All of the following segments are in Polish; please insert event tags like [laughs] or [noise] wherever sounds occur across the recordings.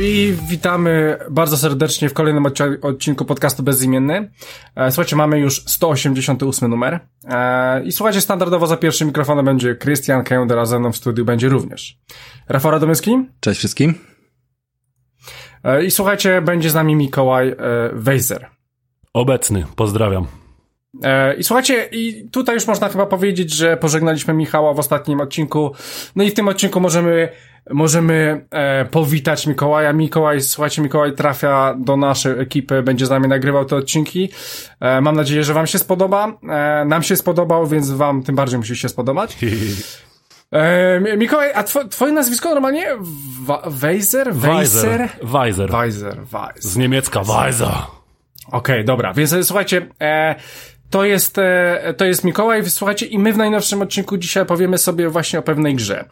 I witamy bardzo serdecznie w kolejnym odcinku podcastu Bezimienny. E, słuchajcie, mamy już 188 numer. E, I słuchajcie, standardowo za pierwszym mikrofonem będzie Christian Kęder, a ze mną w studiu będzie również Rafał Radomyski. Cześć wszystkim. E, I słuchajcie, będzie z nami Mikołaj Weiser. Obecny, pozdrawiam. I słuchajcie, i tutaj już można chyba powiedzieć, że pożegnaliśmy Michała w ostatnim odcinku. No i w tym odcinku możemy możemy e, powitać Mikołaja. Mikołaj, słuchajcie, Mikołaj trafia do naszej ekipy, będzie z nami nagrywał te odcinki. E, mam nadzieję, że wam się spodoba. E, nam się spodobał, więc wam tym bardziej musi się spodobać. [laughs] E, Mikołaj, a two, twoje nazwisko normalnie? Weiser? Weiser? Weiser. Weiser. Z niemiecka Weiser. Okej, okay, dobra, więc e, słuchajcie, e, to jest, e, to jest Mikołaj, słuchajcie, i my w najnowszym odcinku dzisiaj powiemy sobie właśnie o pewnej grze.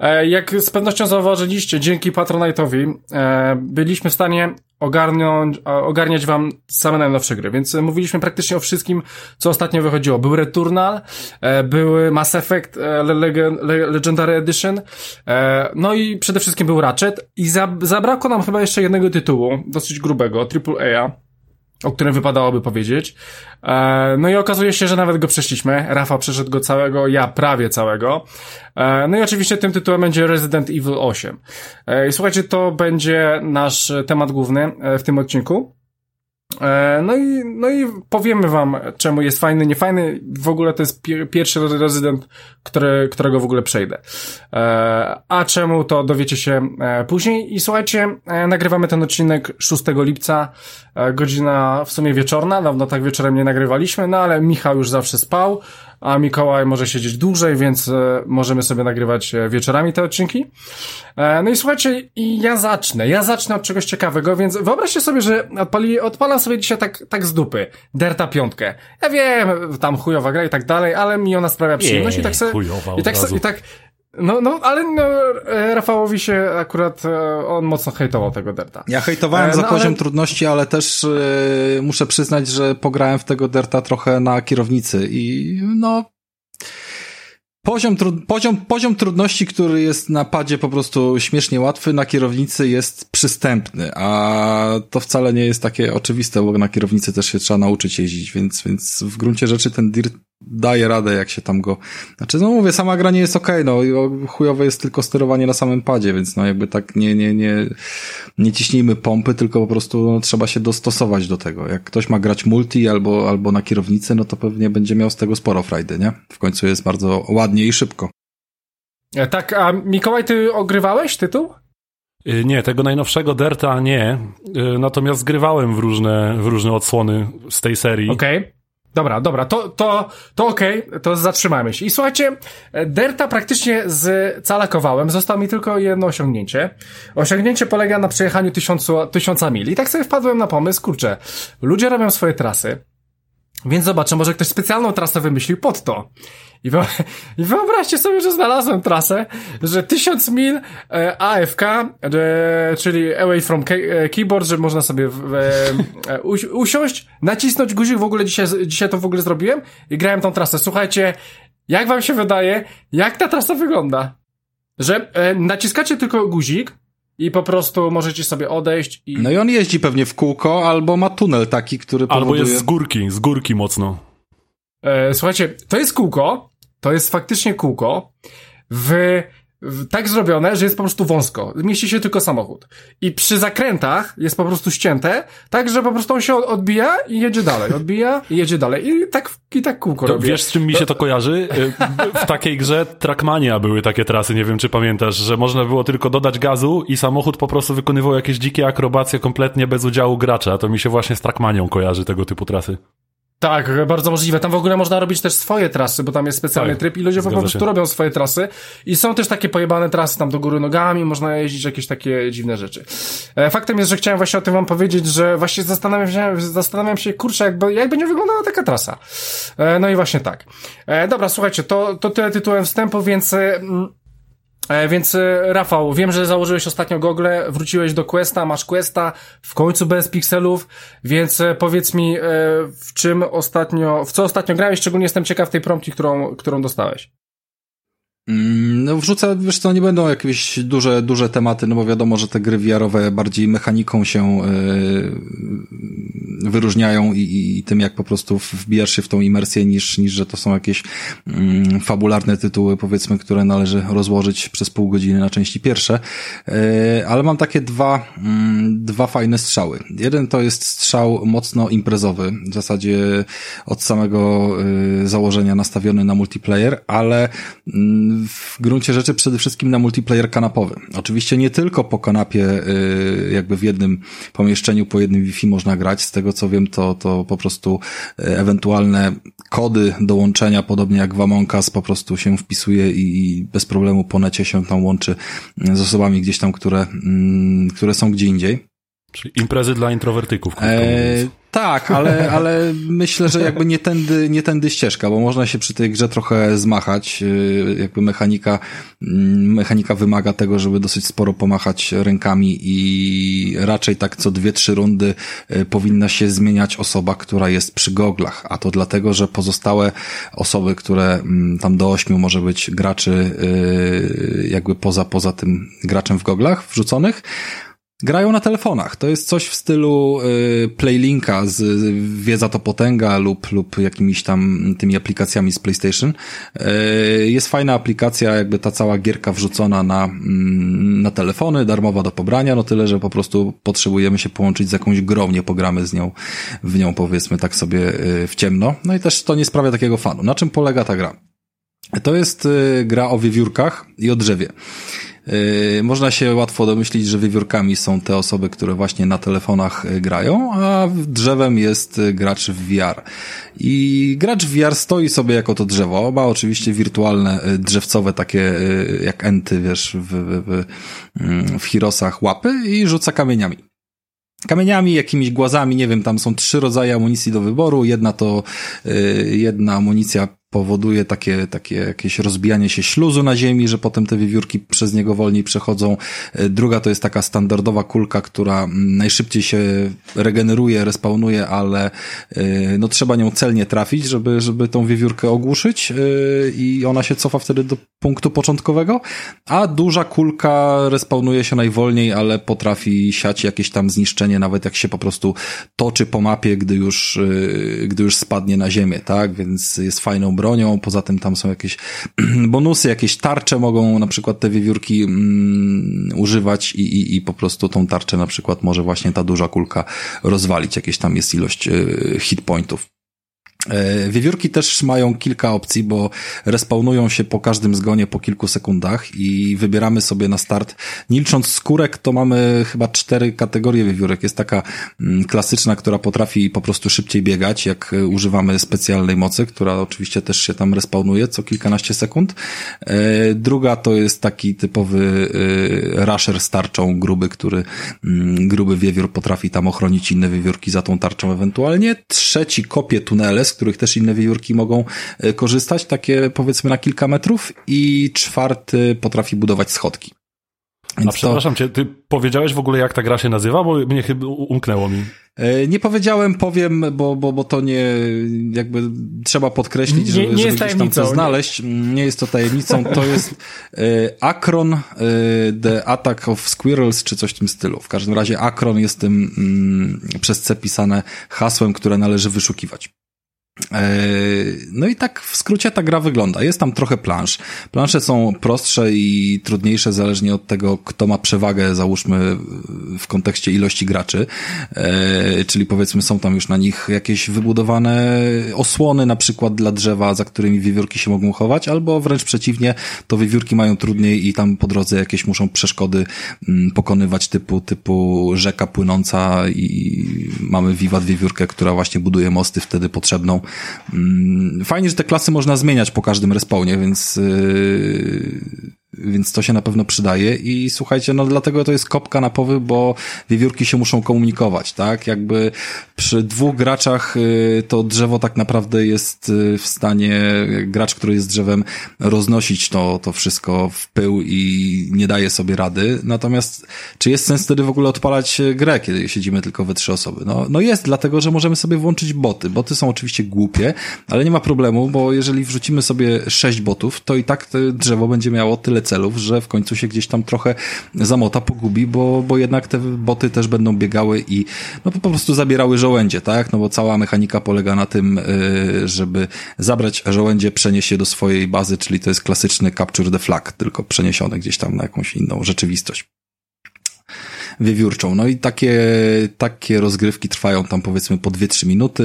E, jak z pewnością zauważyliście, dzięki Patronite'owi e, byliśmy w stanie ogarnąć, ogarniać wam same najnowsze gry, więc mówiliśmy praktycznie o wszystkim, co ostatnio wychodziło. Był Returnal, był Mass Effect Legendary Edition, no i przede wszystkim był Ratchet. I zabrakło nam chyba jeszcze jednego tytułu, dosyć grubego, AAA, o którym wypadałoby powiedzieć. E, no i okazuje się, że nawet go przeszliśmy. Rafa przeszedł go całego, ja prawie całego. E, no i oczywiście tym tytułem będzie Resident Evil 8. E, I słuchajcie, to będzie nasz temat główny w tym odcinku. E, no i, no i powiemy wam, czemu jest fajny, niefajny. W ogóle to jest pierwszy rezydent, który, którego w ogóle przejdę. E, a czemu to dowiecie się e, później. I słuchajcie, nagrywamy ten odcinek 6 lipca, godzina w sumie wieczorna. Dawno tak wieczorem nie nagrywaliśmy, no ale Michał już zawsze spał a Mikołaj może siedzieć dłużej, więc e, możemy sobie nagrywać e, wieczorami te odcinki. E, no i słuchajcie, ja zacznę. Ja zacznę od czegoś ciekawego, więc wyobraźcie sobie, że odpali, odpalam sobie dzisiaj tak, tak z dupy. Derta piątkę. Ja wiem, tam chujowa gra i tak dalej, ale mi ona sprawia przyjemność i tak sobie, i tak, i tak, no, no, ale no, e, Rafałowi się akurat e, on mocno hejtował tego Derta. Ja hejtowałem e, za no, poziom ale... trudności, ale też yy, muszę przyznać, że pograłem w tego Derta trochę na kierownicy i no Poziom, poziom, poziom trudności, który jest na padzie po prostu śmiesznie łatwy, na kierownicy jest przystępny, a to wcale nie jest takie oczywiste, bo na kierownicy też się trzeba nauczyć jeździć, więc, więc w gruncie rzeczy ten Dirt daje radę, jak się tam go... Znaczy, no mówię, sama gra nie jest okej, okay, no chujowe jest tylko sterowanie na samym padzie, więc no jakby tak nie, nie, nie, nie ciśnijmy pompy, tylko po prostu no, trzeba się dostosować do tego. Jak ktoś ma grać multi albo, albo na kierownicy, no to pewnie będzie miał z tego sporo frajdy, nie? W końcu jest bardzo ładnie i szybko. E, tak, a Mikołaj, ty ogrywałeś tytuł? Y, nie, tego najnowszego Derta nie, y, natomiast grywałem w różne, w różne odsłony z tej serii. Okej. Okay. Dobra, dobra, to, to, to okej, okay, to zatrzymajmy się. I słuchajcie, Derta praktycznie z calakowałem, zostało mi tylko jedno osiągnięcie. Osiągnięcie polega na przejechaniu tysiącu, tysiąca mil. I tak sobie wpadłem na pomysł, kurczę, ludzie robią swoje trasy, więc zobaczę, może ktoś specjalną trasę wymyślił pod to. I, [laughs] wyobraźcie sobie, że znalazłem trasę, że 1000 mil e, AFK, e, czyli away from e, keyboard, że można sobie w, e, usiąść, nacisnąć guzik, w ogóle dzisiaj, dzisiaj to w ogóle zrobiłem i grałem tą trasę. Słuchajcie, jak wam się wydaje, jak ta trasa wygląda? Że e, naciskacie tylko guzik, i po prostu możecie sobie odejść i... No i on jeździ pewnie w kółko, albo ma tunel taki, który powoduje... Albo jest z górki, z górki mocno. E, słuchajcie, to jest kółko, to jest faktycznie kółko w tak zrobione, że jest po prostu wąsko. Mieści się tylko samochód. I przy zakrętach jest po prostu ścięte, tak, że po prostu on się odbija i jedzie dalej. Odbija i jedzie dalej. I tak, i tak kółko robi. Wiesz, z czym mi się to kojarzy? Y, w takiej grze Trackmania były takie trasy, nie wiem czy pamiętasz, że można było tylko dodać gazu i samochód po prostu wykonywał jakieś dzikie akrobacje kompletnie bez udziału gracza. To mi się właśnie z Trackmanią kojarzy tego typu trasy. Tak, bardzo możliwe. Tam w ogóle można robić też swoje trasy, bo tam jest specjalny tak, tryb i ludzie po prostu się. robią swoje trasy. I są też takie pojebane trasy tam do góry nogami, można jeździć jakieś takie dziwne rzeczy. E, faktem jest, że chciałem właśnie o tym wam powiedzieć, że właśnie zastanawiam się, zastanawiam się, kurczę, jak, jak będzie wyglądała taka trasa. E, no i właśnie tak. E, dobra, słuchajcie, to, to tyle tytułem wstępu, więc... E, więc e, Rafał, wiem, że założyłeś ostatnio gogle, wróciłeś do Questa, masz Questa, w końcu bez pikselów, więc e, powiedz mi, w czym ostatnio, w co ostatnio grałeś, szczególnie jestem ciekaw tej prompti, którą, którą dostałeś. Mm, No wrzucę, wiesz co, nie będą jakieś duże, duże tematy, no bo wiadomo, że te gry VR-owe bardziej mechaniką się wyróżniają i, i tym, jak po prostu wbijasz się w tą imersję, niż, niż że to są jakieś mm, fabularne tytuły, powiedzmy, które należy rozłożyć przez pół godziny na części pierwsze. Yy, ale mam takie dwa, mm, dwa fajne strzały. Jeden to jest strzał mocno imprezowy, w zasadzie od samego yy, założenia nastawiony na multiplayer, ale mm, w gruncie rzeczy przede wszystkim na multiplayer kanapowy. Oczywiście nie tylko po kanapie, y, jakby w jednym pomieszczeniu, po jednym Wi-Fi można grać. Z tego co wiem, to, to po prostu y, ewentualne kody dołączenia, podobnie jak w Among Us, po prostu się wpisuje i bez problemu po necie się tam łączy z osobami gdzieś tam, które, mm, które są gdzie indziej. Czyli imprezy dla introwertyków. Eee, tak, ale, [laughs] ale myślę, że jakby nie tędy, nie tędy ścieżka, bo można się przy tej grze trochę zmachać. Jakby mechanika, mechanika wymaga tego, żeby dosyć sporo pomachać rękami i raczej tak co dwie, trzy rundy powinna się zmieniać osoba, która jest przy goglach. A to dlatego, że pozostałe osoby, które tam do ośmiu może być graczy jakby poza, poza tym graczem w goglach wrzuconych, grają na telefonach. To jest coś w stylu y, Playlinka z Wiedza to Potęga lub, lub jakimiś tam tymi aplikacjami z PlayStation. Y, jest fajna aplikacja, jakby ta cała gierka wrzucona na, mm, na telefony, darmowa do pobrania, no tyle, że po prostu potrzebujemy się połączyć z jakąś grą, nie pogramy z nią, w nią powiedzmy tak sobie y, w ciemno. No i też to nie sprawia takiego fanu. Na czym polega ta gra? To jest gra o wiewiórkach i o drzewie. Yy, można się łatwo domyślić, że wiewiórkami są te osoby, które właśnie na telefonach yy, grają, a drzewem jest yy, gracz w VR. I gracz w VR stoi sobie jako to drzewo, ma oczywiście wirtualne drzewcowe takie jak enty, wiesz, w, w, w, mm, w Hirosach łapy i rzuca kamieniami kamieniami, jakimiś głazami, nie wiem, tam są trzy rodzaje amunicji do wyboru. Jedna to yy, jedna amunicja powoduje takie, takie jakieś rozbijanie się śluzu na ziemi, że potem te wiewiórki przez niego wolniej przechodzą. Druga to jest taka standardowa kulka, która najszybciej się regeneruje, respawnuje, ale no trzeba nią celnie trafić, żeby, żeby tą wiewiórkę ogłuszyć i ona się cofa wtedy do punktu początkowego, a duża kulka respawnuje się najwolniej, ale potrafi siać jakieś tam zniszczenie, nawet jak się po prostu toczy po mapie, gdy już, gdy już spadnie na ziemię, tak? Więc jest fajną bronią, poza tym tam są jakieś [clears throat] bonusy, jakieś tarcze mogą na przykład te wiewiórki mm, używać i, i, i po prostu tą tarczę na przykład może właśnie ta duża kulka rozwalić, jakieś tam jest ilość y, hit pointów. Wiewiórki też mają kilka opcji, bo respawnują się po każdym zgonie po kilku sekundach i wybieramy sobie na start. Nie licząc skórek, to mamy chyba cztery kategorie wiewiórek. Jest taka klasyczna, która potrafi po prostu szybciej biegać, jak używamy specjalnej mocy, która oczywiście też się tam respawnuje co kilkanaście sekund. Druga to jest taki typowy rusher z tarczą gruby, który gruby wiewiór potrafi tam ochronić inne wiewiórki za tą tarczą ewentualnie. Trzeci kopie tunele, których też inne wiewiórki mogą korzystać, takie powiedzmy na kilka metrów i czwarty potrafi budować schodki. Więc A przepraszam to... cię, ty powiedziałeś w ogóle jak ta gra się nazywa, bo mnie chyba umknęło mi. Nie powiedziałem, powiem, bo, bo, bo to nie, jakby trzeba podkreślić, żeby, nie, nie żeby gdzieś tam to znaleźć. Nie jest to tajemnicą, to jest Akron The Attack of Squirrels, czy coś w tym stylu. W każdym razie Akron jest tym mm, przez C pisane hasłem, które należy wyszukiwać. No i tak w skrócie ta gra wygląda. Jest tam trochę plansz. Plansze są prostsze i trudniejsze zależnie od tego, kto ma przewagę, załóżmy w kontekście ilości graczy. Czyli powiedzmy są tam już na nich jakieś wybudowane osłony na przykład dla drzewa, za którymi wiewiórki się mogą chować, albo wręcz przeciwnie, to wiewiórki mają trudniej i tam po drodze jakieś muszą przeszkody pokonywać typu, typu rzeka płynąca i mamy wiwat wiewiórkę, która właśnie buduje mosty wtedy potrzebną Mm, fajnie, że te klasy można zmieniać po każdym respawnie, więc yy, więc to się na pewno przydaje i słuchajcie, no dlatego to jest kopka na powy, bo wiewiórki się muszą komunikować, tak? Jakby przy dwóch graczach y, to drzewo tak naprawdę jest y, w stanie, gracz, który jest drzewem, roznosić to, to wszystko w pył i nie daje sobie rady. Natomiast czy jest sens wtedy w ogóle odpalać grę, kiedy siedzimy tylko we trzy osoby? No, no jest, dlatego, że możemy sobie włączyć boty. Boty są oczywiście głupie, ale nie ma problemu, bo jeżeli wrzucimy sobie sześć botów, to i tak drzewo będzie miało tyle celów, że w końcu się gdzieś tam trochę zamota, pogubi, bo, bo jednak te boty też będą biegały i no po prostu zabierały żołędzie, tak? No bo cała mechanika polega na tym, y, żeby zabrać żołędzie, przenieść je do swojej bazy, czyli to jest klasyczny capture the flag, tylko przeniesiony gdzieś tam na jakąś inną rzeczywistość wiewiórczą. No i takie, takie rozgrywki trwają tam powiedzmy po 2-3 minuty.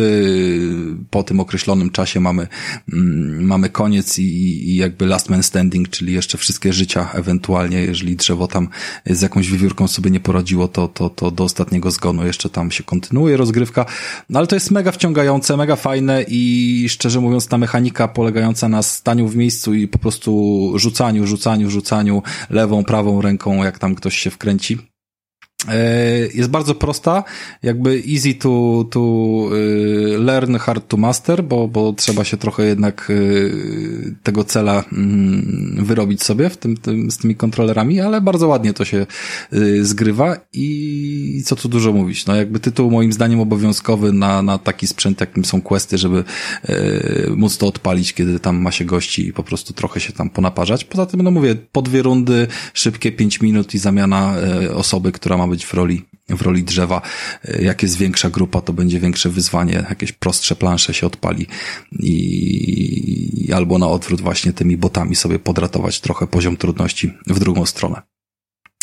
Po tym określonym czasie mamy, mm, mamy koniec i, i jakby last man standing, czyli jeszcze wszystkie życia ewentualnie, jeżeli drzewo tam z jakąś wiewiórką sobie nie poradziło, to, to, to do ostatniego zgonu jeszcze tam się kontynuuje rozgrywka. No ale to jest mega wciągające, mega fajne i szczerze mówiąc ta mechanika polegająca na staniu w miejscu i po prostu rzucaniu, rzucaniu, rzucaniu lewą, prawą ręką, jak tam ktoś się wkręci jest bardzo prosta, jakby easy to, to e, learn, hard to master, bo, bo trzeba się trochę jednak e, tego cela mm, wyrobić sobie w tym, tym, z tymi kontrolerami, ale bardzo ładnie to się zgrywa i co tu dużo mówić, no jakby tytuł moim zdaniem obowiązkowy na, na taki sprzęt, jakim są questy, żeby móc to odpalić, kiedy tam ma się gości i po prostu trochę się tam ponaparzać. Poza tym, no mówię, po dwie rundy, szybkie pięć minut i zamiana osoby, która ma być w roli, w roli drzewa. Jak jest większa grupa, to będzie większe wyzwanie, jakieś prostsze plansze się odpali i albo na odwrót właśnie tymi botami sobie podratować trochę poziom trudności w drugą stronę.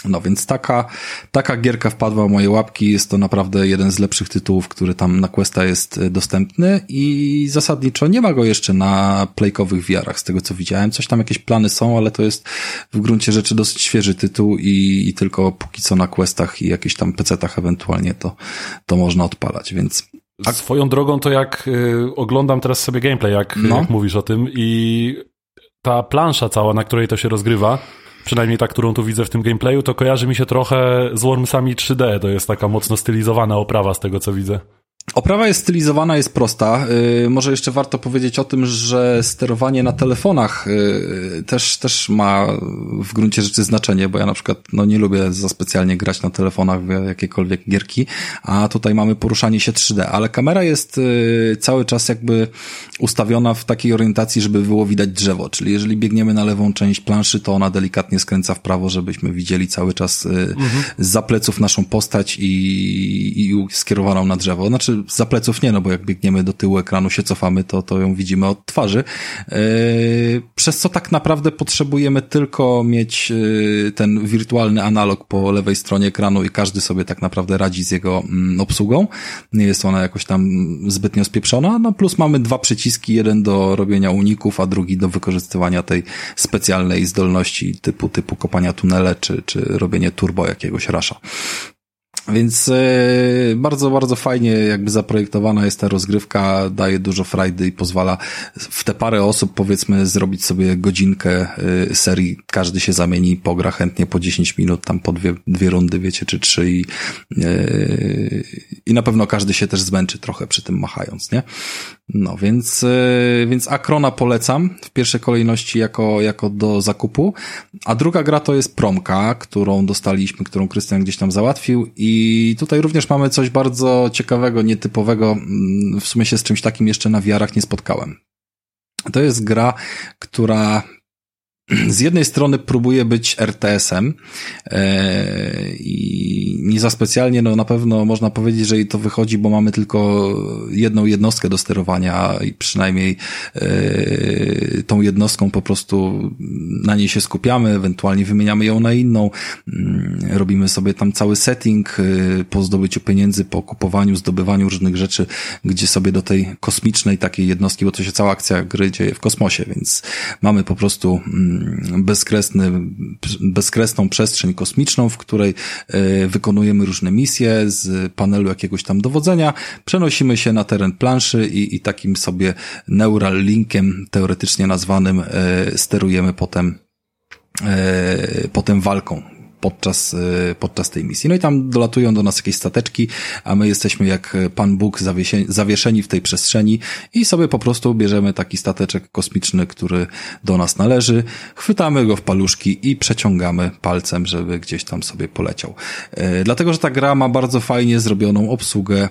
No więc taka, taka gierka wpadła w moje łapki. Jest to naprawdę jeden z lepszych tytułów, który tam na Questa jest e, dostępny i zasadniczo nie ma go jeszcze na playkowych VR-ach, z tego co widziałem. Coś tam jakieś plany są, ale to jest w gruncie rzeczy dosyć świeży tytuł i, i tylko póki co na Questach i jakichś tam PC-tach ewentualnie to, to można odpalać, więc swoją drogą to jak y, oglądam teraz sobie gameplay, jak, no. jak mówisz o tym i ta plansza cała, na której to się rozgrywa, przynajmniej ta, którą tu widzę w tym gameplayu, to kojarzy mi się trochę z Wormsami 3D. To jest taka mocno stylizowana oprawa z tego, co widzę. Oprawa jest stylizowana, jest prosta. Yy, może jeszcze warto powiedzieć o tym, że sterowanie na telefonach yy, też, też ma w gruncie rzeczy znaczenie, bo ja na przykład no, nie lubię za specjalnie grać na telefonach w jakiekolwiek gierki, a tutaj mamy poruszanie się 3D, ale kamera jest yy, cały czas jakby ustawiona w takiej orientacji, żeby było widać drzewo, czyli jeżeli biegniemy na lewą część planszy, to ona delikatnie skręca w prawo, żebyśmy widzieli cały czas mhm. za pleców naszą postać i, i skierowaną na drzewo. Znaczy za pleców nie, no bo jak biegniemy do tyłu ekranu, się cofamy, to, to ją widzimy od twarzy. Yy, przez co tak naprawdę potrzebujemy tylko mieć yy, ten wirtualny analog po lewej stronie ekranu i każdy sobie tak naprawdę radzi z jego mm, obsługą. Nie jest ona jakoś tam zbytnio spieprzona. No plus mamy dwa przyciski, jeden do robienia uników, a drugi do wykorzystywania tej specjalnej zdolności typu, typu kopania tunele, czy, czy robienie turbo jakiegoś rasza. Więc e, bardzo, bardzo fajnie jakby zaprojektowana jest ta rozgrywka, daje dużo frajdy i pozwala w te parę osób powiedzmy zrobić sobie godzinkę e, serii, każdy się zamieni, pogra chętnie po 10 minut, tam po dwie, dwie rundy, wiecie, czy trzy i, e, i na pewno każdy się też zmęczy trochę przy tym machając, nie? No, więc, więc Akrona polecam w pierwszej kolejności jako, jako do zakupu, a druga gra to jest Promka, którą dostaliśmy, którą Krystian gdzieś tam załatwił i i tutaj również mamy coś bardzo ciekawego, nietypowego. Mm, w sumie się z czymś takim jeszcze na wiarach nie spotkałem. To jest gra, która z jednej strony próbuje być RTS-em e, i nie za specjalnie, no na pewno można powiedzieć, że to wychodzi, bo mamy tylko jedną jednostkę do sterowania i przynajmniej e, tą jednostką po prostu na niej się skupiamy, ewentualnie wymieniamy ją na inną, mm, robimy sobie tam cały setting e, po zdobyciu pieniędzy, po kupowaniu, zdobywaniu różnych rzeczy, gdzie sobie do tej kosmicznej takiej jednostki, bo to się cała akcja gry dzieje w kosmosie, więc mamy po prostu mm, bezkresny, bezkresną przestrzeń kosmiczną, w której e, wykonujemy różne misje z panelu jakiegoś tam dowodzenia, przenosimy się na teren planszy i, i takim sobie neural linkiem teoretycznie nazwanym e, sterujemy potem e, potem walką podczas, e, podczas tej misji. No i tam dolatują do nas jakieś stateczki, a my jesteśmy jak Pan Bóg zawieszeni w tej przestrzeni i sobie po prostu bierzemy taki stateczek kosmiczny, który do nas należy, chwytamy go w paluszki i przeciągamy palcem, żeby gdzieś tam sobie poleciał. E, dlatego, że ta gra ma bardzo fajnie zrobioną obsługę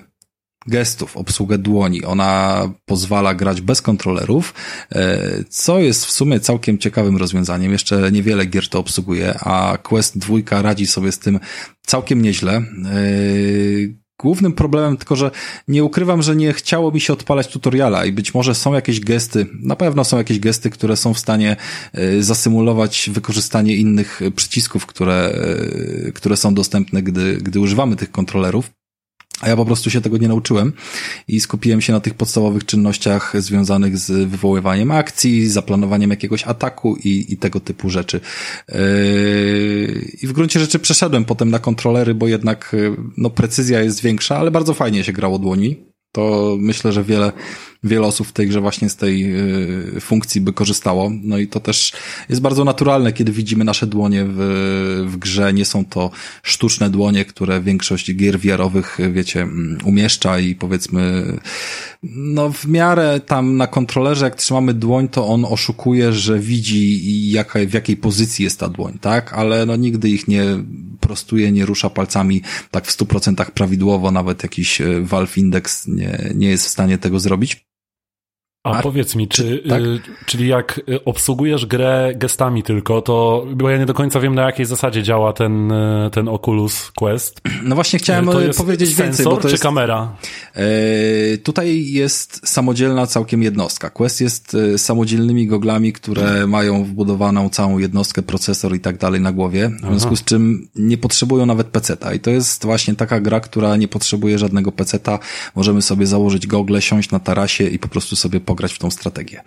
gestów, obsługę dłoni. Ona pozwala grać bez kontrolerów, e, co jest w sumie całkiem ciekawym rozwiązaniem. Jeszcze niewiele gier to obsługuje, a Quest 2 radzi sobie z tym całkiem nieźle. E, głównym problemem tylko, że nie ukrywam, że nie chciało mi się odpalać tutoriala i być może są jakieś gesty, na pewno są jakieś gesty, które są w stanie e, zasymulować wykorzystanie innych przycisków, które, które są dostępne, gdy, gdy używamy tych kontrolerów. A ja po prostu się tego nie nauczyłem i skupiłem się na tych podstawowych czynnościach związanych z wywoływaniem akcji, zaplanowaniem jakiegoś ataku i, i tego typu rzeczy. Yy, I w gruncie rzeczy przeszedłem potem na kontrolery, bo jednak yy, no, precyzja jest większa, ale bardzo fajnie się grało dłoni. To myślę, że wiele wiele osób w tej grze właśnie z tej y, funkcji by korzystało. No i to też jest bardzo naturalne, kiedy widzimy nasze dłonie w, w grze. Nie są to sztuczne dłonie, które większość gier wiarowych, wiecie, mm, umieszcza i powiedzmy, no w miarę tam na kontrolerze, jak trzymamy dłoń, to on oszukuje, że widzi jaka, w jakiej pozycji jest ta dłoń, tak? Ale no nigdy ich nie prostuje, nie rusza palcami tak w stu procentach prawidłowo, nawet jakiś y, Valve Index nie, nie jest w stanie tego zrobić. A, powiedz mi, czy, tak? y, czyli jak y, obsługujesz grę gestami tylko, to, bo ja nie do końca wiem na jakiej zasadzie działa ten, y, ten Oculus Quest. [clears throat] No właśnie chciałem powiedzieć sensor, więcej. Bo to czy jest, kamera? Tutaj jest samodzielna całkiem jednostka. Quest jest samodzielnymi goglami, które mają wbudowaną całą jednostkę, procesor i tak dalej na głowie, w związku Aha. z czym nie potrzebują nawet peceta. I to jest właśnie taka gra, która nie potrzebuje żadnego peceta. Możemy sobie założyć gogle, siąść na tarasie i po prostu sobie pograć w tą strategię.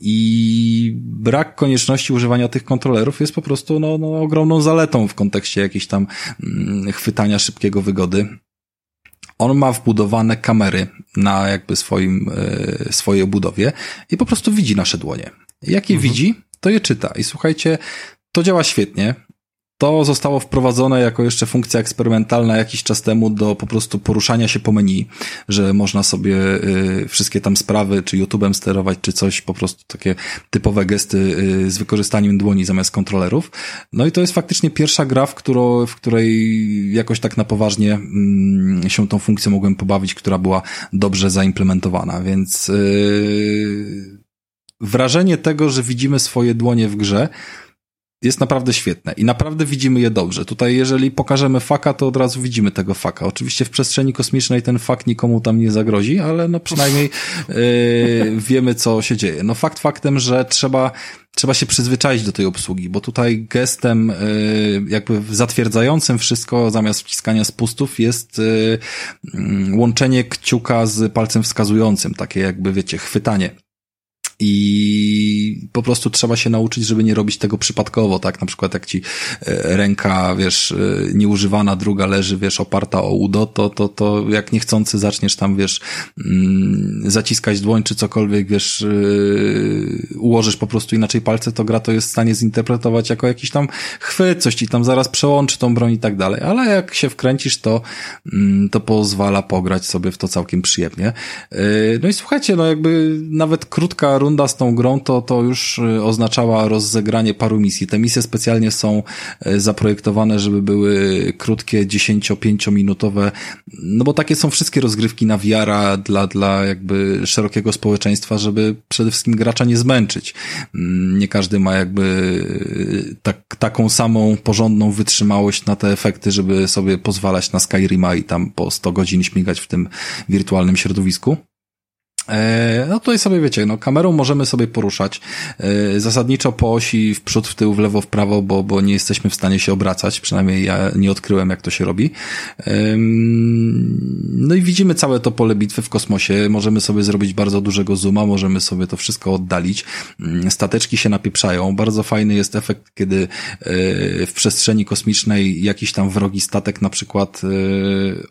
I brak konieczności używania tych kontrolerów jest po prostu no, no, ogromną zaletą w kontekście jakiejś tam mm, chwytania szybkiego wygody. On ma wbudowane kamery na jakby swoim, e, swojej obudowie i po prostu widzi nasze dłonie. Jak je mhm. widzi, to je czyta. I słuchajcie, to działa świetnie. To zostało wprowadzone jako jeszcze funkcja eksperymentalna jakiś czas temu do po prostu poruszania się po menu, że można sobie y, wszystkie tam sprawy, czy YouTube'em sterować, czy coś, po prostu takie typowe gesty y, z wykorzystaniem dłoni zamiast kontrolerów. No i to jest faktycznie pierwsza gra, w, którą, w której jakoś tak na poważnie y, się tą funkcją mogłem pobawić, która była dobrze zaimplementowana, więc y, wrażenie tego, że widzimy swoje dłonie w grze, jest naprawdę świetne i naprawdę widzimy je dobrze. Tutaj jeżeli pokażemy faka, to od razu widzimy tego faka. Oczywiście w przestrzeni kosmicznej ten fak nikomu tam nie zagrozi, ale no przynajmniej yy, wiemy, co się dzieje. No fakt faktem, że trzeba trzeba się przyzwyczaić do tej obsługi, bo tutaj gestem yy, jakby zatwierdzającym wszystko zamiast wciskania spustów jest yy, łączenie kciuka z palcem wskazującym, takie jakby wiecie, chwytanie i po prostu trzeba się nauczyć, żeby nie robić tego przypadkowo, tak? Na przykład jak ci e, ręka, wiesz, e, nieużywana, druga leży, wiesz, oparta o udo, to, to, to jak niechcący zaczniesz tam, wiesz, mm, zaciskać dłoń czy cokolwiek, wiesz, e, ułożysz po prostu inaczej palce, to gra to jest w stanie zinterpretować jako jakiś tam chwyt, coś ci tam zaraz przełączy tą broń i tak dalej, ale jak się wkręcisz, to, mm, to pozwala pograć sobie w to całkiem przyjemnie. No i słuchajcie, no jakby nawet krótka runda runda z tą grą to, to już y, oznaczała rozegranie paru misji. Te misje specjalnie są y, zaprojektowane, żeby były krótkie, 10-5 minutowe, no bo takie są wszystkie rozgrywki na wiara dla, dla jakby szerokiego społeczeństwa, żeby przede wszystkim gracza nie zmęczyć. Mm, nie każdy ma jakby y, tak, taką samą porządną wytrzymałość na te efekty, żeby sobie pozwalać na Skyrima i tam po 100 godzin śmigać w tym wirtualnym środowisku. E, no tutaj sobie wiecie, no kamerą możemy sobie poruszać e, zasadniczo po osi w przód, w tył, w lewo, w prawo, bo, bo nie jesteśmy w stanie się obracać, przynajmniej ja nie odkryłem jak to się robi. No i widzimy całe to pole bitwy w kosmosie, możemy sobie zrobić bardzo dużego zooma, możemy sobie to wszystko oddalić. Mm, stateczki się napieprzają, bardzo fajny jest efekt, kiedy e, w przestrzeni kosmicznej jakiś tam wrogi statek na przykład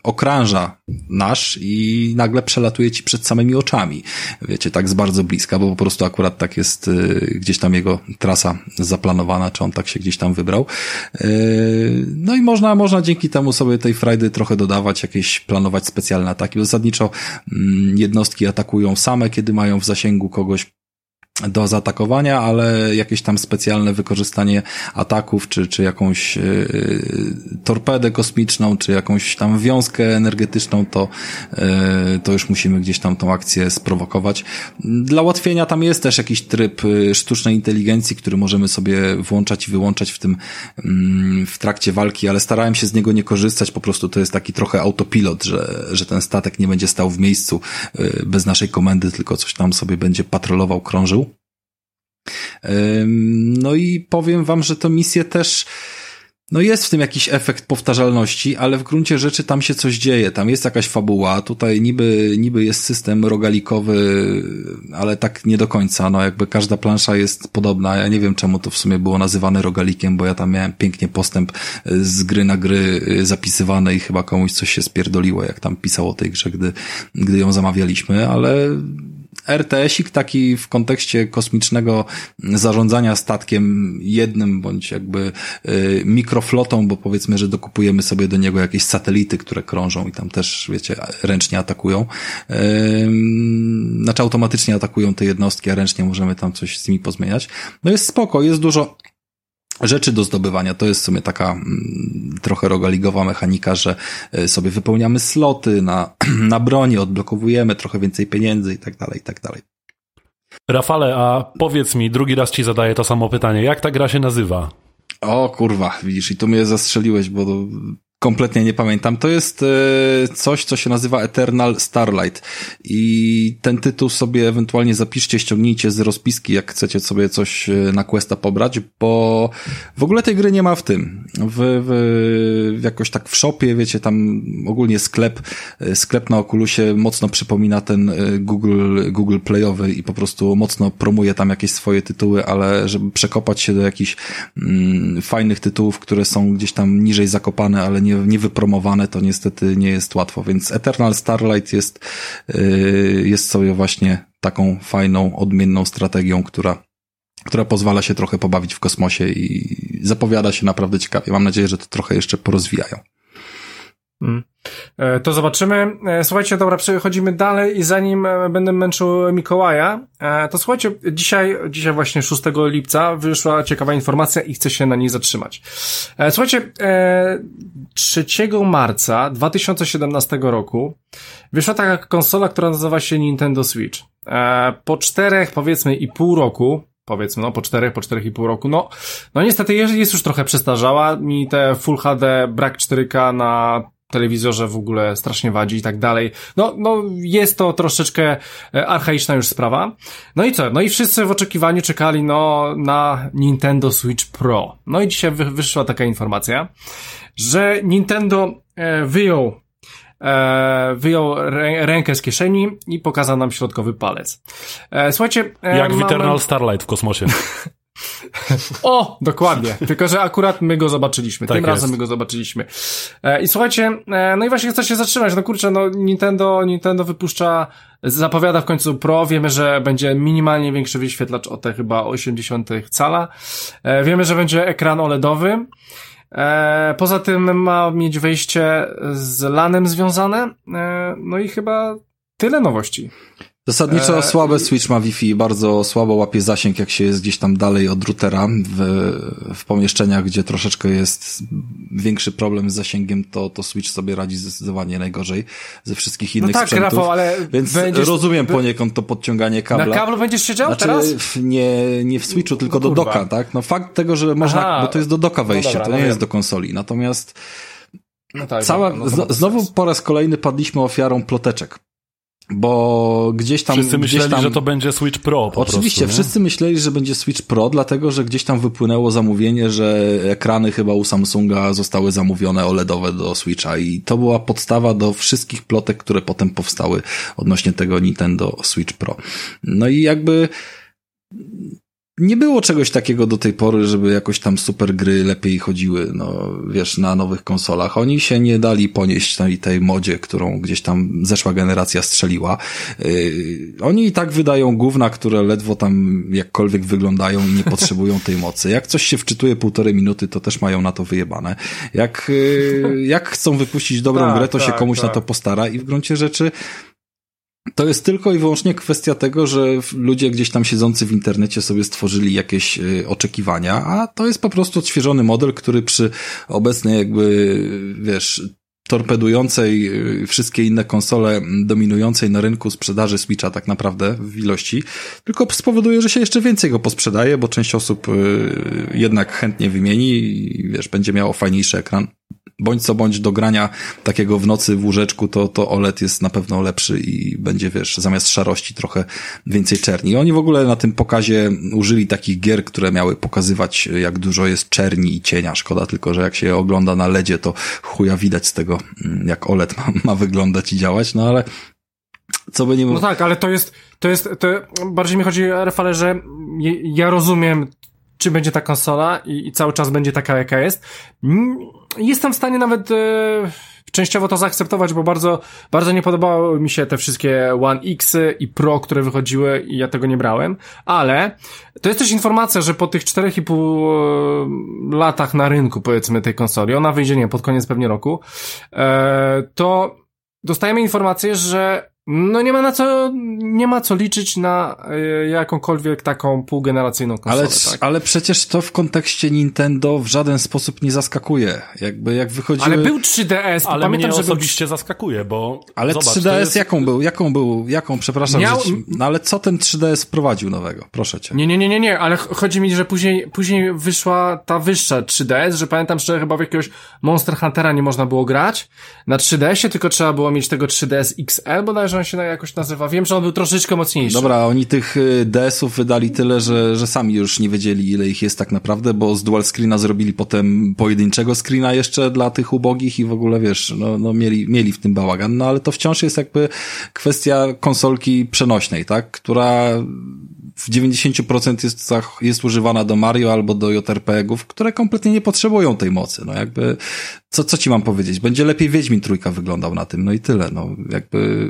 okrąża nasz i nagle przelatuje ci przed samymi oczami Stanami. Wiecie, tak z bardzo bliska, bo po prostu akurat tak jest y, gdzieś tam jego trasa zaplanowana, czy on tak się gdzieś tam wybrał. Y, no i można, można dzięki temu sobie tej frajdy trochę dodawać, jakieś planować specjalne ataki. Zasadniczo mm, jednostki atakują same, kiedy mają w zasięgu kogoś do zaatakowania, ale jakieś tam specjalne wykorzystanie ataków, czy, czy jakąś yy, torpedę kosmiczną, czy jakąś tam wiązkę energetyczną, to, yy, to już musimy gdzieś tam tą akcję sprowokować. Dla ułatwienia tam jest też jakiś tryb sztucznej inteligencji, który możemy sobie włączać i wyłączać w tym, yy, w trakcie walki, ale starałem się z niego nie korzystać, po prostu to jest taki trochę autopilot, że, że ten statek nie będzie stał w miejscu bez naszej komendy, tylko coś tam sobie będzie patrolował, krążył. No i powiem wam, że to misję też no jest w tym jakiś efekt powtarzalności, ale w gruncie rzeczy tam się coś dzieje, tam jest jakaś fabuła, tutaj niby, niby jest system rogalikowy, ale tak nie do końca, no jakby każda plansza jest podobna, ja nie wiem czemu to w sumie było nazywane rogalikiem, bo ja tam miałem pięknie postęp z gry na gry zapisywany i chyba komuś coś się spierdoliło, jak tam pisało tej grze, gdy, gdy ją zamawialiśmy, ale RTS-ik taki w kontekście kosmicznego zarządzania statkiem jednym, bądź jakby y, mikroflotą, bo powiedzmy, że dokupujemy sobie do niego jakieś satelity, które krążą i tam też, wiecie, ręcznie atakują. Y, znaczy automatycznie atakują te jednostki, a ręcznie możemy tam coś z nimi pozmieniać. No jest spoko, jest dużo rzeczy do zdobywania. To jest w sumie taka mm, trochę rogaligowa mechanika, że e, sobie wypełniamy sloty na, [clears throat] na broni, odblokowujemy trochę więcej pieniędzy i tak dalej, i tak dalej. Rafale, a powiedz mi, drugi raz ci zadaję to samo pytanie. Jak ta gra się nazywa? O kurwa, widzisz, i tu mnie zastrzeliłeś, bo Kompletnie nie pamiętam. To jest e, coś, co się nazywa Eternal Starlight i ten tytuł sobie ewentualnie zapiszcie, ściągnijcie z rozpiski, jak chcecie sobie coś e, na Questa pobrać, bo w ogóle tej gry nie ma w tym. W, w, jakoś tak w shopie, wiecie, tam ogólnie sklep, e, sklep na Oculusie mocno przypomina ten Google, Google Playowy i po prostu mocno promuje tam jakieś swoje tytuły, ale żeby przekopać się do jakichś mm, fajnych tytułów, które są gdzieś tam niżej zakopane, ale nie nie, nie wypromowane, to niestety nie jest łatwo, więc Eternal Starlight jest, yy, jest sobie właśnie taką fajną, odmienną strategią, która która pozwala się trochę pobawić w kosmosie i zapowiada się naprawdę ciekawie. Mam nadzieję, że to trochę jeszcze porozwijają. Mm. E, to zobaczymy. E, słuchajcie, dobra, przechodzimy dalej i zanim e, będę męczył Mikołaja, to słuchajcie, dzisiaj, dzisiaj właśnie 6 lipca wyszła ciekawa informacja i chcę się na niej zatrzymać. Słuchajcie, 3 marca 2017 roku wyszła taka konsola, która nazywa się Nintendo Switch. Po czterech, powiedzmy, i pół roku, powiedzmy, no po czterech, po czterech i pół roku, no, no niestety jest już trochę przestarzała, mi te Full HD, brak 4K na telewizorze w ogóle strasznie wadzi i tak dalej. No, no, jest to troszeczkę e, archaiczna już sprawa. No i co? No i wszyscy w oczekiwaniu czekali, no, na Nintendo Switch Pro. No i dzisiaj wyszła taka informacja, że Nintendo e, wyjął e, wyjął rę, rękę z kieszeni i pokazał nam środkowy palec. E, słuchajcie... E, Jak w Eternal Starlight w kosmosie. [laughs] O, dokładnie. Tylko, że akurat my go zobaczyliśmy. Tak Tym jest. razem my go zobaczyliśmy. E, I słuchajcie, e, no i właśnie chcę się zatrzymać. No kurczę, no Nintendo, Nintendo wypuszcza, zapowiada w końcu Pro. Wiemy, że będzie minimalnie większy wyświetlacz o te chyba 80 cala. E, wiemy, że będzie ekran OLEDowy. E, poza tym ma mieć wejście z LANem związane. E, no i chyba tyle nowości. Zasadniczo e... słabe Switch ma Wi-Fi, bardzo słabo łapie zasięg, jak się jest gdzieś tam dalej od routera w, w pomieszczeniach, gdzie troszeczkę jest większy problem z zasięgiem, to, to Switch sobie radzi zdecydowanie najgorzej ze wszystkich innych no tak, sprzętów. Rafał, ale Więc będziesz... rozumiem poniekąd to podciąganie kabla. Na kablu będziesz siedział znaczy, teraz? Nie, nie w Switchu, tylko no, do doka, tak? No fakt tego, że można, Aha. bo to jest do doka wejście, no dobra, to nie no jest do konsoli. Natomiast no tak, cała, no, no znowu po raz kolejny padliśmy ofiarą ploteczek bo gdzieś tam... Wszyscy gdzieś myśleli, tam, że to będzie Switch Pro po Oczywiście, prostu, wszyscy myśleli, że będzie Switch Pro, dlatego, że gdzieś tam wypłynęło zamówienie, że ekrany chyba u Samsunga zostały zamówione OLEDowe do Switcha i to była podstawa do wszystkich plotek, które potem powstały odnośnie tego Nintendo Switch Pro. No i jakby nie było czegoś takiego do tej pory, żeby jakoś tam super gry lepiej chodziły, no wiesz, na nowych konsolach. Oni się nie dali ponieść tej, tej modzie, którą gdzieś tam zeszła generacja strzeliła. Yy, oni i tak wydają gówna, które ledwo tam jakkolwiek wyglądają i nie potrzebują tej mocy. Jak coś się wczytuje półtorej minuty, to też mają na to wyjebane. Jak, yy, jak chcą wypuścić dobrą tak, grę, to tak, się komuś tak. na to postara i w gruncie rzeczy to jest tylko i wyłącznie kwestia tego, że ludzie gdzieś tam siedzący w internecie sobie stworzyli jakieś y, oczekiwania, a to jest po prostu odświeżony model, który przy obecnej jakby, wiesz, torpedującej y, wszystkie inne konsole dominującej na rynku sprzedaży Switcha tak naprawdę w ilości, tylko spowoduje, że się jeszcze więcej go posprzedaje, bo część osób y, jednak chętnie wymieni i wiesz, będzie miało fajniejszy ekran bądź co bądź do grania takiego w nocy w łóżeczku, to, to OLED jest na pewno lepszy i będzie, wiesz, zamiast szarości trochę więcej czerni. I oni w ogóle na tym pokazie użyli takich gier, które miały pokazywać, jak dużo jest czerni i cienia. Szkoda tylko, że jak się ogląda na LEDzie, to chuja widać z tego, mm, jak OLED ma, ma wyglądać i działać, no ale co by nie było. No tak, ale to jest, to jest, to bardziej mi chodzi, Rafale, że ja rozumiem czy będzie ta konsola i, i, cały czas będzie taka, jaka jest. Jestem w stanie nawet e, częściowo to zaakceptować, bo bardzo, bardzo nie podobały mi się te wszystkie One X i Pro, które wychodziły i ja tego nie brałem, ale to jest też informacja, że po tych 4,5 e, latach na rynku, powiedzmy, tej konsoli, ona wyjdzie, nie pod koniec pewnie roku, e, to dostajemy informację, że no nie ma na co, nie ma co liczyć na y, jakąkolwiek taką półgeneracyjną konsolę. Ale, tak? ale przecież to w kontekście Nintendo w żaden sposób nie zaskakuje. Jakby jak wychodziły... Ale był 3DS, ale pamiętam, mnie że osobiście był... zaskakuje, bo... Ale zobacz, 3DS jest... jaką był? Jaką był? Jaką, przepraszam, Miał... ci... no ale co ten 3DS wprowadził nowego? Proszę cię. Nie, nie, nie, nie, nie, ale chodzi mi, że później, później wyszła ta wyższa 3DS, że pamiętam, że chyba w jakiegoś Monster Huntera nie można było grać na 3DS-ie, tylko trzeba było mieć tego 3DS XL bodajże on się jakoś nazywa. Wiem, że on był troszeczkę mocniejszy. Dobra, oni tych y, DS-ów wydali tyle, że, że sami już nie wiedzieli, ile ich jest tak naprawdę, bo z dual screena zrobili potem pojedynczego screena jeszcze dla tych ubogich i w ogóle, wiesz, no, no mieli, mieli w tym bałagan, no ale to wciąż jest jakby kwestia konsolki przenośnej, tak, która w 90% jest, jest używana do Mario albo do JRPG-ów, które kompletnie nie potrzebują tej mocy. No jakby, co, co ci mam powiedzieć? Będzie lepiej Wiedźmin trójka wyglądał na tym, no i tyle. No jakby,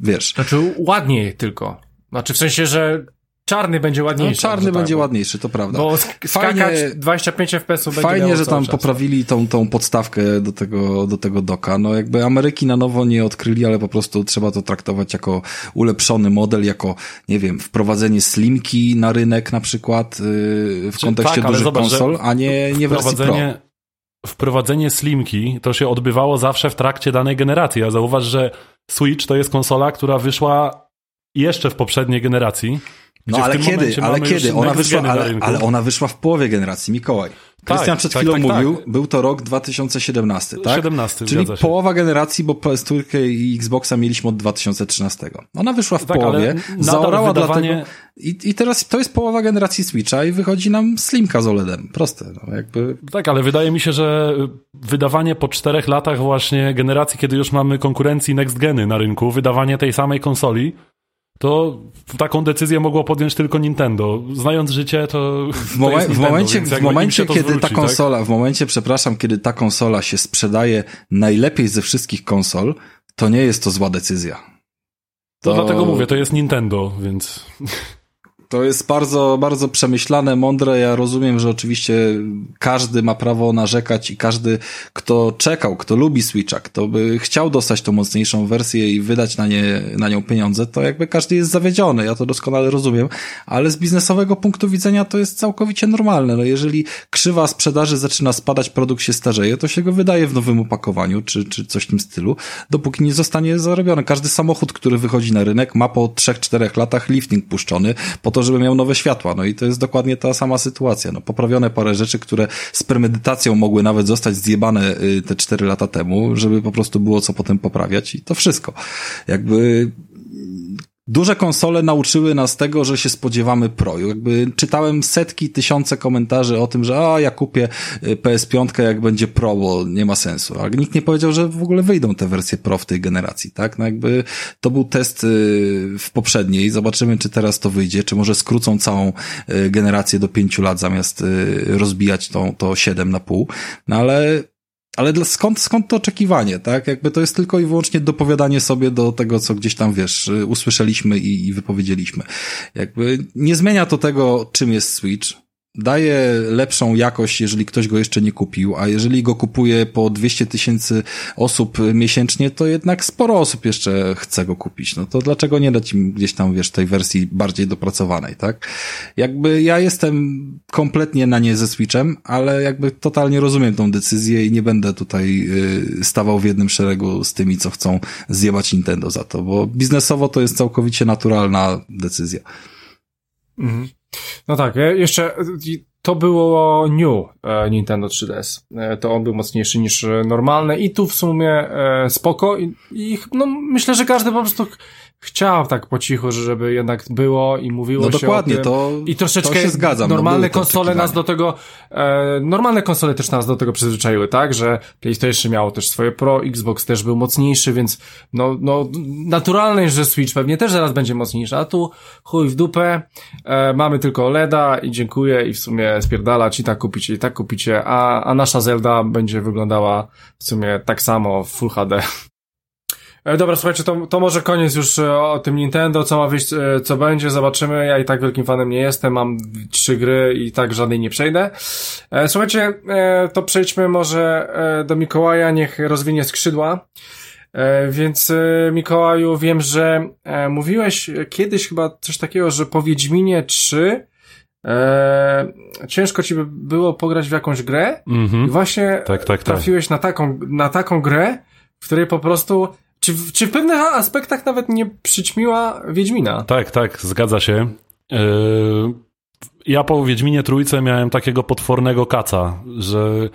wiesz. Znaczy ładniej tylko. Znaczy w sensie, że Czarny będzie ładniejszy. No, czarny będzie tak, ładniejszy, to prawda. Bo fajnie, 25 fps będzie Fajnie, że tam czas. poprawili tą, tą podstawkę do tego, do tego doka. No jakby Ameryki na nowo nie odkryli, ale po prostu trzeba to traktować jako ulepszony model, jako, nie wiem, wprowadzenie slimki na rynek na przykład yy, w kontekście tak, dużych zobacz, konsol, a nie, nie wersji Pro wprowadzenie Slimki to się odbywało zawsze w trakcie danej generacji. A zauważ, że Switch to jest konsola, która wyszła jeszcze w poprzedniej generacji. No ale kiedy, ale kiedy? Ona wyszła, ale, ale ona wyszła w połowie generacji, Mikołaj. Krystian tak, przed tak, chwilą tak, mówił, tak. był to rok 2017, tak? 17, Czyli połowa generacji, bo PS4 i Xboxa mieliśmy od 2013. Ona wyszła w tak, połowie, zaorała wydawanie... dlatego... I, I teraz to jest połowa generacji Switcha i wychodzi nam Slimka z OLEDem. Proste, no jakby... Tak, ale wydaje mi się, że wydawanie po czterech latach właśnie generacji, kiedy już mamy konkurencji next geny na rynku, wydawanie tej samej konsoli, to taką decyzję mogło podjąć tylko Nintendo. Znając życie, to. W, momen, to Nintendo, w momencie, w momencie kiedy zwróci, ta konsola, tak? w momencie, przepraszam, kiedy ta konsola się sprzedaje najlepiej ze wszystkich konsol, to nie jest to zła decyzja. To, to dlatego mówię, to jest Nintendo, więc. To jest bardzo, bardzo przemyślane, mądre. Ja rozumiem, że oczywiście każdy ma prawo narzekać i każdy, kto czekał, kto lubi Switcha, kto by chciał dostać tą mocniejszą wersję i wydać na, nie, na nią pieniądze, to jakby każdy jest zawiedziony. Ja to doskonale rozumiem, ale z biznesowego punktu widzenia to jest całkowicie normalne. No jeżeli krzywa sprzedaży zaczyna spadać, produkt się starzeje, to się go wydaje w nowym opakowaniu, czy, czy coś w tym stylu, dopóki nie zostanie zarobiony. Każdy samochód, który wychodzi na rynek, ma po 3-4 latach lifting puszczony, po to, żeby miał nowe światła. No i to jest dokładnie ta sama sytuacja. No, poprawione parę rzeczy, które z premedytacją mogły nawet zostać zjebane y, te cztery lata temu, żeby po prostu było co potem poprawiać i to wszystko. Jakby duże konsole nauczyły nas tego, że się spodziewamy Pro. Jakby czytałem setki, tysiące komentarzy o tym, że a ja kupię y, PS5 jak będzie Pro, bo nie ma sensu. Ale nikt nie powiedział, że w ogóle wyjdą te wersje Pro w tej generacji, tak? No jakby to był test y, w poprzedniej. Zobaczymy, czy teraz to wyjdzie, czy może skrócą całą y, generację do pięciu lat zamiast rozbijać to, to 7 na pół. No ale ale dla, skąd, skąd to oczekiwanie, tak? Jakby to jest tylko i wyłącznie dopowiadanie sobie do tego, co gdzieś tam, wiesz, usłyszeliśmy i, i wypowiedzieliśmy. Jakby nie zmienia to tego, czym jest Switch daje lepszą jakość, jeżeli ktoś go jeszcze nie kupił, a jeżeli go kupuje po 200 tysięcy osób miesięcznie, to jednak sporo osób jeszcze chce go kupić. No to dlaczego nie dać im gdzieś tam, wiesz, tej wersji bardziej dopracowanej, tak? Jakby ja jestem kompletnie na nie ze Switchem, ale jakby totalnie rozumiem tą decyzję i nie będę tutaj y, stawał w jednym szeregu z tymi, co chcą zjebać Nintendo za to, bo biznesowo to jest całkowicie naturalna decyzja. Mhm. No tak, jeszcze to było New e, Nintendo 3DS. E, to on był mocniejszy niż normalny i tu w sumie e, spoko i, i no, myślę, że każdy po prostu chciał tak po cichu, żeby jednak było i mówiło no się dokładnie, o tym. To, I troszeczkę to się zgadzam, no normalne no konsole nas do tego, e, normalne konsole też nas do tego przyzwyczaiły, tak, że PlayStation miało też swoje Pro, Xbox też był mocniejszy, więc no, no naturalne, że Switch pewnie też zaraz będzie mocniejszy, a tu chuj w dupę, e, mamy tylko OLEDa i dziękuję i w sumie spierdalać i tak kupicie, i tak kupicie, a, a nasza Zelda będzie wyglądała w sumie tak samo w Full HD. E, dobra, słuchajcie, to, to może koniec już e, o tym Nintendo, co ma wyjść, e, co będzie, zobaczymy. Ja i tak wielkim fanem nie jestem, mam trzy gry i tak żadnej nie przejdę. Słuchajcie, to przejdźmy może do Mikołaja, niech rozwinie skrzydła. Więc Mikołaju, wiem, że mówiłeś kiedyś chyba coś takiego, że po Wiedźminie 3 e, ciężko ci by było pograć w jakąś grę mm -hmm. i właśnie tak, tak, tak. trafiłeś na taką, na taką grę, w której po prostu czy, czy w pewnych aspektach nawet nie przyćmiła Wiedźmina? Tak, tak, zgadza się. Yy, ja po Wiedźminie Trójce miałem takiego potwornego kaca, że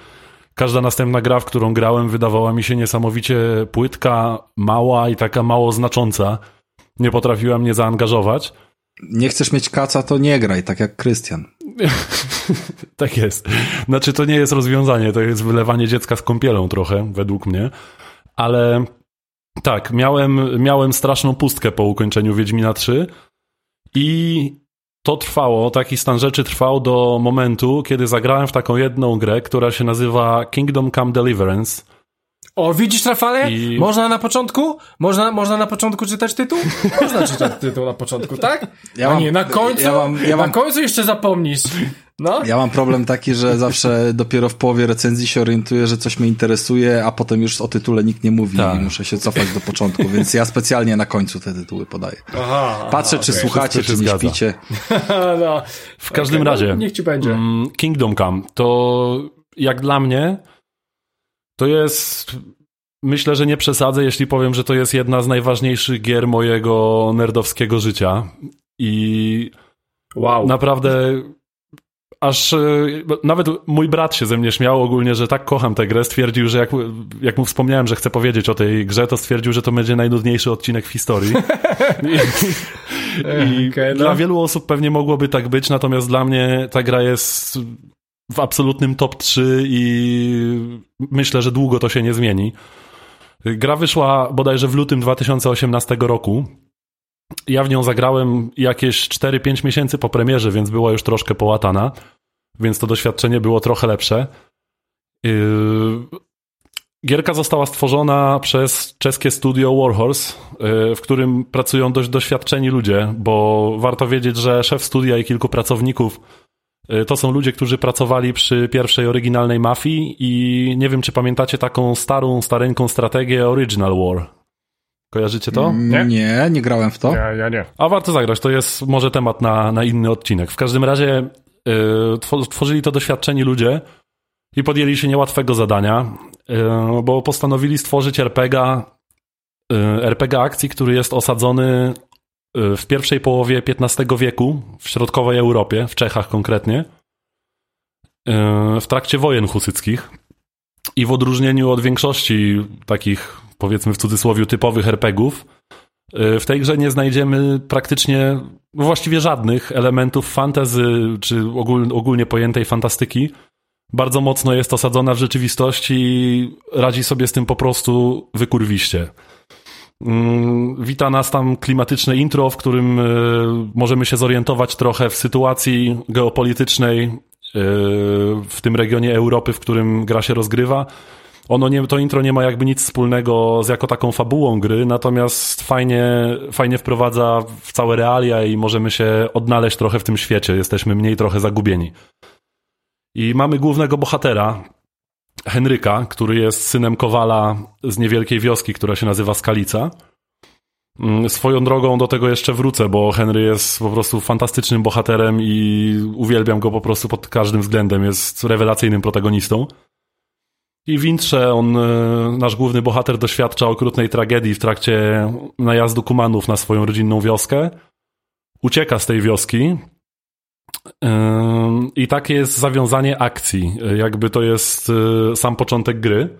każda następna gra, w którą grałem, wydawała mi się niesamowicie płytka, mała i taka mało znacząca. Nie potrafiła mnie zaangażować. Nie chcesz mieć kaca, to nie graj, tak jak Krystian. [laughs] tak jest. Znaczy, to nie jest rozwiązanie, to jest wylewanie dziecka z kąpielą trochę, według mnie. Ale tak, miałem, miałem straszną pustkę po ukończeniu Wiedźmina 3 i to trwało, taki stan rzeczy trwał do momentu, kiedy zagrałem w taką jedną grę, która się nazywa Kingdom Come Deliverance. O, widzisz, Rafale? I... Można na początku? Można, można na początku czytać tytuł? Można czytać tytuł na początku, tak? Ja mam, A nie, na końcu, ja mam, ja mam... na końcu jeszcze zapomnisz. No? Ja mam problem taki, że zawsze [laughs] dopiero w połowie recenzji się orientuję, że coś mnie interesuje, a potem już o tytule nikt nie mówi tak. i muszę się cofać do początku, więc ja specjalnie na końcu te tytuły podaję. Aha, Patrzę, aha, czy okay. słuchacie, czy nie zgadza. śpicie. [laughs] no. W każdym okay, razie, no, niech ci będzie. Mm, Kingdom Come to jak dla mnie to jest Myślę, że nie przesadzę, jeśli powiem, że to jest jedna z najważniejszych gier mojego nerdowskiego życia. I wow. naprawdę aż e, nawet mój brat się ze mnie śmiał ogólnie, że tak kocham tę grę. Stwierdził, że jak, jak mu wspomniałem, że chcę powiedzieć o tej grze, to stwierdził, że to będzie najnudniejszy odcinek w historii. [laughs] I, i okay, no. dla wielu osób pewnie mogłoby tak być, natomiast dla mnie ta gra jest w absolutnym top 3 i myślę, że długo to się nie zmieni. Gra wyszła bodajże w lutym 2018 roku. Ja w nią zagrałem jakieś 4-5 miesięcy po premierze, więc była już troszkę połatana, więc to doświadczenie było trochę lepsze. Yy, gierka została stworzona przez czeskie studio Warhorse, yy, w którym pracują dość doświadczeni ludzie, bo warto wiedzieć, że szef studia i kilku pracowników yy, to są ludzie, którzy pracowali przy pierwszej oryginalnej mafii i nie wiem, czy pamiętacie taką starą, stareńką strategię Original War. Kojarzycie to? Nie, nie, nie grałem w to. Ja, ja nie. A warto zagrać, to jest może temat na, na inny odcinek. W każdym razie yy, tworzyli to doświadczeni ludzie i podjęli się niełatwego zadania, yy, bo postanowili stworzyć RPG, yy, RPG akcji, który jest osadzony y, w pierwszej połowie XV wieku w środkowej Europie, w Czechach konkretnie, y, w trakcie wojen husyckich. I w odróżnieniu od większości takich powiedzmy w cudzysłowie typowych RPGów, Y, w tej grze nie znajdziemy praktycznie, no właściwie żadnych elementów fantazy, czy ogólnie pojętej fantastyki. Bardzo mocno jest osadzona w rzeczywistości i radzi sobie z tym po prostu wykurwiście. Mm, wita nas tam klimatyczne intro, w którym y, możemy się zorientować trochę w sytuacji geopolitycznej y, w tym regionie Europy, w którym gra się rozgrywa. Ono nie, to intro nie ma jakby nic wspólnego z jako taką fabułą gry, natomiast fajnie, fajnie wprowadza w całe realia i możemy się odnaleźć trochę w tym świecie. Jesteśmy mniej trochę zagubieni. I mamy głównego bohatera, Henryka, który jest synem Kowala z niewielkiej wioski, która się nazywa Skalica. Mm, swoją drogą do tego jeszcze wrócę, bo Henry jest po prostu fantastycznym bohaterem i uwielbiam go po prostu pod każdym względem. Jest rewelacyjnym protagonistą. I w intrze on, e, nasz główny bohater, doświadcza okrutnej tragedii w trakcie najazdu Kumanów na swoją rodzinną wioskę. Ucieka z tej wioski. I takie jest zawiązanie akcji. Jakby to jest e, sam początek gry.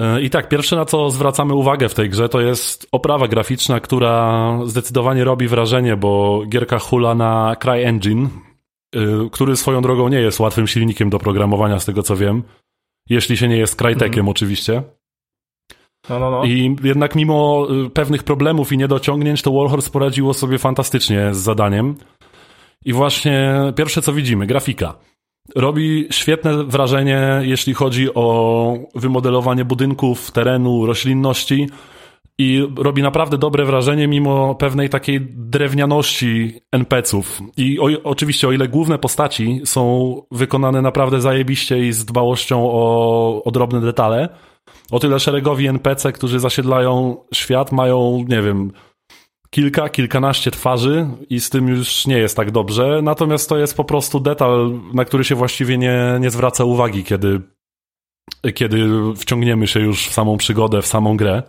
E, I tak, pierwsze na co zwracamy uwagę w tej grze to jest oprawa graficzna, która zdecydowanie robi wrażenie, bo gierka hula na CryEngine, który swoją drogą nie jest łatwym silnikiem do programowania, z tego co wiem. Jeśli się nie jest Crytekiem mhm. oczywiście. No, no, no. I jednak mimo y, pewnych problemów i niedociągnięć, to Warhorse poradziło sobie fantastycznie z zadaniem. I właśnie pierwsze co widzimy, grafika. Robi świetne wrażenie, jeśli chodzi o wymodelowanie budynków, terenu, roślinności i robi naprawdę dobre wrażenie mimo pewnej takiej drewnianości NPC-ów. I o, oczywiście o ile główne postaci są wykonane naprawdę zajebiście i z dbałością o, o drobne detale, o tyle szeregowi NPC, którzy zasiedlają świat, mają, nie wiem, kilka, kilkanaście twarzy i z tym już nie jest tak dobrze. Natomiast to jest po prostu detal, na który się właściwie nie, nie zwraca uwagi, kiedy, kiedy wciągniemy się już w samą przygodę, w samą grę.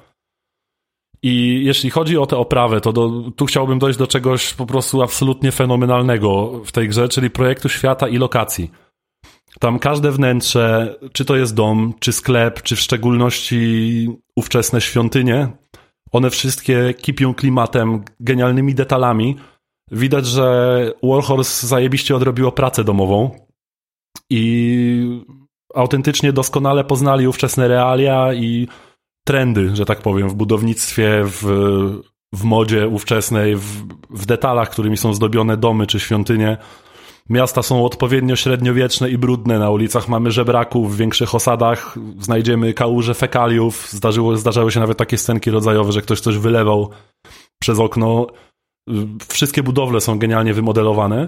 I jeśli chodzi o tę oprawę, to do, tu chciałbym dojść do czegoś po prostu absolutnie fenomenalnego w tej grze, czyli projektu świata i lokacji. Tam każde wnętrze, czy to jest dom, czy sklep, czy w szczególności ówczesne świątynie, one wszystkie kipią klimatem, genialnymi detalami. Widać, że Warhorse zajebiście odrobiło pracę domową i autentycznie doskonale poznali ówczesne realia i trendy, że tak powiem, w budownictwie, w, w modzie ówczesnej, w, w detalach, którymi są zdobione domy czy świątynie. Miasta są odpowiednio średniowieczne i brudne. Na ulicach mamy żebraków, w większych osadach znajdziemy kałuże fekaliów. Zdarzyło, zdarzały się nawet takie scenki rodzajowe, że ktoś coś wylewał przez okno. Wszystkie budowle są genialnie wymodelowane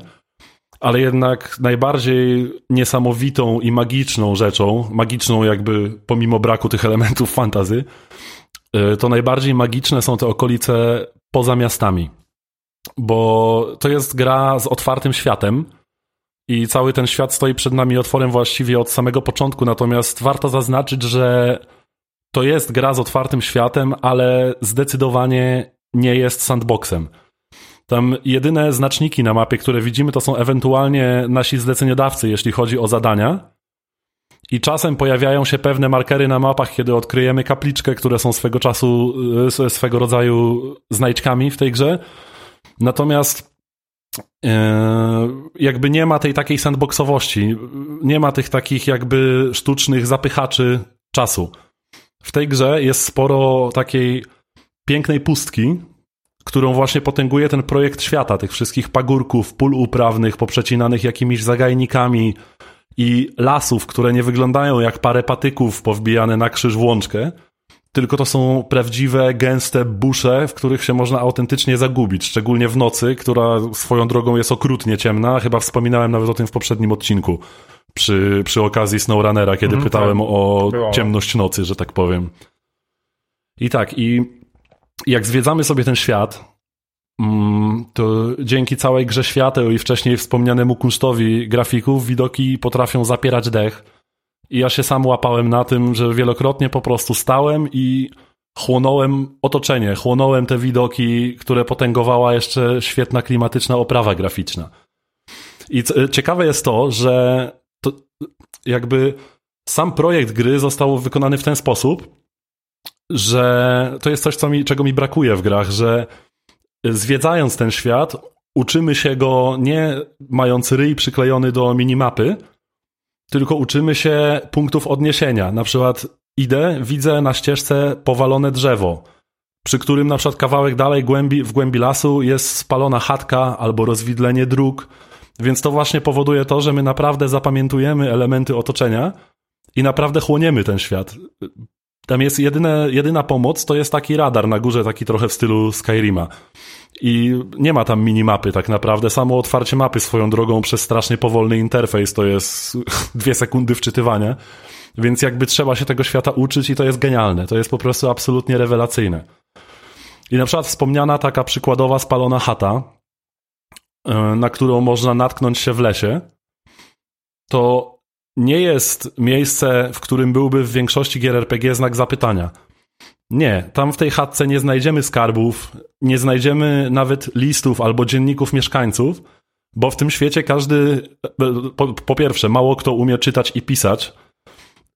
ale jednak najbardziej niesamowitą i magiczną rzeczą, magiczną jakby pomimo braku tych elementów fantazy, y, to najbardziej magiczne są te okolice poza miastami. Bo to jest gra z otwartym światem i cały ten świat stoi przed nami otworem właściwie od samego początku, natomiast warto zaznaczyć, że to jest gra z otwartym światem, ale zdecydowanie nie jest sandboxem. Tam jedyne znaczniki na mapie, które widzimy, to są ewentualnie nasi zleceniodawcy, jeśli chodzi o zadania. I czasem pojawiają się pewne markery na mapach, kiedy odkryjemy kapliczkę, które są swego czasu, e, swego rodzaju znajdźkami w tej grze. Natomiast e, jakby nie ma tej takiej sandboxowości, nie ma tych takich jakby sztucznych zapychaczy czasu. W tej grze jest sporo takiej pięknej pustki, którą właśnie potęguje ten projekt świata, tych wszystkich pagórków, pól uprawnych, poprzecinanych jakimiś zagajnikami i lasów, które nie wyglądają jak parę patyków powbijane na krzyż w łączkę, tylko to są prawdziwe, gęste busze, w których się można autentycznie zagubić, szczególnie w nocy, która swoją drogą jest okrutnie ciemna. Chyba wspominałem nawet o tym w poprzednim odcinku, przy, przy okazji SnowRunnera, kiedy mm, pytałem tak. o Było. ciemność nocy, że tak powiem. I tak, i jak zwiedzamy sobie ten świat, mm, to dzięki całej grze świateł i wcześniej wspomnianemu kunsztowi grafików widoki potrafią zapierać dech. I ja się sam łapałem na tym, że wielokrotnie po prostu stałem i chłonąłem otoczenie, chłonąłem te widoki, które potęgowała jeszcze świetna klimatyczna oprawa graficzna. I ciekawe jest to, że to jakby sam projekt gry został wykonany w ten sposób, że to jest coś, co mi, czego mi brakuje w grach, że zwiedzając ten świat, uczymy się go nie mając ryj przyklejony do minimapy, tylko uczymy się punktów odniesienia. Na przykład idę, widzę na ścieżce powalone drzewo, przy którym na przykład kawałek dalej głębi, w głębi lasu jest spalona chatka albo rozwidlenie dróg, więc to właśnie powoduje to, że my naprawdę zapamiętujemy elementy otoczenia i naprawdę chłoniemy ten świat. Tam jest jedyne, jedyna pomoc, to jest taki radar na górze, taki trochę w stylu Skyrima. I nie ma tam minimapy tak naprawdę. Samo otwarcie mapy swoją drogą przez strasznie powolny interfejs to jest [laughs] dwie sekundy wczytywania. Więc jakby trzeba się tego świata uczyć i to jest genialne. To jest po prostu absolutnie rewelacyjne. I na przykład wspomniana taka przykładowa spalona chata, e, na którą można natknąć się w lesie, to nie jest miejsce, w którym byłby w większości gier RPG znak zapytania. Nie, tam w tej chatce nie znajdziemy skarbów, nie znajdziemy nawet listów albo dzienników mieszkańców, bo w tym świecie każdy, po, po, pierwsze, mało kto umie czytać i pisać,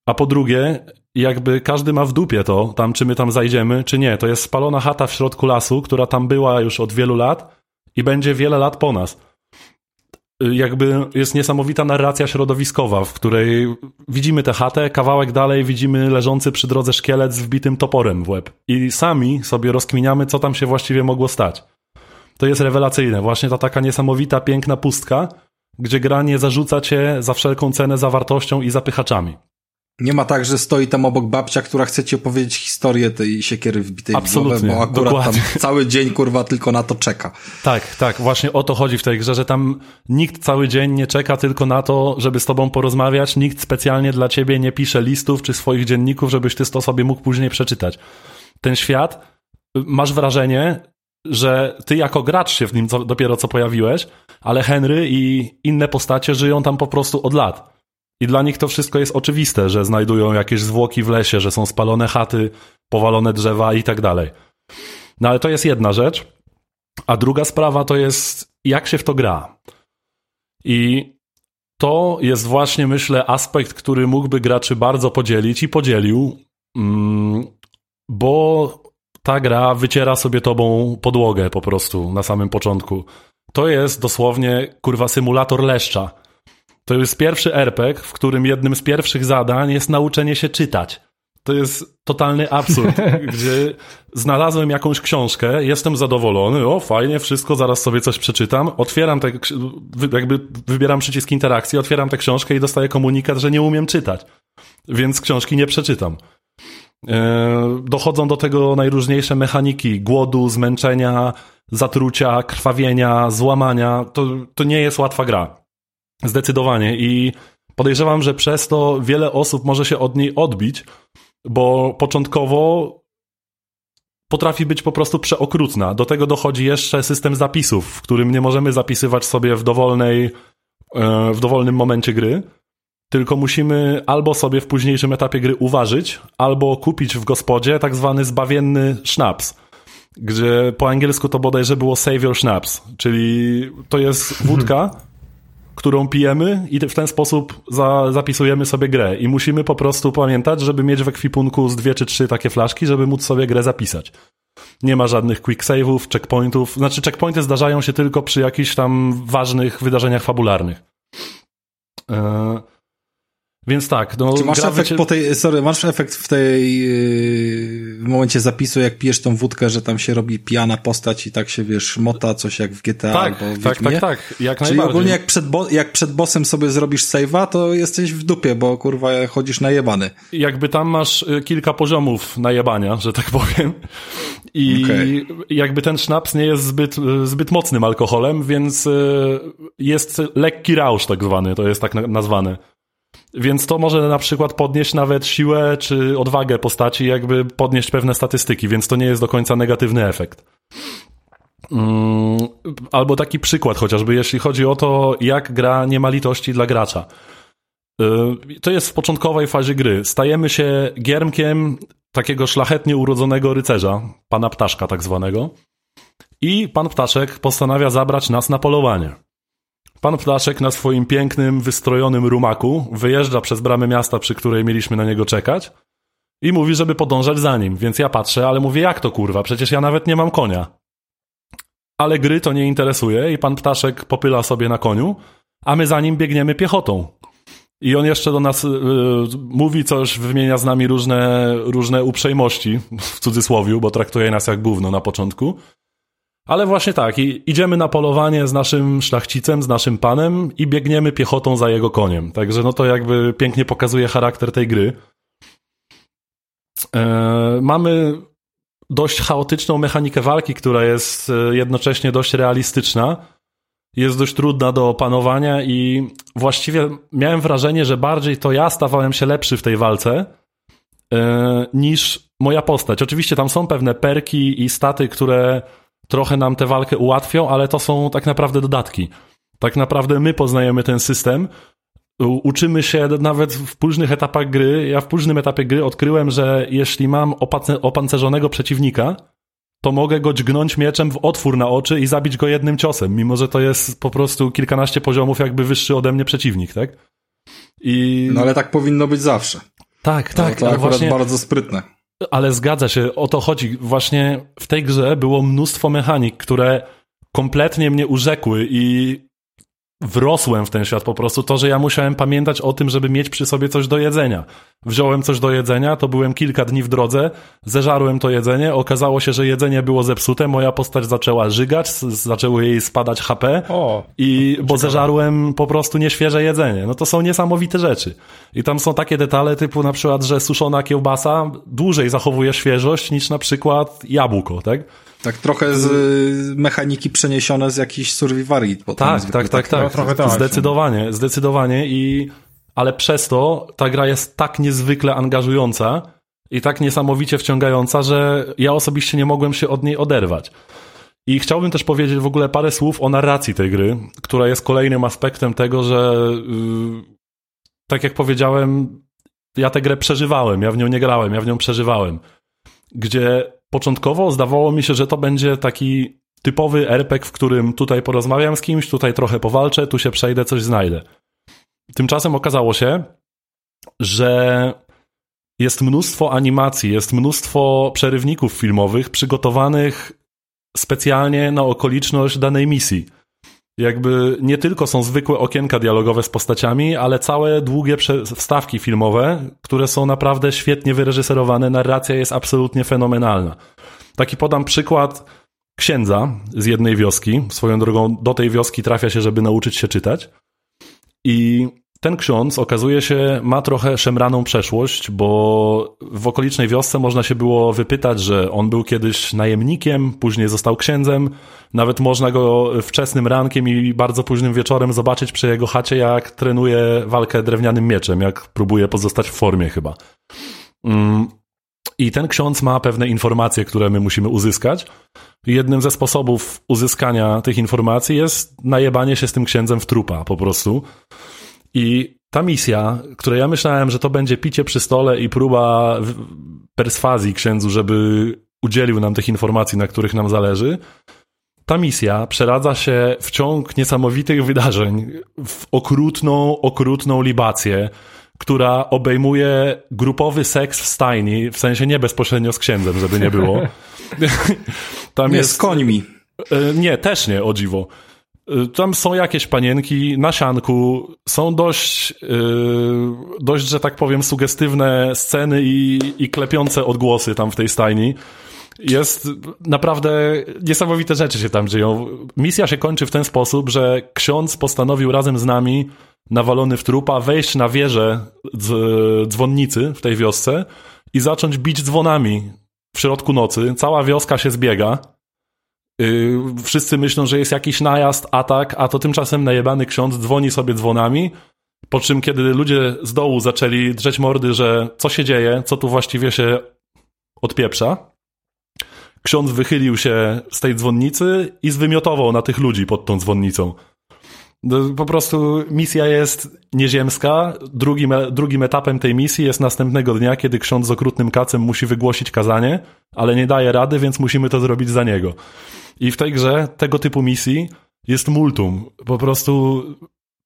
a po drugie, jakby każdy ma w dupie to, tam czy my tam zajdziemy, czy nie. To jest spalona chata w środku lasu, która tam była już od wielu lat i będzie wiele lat po nas jakby jest niesamowita narracja środowiskowa, w której widzimy tę chatę, kawałek dalej widzimy leżący przy drodze szkielet z wbitym toporem w łeb. I sami sobie rozkminiamy, co tam się właściwie mogło stać. To jest rewelacyjne. Właśnie ta taka niesamowita, piękna pustka, gdzie gra nie zarzuca cię za wszelką cenę zawartością i zapychaczami. Nie ma tak, że stoi tam obok babcia, która chce ci opowiedzieć historię tej siekiery wbitej Absolutnie, w głowę, bo akurat dokładnie. tam [laughs] cały dzień kurwa tylko na to czeka. Tak, tak, właśnie o to chodzi w tej grze, że tam nikt cały dzień nie czeka tylko na to, żeby z tobą porozmawiać, nikt specjalnie dla ciebie nie pisze listów czy swoich dzienników, żebyś ty to sobie mógł później przeczytać. Ten świat, masz wrażenie, że ty jako gracz się w nim dopiero co pojawiłeś, ale Henry i inne postacie żyją tam po prostu od lat. I dla nich to wszystko jest oczywiste, że znajdują jakieś zwłoki w lesie, że są spalone chaty, powalone drzewa i tak dalej. No ale to jest jedna rzecz. A druga sprawa to jest, jak się w to gra. I to jest właśnie, myślę, aspekt, który mógłby graczy bardzo podzielić i podzielił, mm, bo ta gra wyciera sobie tobą podłogę po prostu na samym początku. To jest dosłownie kurwa symulator leszcza. To jest pierwszy RPG, w którym jednym z pierwszych zadań jest nauczenie się czytać. To jest totalny absurd, [laughs] gdzie znalazłem jakąś książkę, jestem zadowolony, o fajnie, wszystko, zaraz sobie coś przeczytam, otwieram te, jakby wybieram przycisk interakcji, otwieram tę książkę i dostaję komunikat, że nie umiem czytać, więc książki nie przeczytam. E, dochodzą do tego najróżniejsze mechaniki głodu, zmęczenia, zatrucia, krwawienia, złamania. To, to nie jest łatwa gra. Zdecydowanie. I podejrzewam, że przez to wiele osób może się od niej odbić, bo początkowo potrafi być po prostu przeokrutna. Do tego dochodzi jeszcze system zapisów, w którym nie możemy zapisywać sobie w dowolnej, e, w dowolnym momencie gry, tylko musimy albo sobie w późniejszym etapie gry uważać, albo kupić w gospodzie tak zwany zbawienny sznaps, gdzie po angielsku to bodajże było save your schnapps, czyli to jest wódka, [laughs] którą pijemy i w ten sposób za, zapisujemy sobie grę. I musimy po prostu pamiętać, żeby mieć w ekwipunku z dwie czy trzy takie flaszki, żeby móc sobie grę zapisać. Nie ma żadnych quick save'ów, checkpointów. Znaczy, checkpointy zdarzają się tylko przy jakichś tam ważnych wydarzeniach fabularnych. Eee, więc tak, no. Czy masz efekt wycie... po tej, sorry, masz efekt w tej, yy, w momencie zapisu, jak pijesz tą wódkę, że tam się robi pijana postać i tak się, wiesz, mota coś jak w GTA tak, albo w Tak, tak, tak, jak Czyli ogólnie jak przed, bo, jak przed bossem sobie zrobisz save'a, to jesteś w dupie, bo kurwa chodzisz najebany. Jakby tam masz y, kilka poziomów najebania, że tak powiem. I okay. jakby ten sznaps nie jest zbyt, y, zbyt mocnym alkoholem, więc y, jest lekki rausz tak zwany, to jest tak nazwane. Więc to może na przykład podnieść nawet siłę czy odwagę postaci, jakby podnieść pewne statystyki, więc to nie jest do końca negatywny efekt. Mm, albo taki przykład chociażby, jeśli chodzi o to, jak gra nie ma litości dla gracza. Y, to jest w początkowej fazie gry. Stajemy się giermkiem takiego szlachetnie urodzonego rycerza, pana ptaszka tak zwanego. I pan ptaszek postanawia zabrać nas na polowanie. Pan Ptaszek na swoim pięknym, wystrojonym rumaku wyjeżdża przez bramę miasta, przy której mieliśmy na niego czekać I mówi, żeby podążać za nim, więc ja patrzę, ale mówię, jak to kurwa, przecież ja nawet nie mam konia. Ale gry to nie interesuje i pan ptaszek popyla sobie na koniu, a my za nim biegniemy piechotą. I on jeszcze do nas y, mówi coś, wymienia z nami różne, różne uprzejmości, w cudzysłowiu, bo traktuje nas jak gówno na początku. Ale właśnie tak, i idziemy na polowanie z naszym szlachcicem, z naszym panem i biegniemy piechotą za jego koniem. Także no to jakby pięknie pokazuje charakter tej gry. E, mamy dość chaotyczną mechanikę walki, która jest e, jednocześnie dość realistyczna. Jest dość trudna do opanowania i właściwie miałem wrażenie, że bardziej to ja stawałem się lepszy w tej walce e, niż moja postać. Oczywiście tam są pewne perki i staty, które trochę nam tę walkę ułatwią, ale to są tak naprawdę dodatki. Tak naprawdę my poznajemy ten system, uczymy się nawet w późnych etapach gry. Ja w późnym etapie gry odkryłem, że jeśli mam opancerzonego przeciwnika, to mogę go dźgnąć mieczem w otwór na oczy i zabić go jednym ciosem, mimo że to jest po prostu kilkanaście poziomów jakby wyższy ode mnie przeciwnik, tak? I... No ale tak powinno być zawsze. Tak, tak. No, to akurat właśnie... bardzo sprytne. Ale zgadza się, o to chodzi. Właśnie w tej grze było mnóstwo mechanik, które kompletnie mnie urzekły i wrosłem w ten świat po prostu. To, że ja musiałem pamiętać o tym, żeby mieć przy sobie coś do jedzenia. Wziąłem coś do jedzenia, to byłem kilka dni w drodze, zeżarłem to jedzenie, okazało się, że jedzenie było zepsute, moja postać zaczęła żygać, zaczęło jej spadać HP o, i bo zeżarłem po prostu nieświeże jedzenie. No to są niesamowite rzeczy. I tam są takie detale typu na przykład, że suszona kiełbasa dłużej zachowuje świeżość niż na przykład jabłko, tak? Tak trochę z mechaniki przeniesione z jakichś survivarii. Tak, tak, tak, tak, tak. No, trochę tak. Zdecydowanie, zdecydowanie i ale przez to ta gra jest tak niezwykle angażująca i tak niesamowicie wciągająca, że ja osobiście nie mogłem się od niej oderwać. I chciałbym też powiedzieć w ogóle parę słów o narracji tej gry, która jest kolejnym aspektem tego, że yy, tak jak powiedziałem, ja tę grę przeżywałem, ja w nią nie grałem, ja w nią przeżywałem. Gdzie Początkowo zdawało mi się, że to będzie taki typowy RPG, w którym tutaj porozmawiam z kimś, tutaj trochę powalczę, tu się przejdę, coś znajdę. Tymczasem okazało się, że jest mnóstwo animacji, jest mnóstwo przerywników filmowych przygotowanych specjalnie na okoliczność danej misji. Jakby nie tylko są zwykłe okienka dialogowe z postaciami, ale całe długie wstawki filmowe, które są naprawdę świetnie wyreżyserowane. Narracja jest absolutnie fenomenalna. Taki podam przykład księdza z jednej wioski. Swoją drogą do tej wioski trafia się, żeby nauczyć się czytać. I ten ksiądz okazuje się ma trochę szemraną przeszłość, bo w okolicznej wiosce można się było wypytać, że on był kiedyś najemnikiem, później został księdzem. Nawet można go wczesnym rankiem i bardzo późnym wieczorem zobaczyć przy jego chacie, jak trenuje walkę drewnianym mieczem, jak próbuje pozostać w formie chyba. Mm. I ten ksiądz ma pewne informacje, które my musimy uzyskać. Jednym ze sposobów uzyskania tych informacji jest najebanie się z tym księdzem w trupa po prostu. I ta misja, której ja myślałem, że to będzie picie przy stole i próba perswazji księdzu, żeby udzielił nam tych informacji, na których nam zależy, ta misja przeradza się w ciąg niesamowitych wydarzeń, w okrutną, okrutną libację, która obejmuje grupowy seks w stajni, w sensie nie bezpośrednio z księdzem, żeby nie było. [laughs] Tam nie, jest z końmi. E, nie, też nie, o dziwo. Y, tam są jakieś panienki na sianku, są dość, yy, dość, że tak powiem, sugestywne sceny i, i klepiące odgłosy tam w tej stajni. Jest naprawdę niesamowite rzeczy się tam dzieją. Misja się kończy w ten sposób, że ksiądz postanowił razem z nami, nawalony w trupa, wejść na wieżę dzwonnicy w tej wiosce i zacząć bić dzwonami w środku nocy. Cała wioska się zbiega Yy, wszyscy myślą, że jest jakiś najazd, atak, a to tymczasem najebany ksiądz dzwoni sobie dzwonami, po czym kiedy ludzie z dołu zaczęli drzeć mordy, że co się dzieje, co tu właściwie się odpieprza, ksiądz wychylił się z tej dzwonnicy i zwymiotował na tych ludzi pod tą dzwonnicą. No, po prostu misja jest nieziemska. Drugim, drugim etapem tej misji jest następnego dnia, kiedy ksiądz z okrutnym kacem musi wygłosić kazanie, ale nie daje rady, więc musimy to zrobić za niego. I w tej grze tego typu misji jest multum. Po prostu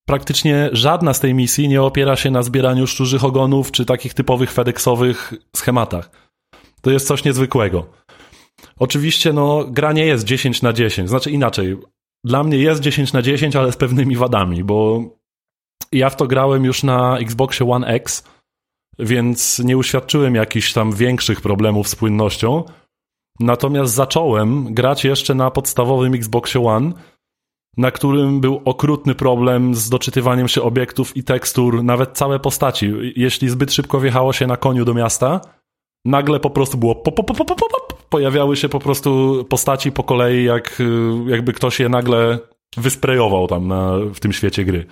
praktycznie żadna z tej misji nie opiera się na zbieraniu szczurzych ogonów czy takich typowych FedExowych schematach. To jest coś niezwykłego. Oczywiście, no, gra nie jest 10 na 10, znaczy inaczej. Dla mnie jest 10 na 10, ale z pewnymi wadami, bo ja w to grałem już na Xboxie One X, więc nie uświadczyłem jakichś tam większych problemów z płynnością. Natomiast zacząłem grać jeszcze na podstawowym Xboxie One, na którym był okrutny problem z doczytywaniem się obiektów i tekstur, nawet całe postaci. Jeśli zbyt szybko wjechało się na koniu do miasta, nagle po prostu było pop, pop, pop, pop, pop, pojawiały się po prostu postaci po kolei, jak, jakby ktoś je nagle wysprejował tam na, w tym świecie gry.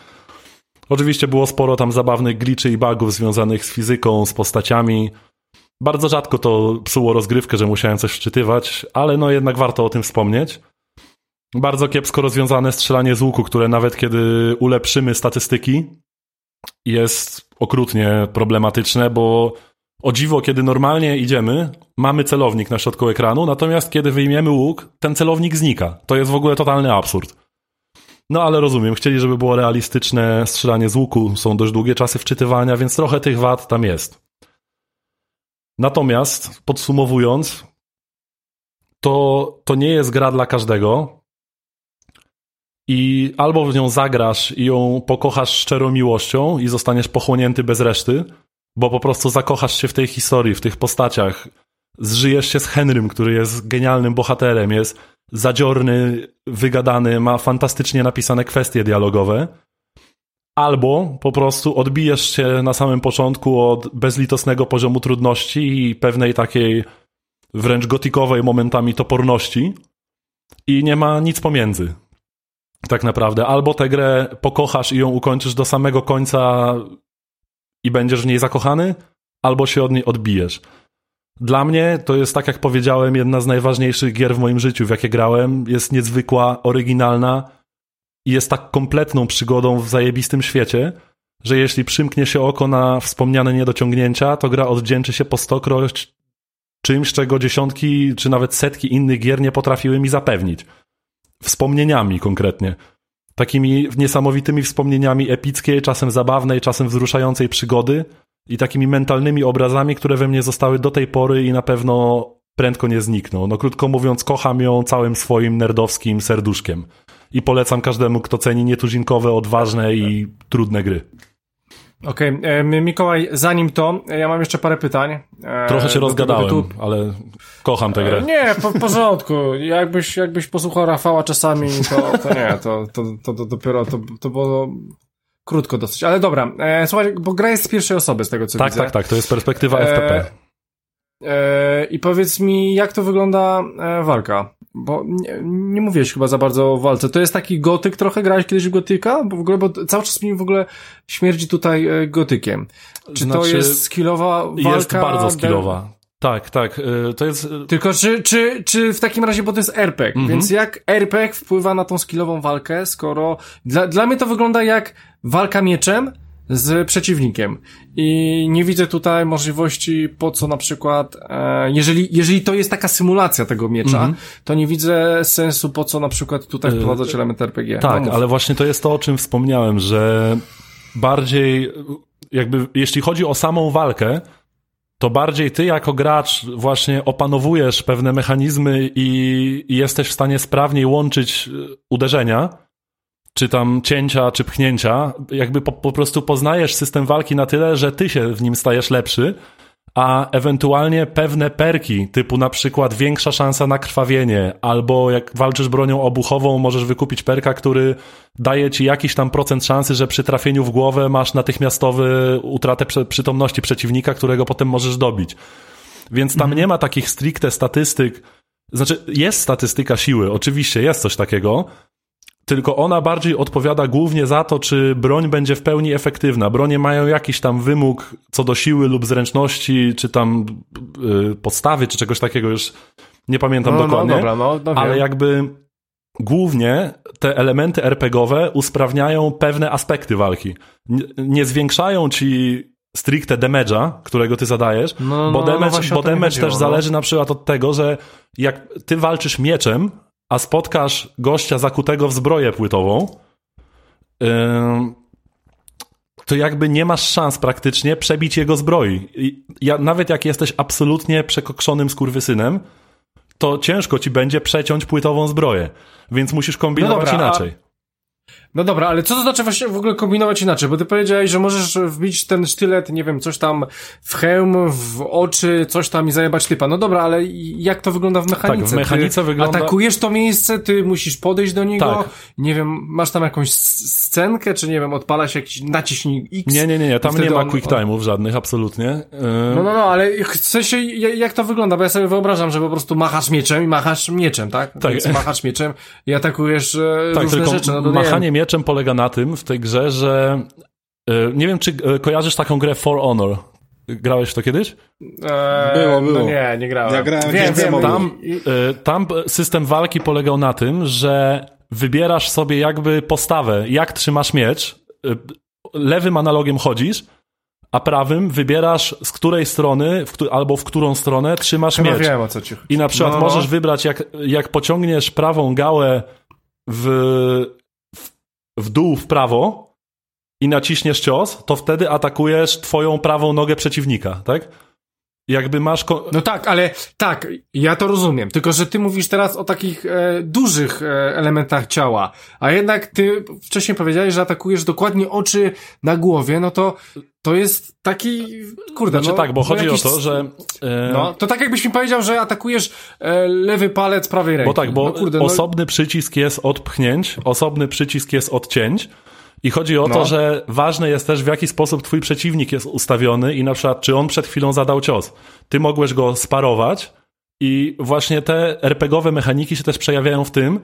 Oczywiście było sporo tam zabawnych glitchy i bugów związanych z fizyką, z postaciami. Bardzo rzadko to psuło rozgrywkę, że musiałem coś wczytywać, ale no jednak warto o tym wspomnieć. Bardzo kiepsko rozwiązane strzelanie z łuku, które nawet kiedy ulepszymy statystyki, jest okrutnie problematyczne, bo o dziwo, kiedy normalnie idziemy, mamy celownik na środku ekranu, natomiast kiedy wyjmiemy łuk, ten celownik znika. To jest w ogóle totalny absurd. No ale rozumiem, chcieli, żeby było realistyczne strzelanie z łuku, są dość długie czasy wczytywania, więc trochę tych wad tam jest. Natomiast, podsumowując, to, to nie jest gra dla każdego. I albo w nią zagrasz i ją pokochasz szczerą miłością i zostaniesz pochłonięty bez reszty, bo po prostu zakochasz się w tej historii, w tych postaciach. Zżyjesz się z Henrym, który jest genialnym bohaterem, jest zadziorny, wygadany, ma fantastycznie napisane kwestie dialogowe. Albo po prostu odbijesz się na samym początku od bezlitosnego poziomu trudności i pewnej takiej wręcz gotikowej momentami toporności i nie ma nic pomiędzy. Tak naprawdę. Albo tę grę pokochasz i ją ukończysz do samego końca i będziesz w niej zakochany, albo się od niej odbijesz. Dla mnie to jest, tak jak powiedziałem, jedna z najważniejszych gier w moim życiu, w jakie grałem. Jest niezwykła, oryginalna i jest tak kompletną przygodą w zajebistym świecie, że jeśli przymknie się oko na wspomniane niedociągnięcia, to gra odwdzięczy się po stokroć czymś, czego dziesiątki czy nawet setki innych gier nie potrafiły mi zapewnić. Wspomnieniami konkretnie. Takimi niesamowitymi wspomnieniami epickiej, czasem zabawnej, czasem wzruszającej przygody i takimi mentalnymi obrazami, które we mnie zostały do tej pory i na pewno prędko nie znikną. No krótko mówiąc, kocham ją całym swoim nerdowskim serduszkiem. I polecam każdemu, kto ceni nietuzinkowe, odważne i trudne gry. Okej, okay. Mikołaj, zanim to, ja mam jeszcze parę pytań. E, Trochę się rozgadałem, tu... ale kocham tę grę. Nie, w porządku. Jakbyś, jakbyś posłuchał Rafała czasami, to, to nie, to, to, to, to dopiero to, to było krótko dosyć. Ale dobra, e, słuchaj, bo gra jest z pierwszej osoby, z tego co tak, widzę. Tak, tak, tak, to jest perspektywa FPP. E, I powiedz mi, jak to wygląda e, walka? Bo nie, nie mówiłeś chyba za bardzo o walce. To jest taki gotyk trochę? Grałeś kiedyś w gotyka? Bo w ogóle, bo cały czas mi w ogóle śmierdzi tutaj e, gotykiem. Czy znaczy, to jest skillowa walka? Jest bardzo skillowa. Tak, tak. To jest. Tylko czy, czy, czy w takim razie, bo to jest RPG, -hmm. więc jak RPG wpływa na tą skillową walkę, skoro. Dla, dla mnie to wygląda jak walka mieczem, z przeciwnikiem. I nie widzę tutaj możliwości, po co na przykład, e, jeżeli, jeżeli to jest taka symulacja tego miecza, mm -hmm. to nie widzę sensu, po co na przykład tutaj e, wprowadzać yy, element RPG. Tak, no ale właśnie to jest to, o czym wspomniałem, że bardziej, jakby, jeśli chodzi o samą walkę, to bardziej ty jako gracz właśnie opanowujesz pewne mechanizmy i, i jesteś w stanie sprawniej łączyć e, uderzenia, czy tam cięcia, czy pchnięcia, jakby po, po prostu poznajesz system walki na tyle, że ty się w nim stajesz lepszy, a ewentualnie pewne perki, typu na przykład większa szansa na krwawienie, albo jak walczysz bronią obuchową, możesz wykupić perka, który daje ci jakiś tam procent szansy, że przy trafieniu w głowę masz natychmiastowy utratę przytomności przeciwnika, którego potem możesz dobić. Więc tam mhm. nie ma takich stricte statystyk. Znaczy, jest statystyka siły, oczywiście jest coś takiego, tylko ona bardziej odpowiada głównie za to, czy broń będzie w pełni efektywna. Bronie mają jakiś tam wymóg co do siły lub zręczności, czy tam yy, podstawy, czy czegoś takiego, już nie pamiętam no, no dokładnie. No, dobra, no, no ale jakby głównie te elementy RPGowe usprawniają pewne aspekty walki. Nie, nie zwiększają ci stricte damage'a, którego ty zadajesz, no, bo no, damage, no bo damage też zależy na przykład od tego, że jak ty walczysz mieczem, a spotkasz gościa zakutego w zbroję płytową, to jakby nie masz szans praktycznie przebić jego zbroi. Ja, nawet jak jesteś absolutnie przekokszonym skurwysynem, to ciężko ci będzie przeciąć płytową zbroję. Więc musisz kombinować No dobra, a- inaczej. No dobra, ale co to znaczy właśnie w ogóle kombinować inaczej? Bo ty powiedziałeś, że możesz wbić ten sztylet, nie wiem, coś tam w hełm, w oczy, coś tam i zajebać typa. No dobra, ale jak to wygląda w mechanice? Tak, w mechanice ty wygląda- Atakujesz to miejsce, ty musisz podejść do niego, Tak. nie wiem, masz tam jakąś scenkę, czy nie wiem, odpala się jakiś naciśnij X. Nie, nie, nie, nie. tam nie ma on- quick time'ów żadnych, absolutnie. Yy, No, no, no, ale chcę się, ja- jak to wygląda, bo ja sobie wyobrażam, że po prostu machasz mieczem i machasz mieczem, tak? Tak. Więc machasz mieczem i atakujesz e, tak, różne rzeczy. No, to machanie mieczem polega na tym w tej grze, że yy, nie wiem, czy yy, kojarzysz taką grę For Honor. Grałeś w to kiedyś? Eee, Było, było. No nie, nie grałem. Ja grałem wiem, wiem, tam, Yy, tam system walki polegał na tym, że wybierasz sobie jakby postawę, jak trzymasz miecz. Lewym analogiem chodzisz, a prawym wybierasz z której strony, w, albo w którą stronę trzymasz Chyba miecz. wiem o co ci chodzi. I na przykład No, no. możesz wybrać, jak, jak pociągniesz prawą gałę w, w, dół w prawo i naciśniesz cios, to wtedy atakujesz twoją prawą nogę przeciwnika, tak? Jakby masz... Ko- No tak, ale tak, ja to rozumiem. Tylko, że ty mówisz teraz o takich e, dużych e, elementach ciała, a jednak ty wcześniej powiedziałeś, że atakujesz dokładnie oczy na głowie, no to to jest taki, kurde, znaczy no, tak, bo no chodzi jakiś- o to, że... e, No, to tak jakbyś mi powiedział, że atakujesz e, lewy palec prawej ręki. Bo tak, bo no, kurde, no, osobny przycisk jest od pchnięć, osobny przycisk jest od cięć. I chodzi o No. to, że ważne jest też, w jaki sposób twój przeciwnik jest ustawiony i na przykład, czy on przed chwilą zadał cios. Ty mogłeś go sparować i właśnie te RPGowe mechaniki się też przejawiają w tym,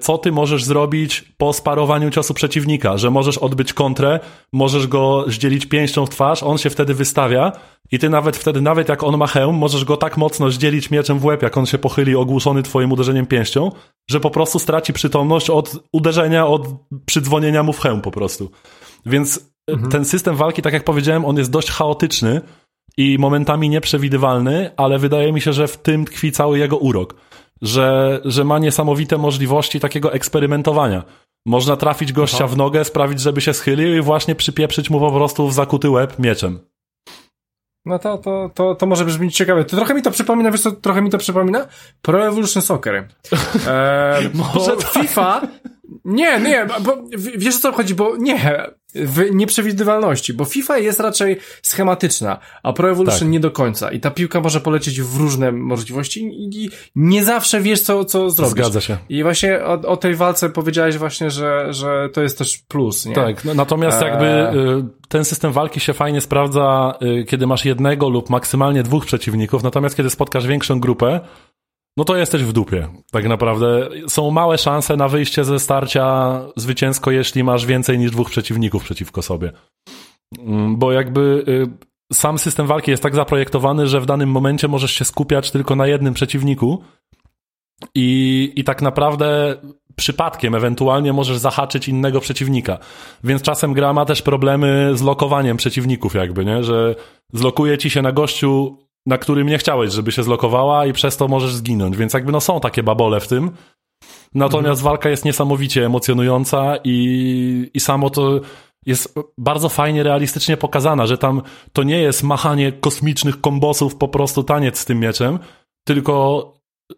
co ty możesz zrobić po sparowaniu ciosu przeciwnika, że możesz odbyć kontrę, możesz go zdzielić pięścią w twarz, on się wtedy wystawia i ty nawet wtedy, nawet jak on ma hełm, możesz go tak mocno zdzielić mieczem w łeb, jak on się pochyli ogłuszony twoim uderzeniem pięścią, że po prostu straci przytomność od uderzenia, od przydzwonienia mu w hełm po prostu. Więc y, ten system walki, tak jak powiedziałem, on jest dość chaotyczny i momentami nieprzewidywalny, ale wydaje mi się, że w tym tkwi cały jego urok. Że, że ma niesamowite możliwości takiego eksperymentowania. Można trafić gościa w nogę, sprawić, żeby się schylił i właśnie przypieprzyć mu po prostu w zakuty łeb mieczem. No to, to, to, to może brzmieć ciekawe. To trochę mi to przypomina, wiesz co, trochę mi to przypomina? Pro Evolution Soccer. [laughs] Eee, Może tak. FIFA... Nie, nie, bo wiesz o co chodzi, bo nie, w nieprzewidywalności, bo FIFA jest raczej schematyczna, a Pro Evolution Tak. nie do końca i ta piłka może polecieć w różne możliwości i, nie zawsze wiesz co, co zrobić. Zgadza się. I właśnie o, o tej walce powiedziałeś właśnie, że, że to jest też plus, nie? Tak, no, natomiast Eee. jakby y, ten system walki się fajnie sprawdza, y, kiedy masz jednego lub maksymalnie dwóch przeciwników, natomiast kiedy spotkasz większą grupę, no to jesteś w dupie. Tak naprawdę są małe szanse na wyjście ze starcia zwycięsko, jeśli masz więcej niż dwóch przeciwników przeciwko sobie. Mm, Bo jakby y, sam system walki jest tak zaprojektowany, że w danym momencie możesz się skupiać tylko na jednym przeciwniku i, i tak naprawdę przypadkiem ewentualnie możesz zahaczyć innego przeciwnika. Więc czasem gra ma też problemy z lokowaniem przeciwników jakby, nie? Że zlokuje ci się na gościu, na którym nie chciałeś, żeby się zlokowała i przez to możesz zginąć. Więc jakby no są takie babole w tym. Natomiast walka jest niesamowicie emocjonująca i, i samo to jest bardzo fajnie, realistycznie pokazana, że tam to nie jest machanie kosmicznych kombosów, po prostu taniec z tym mieczem, tylko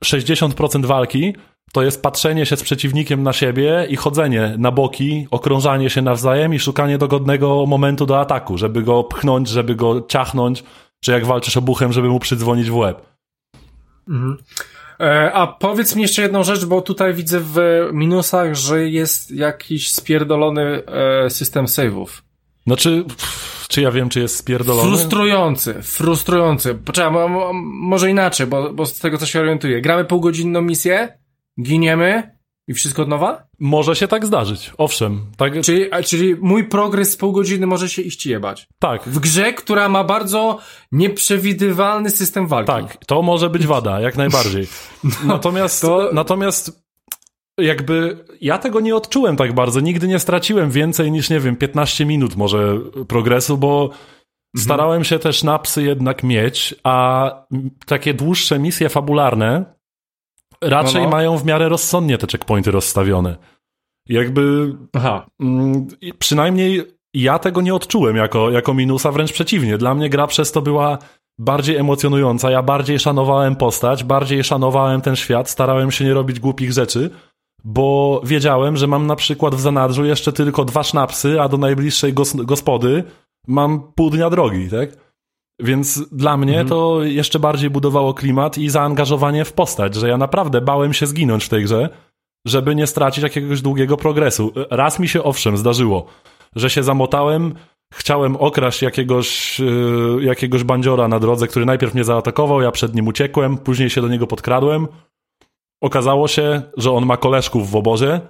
60% walki to jest patrzenie się z przeciwnikiem na siebie i chodzenie na boki, okrążanie się nawzajem i szukanie dogodnego momentu do ataku, żeby go pchnąć, żeby go ciachnąć, czy jak walczysz obuchem, żeby mu przydzwonić w łeb. E, a powiedz mi jeszcze jedną rzecz, bo tutaj widzę w minusach, że jest jakiś spierdolony e, system save'ów. Znaczy, pff, czy ja wiem, czy jest spierdolony? Frustrujący, frustrujący. Poczekaj, mo- mo- może inaczej, bo, bo z tego co się orientuję. Gramy półgodzinną misję, giniemy i wszystko od nowa? Może się tak zdarzyć, owszem. Tak, Czyli, czyli mój progres z pół godziny może się iść jebać. tak, W grze, która ma bardzo nieprzewidywalny system walki. tak, to może być wada, jak najbardziej. [laughs] Natomiast, to- natomiast jakby ja tego nie odczułem tak bardzo. Nigdy nie straciłem więcej niż, nie wiem, 15 minut może progresu, bo starałem się też na psy jednak mieć, a takie dłuższe misje fabularne raczej No, no. mają w miarę rozsądnie te checkpointy rozstawione. Jakby Aha. Mm, Przynajmniej ja tego nie odczułem jako, jako minusa, wręcz przeciwnie. Dla mnie gra przez to była bardziej emocjonująca. Ja bardziej szanowałem postać, bardziej szanowałem ten świat, starałem się nie robić głupich rzeczy, bo wiedziałem, że mam na przykład w zanadrzu jeszcze tylko dwa sznapsy, a do najbliższej gos gospody mam pół dnia drogi, tak? Więc dla mnie mhm. to jeszcze bardziej budowało klimat i zaangażowanie w postać, że ja naprawdę bałem się zginąć w tej grze, żeby nie stracić jakiegoś długiego progresu. Raz mi się owszem zdarzyło, że się zamotałem, chciałem okraść jakiegoś, yy, jakiegoś bandziora na drodze, który najpierw mnie zaatakował, ja przed nim uciekłem, później się do niego podkradłem. Okazało się, że on ma koleżków w obozie.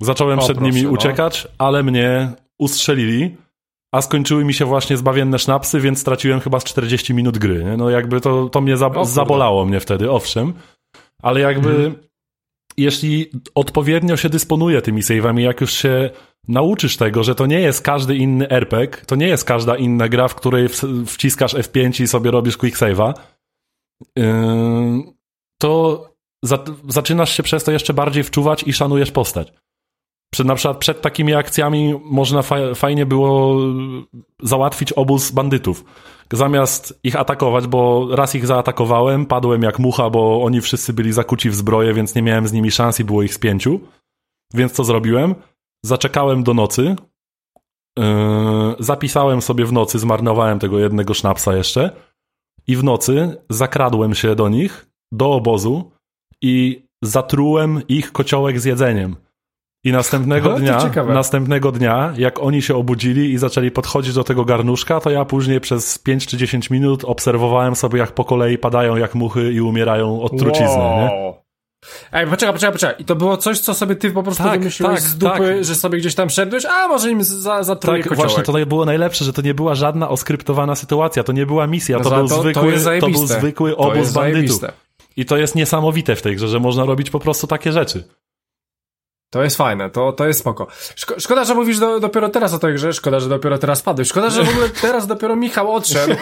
Zacząłem o, przed proszę, nimi no. uciekać, ale mnie ustrzelili, a skończyły mi się właśnie zbawienne sznapsy, więc straciłem chyba z 40 minut gry. Nie? No jakby to, to mnie za, zabolało mnie wtedy, owszem. Ale jakby hmm. jeśli odpowiednio się dysponuje tymi save'ami, jak już się nauczysz tego, że to nie jest każdy inny RPG, to nie jest każda inna gra, w której wciskasz F5 i sobie robisz quick save'a, yy, to zaczynasz się przez to jeszcze bardziej wczuwać i szanujesz postać. Przed, na przykład przed takimi akcjami można fa fajnie było załatwić obóz bandytów. Zamiast ich atakować, bo raz ich zaatakowałem, padłem jak mucha, bo oni wszyscy byli zakuci w zbroję, więc nie miałem z nimi szans i było ich z pięciu. Więc co zrobiłem? Zaczekałem do nocy, yy, zapisałem sobie w nocy, zmarnowałem tego jednego sznapsa jeszcze i w nocy zakradłem się do nich, do obozu i zatrułem ich kociołek z jedzeniem. I następnego [laughs] dnia, następnego dnia, jak oni się obudzili i zaczęli podchodzić do tego garnuszka, to ja później przez 5 czy 10 minut obserwowałem sobie, jak po kolei padają jak muchy i umierają od trucizny, wow. nie? Ej, poczekaj, poczekaj, poczekaj. I to było coś, co sobie ty po prostu tak, wymyśliłeś tak, z dupy, tak. że sobie gdzieś tam szedłeś, a może im za, zatruje Tak, właśnie to było najlepsze, że to nie była żadna oskryptowana sytuacja, to nie była misja, no to, był, to, zwykły, to, to był zwykły obóz bandytów. I to jest niesamowite w tej grze, że można robić po prostu takie rzeczy. To jest fajne, to, to jest spoko. Szko szkoda, że mówisz do, dopiero teraz o tej grze, szkoda, że dopiero teraz padłeś. Szkoda, że w ogóle [laughs] teraz dopiero Michał odszedł,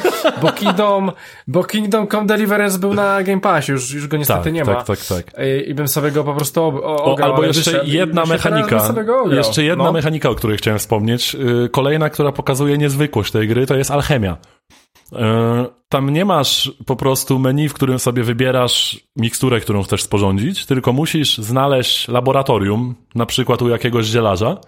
bo Kingdom, bo Kingdom Come Deliverance był na Game Passie, już, już go niestety tak, nie ma. Tak, tak, tak. I, I, bym sobie go po prostu ograł. O, albo jeszcze jedna mechanika, jeszcze jedna no. mechanika, o której chciałem wspomnieć. Y, kolejna, która pokazuje niezwykłość tej gry, to jest alchemia. E, tam nie masz po prostu menu, w którym sobie wybierasz miksturę, którą chcesz sporządzić, tylko musisz znaleźć laboratorium, na przykład u jakiegoś zielarza.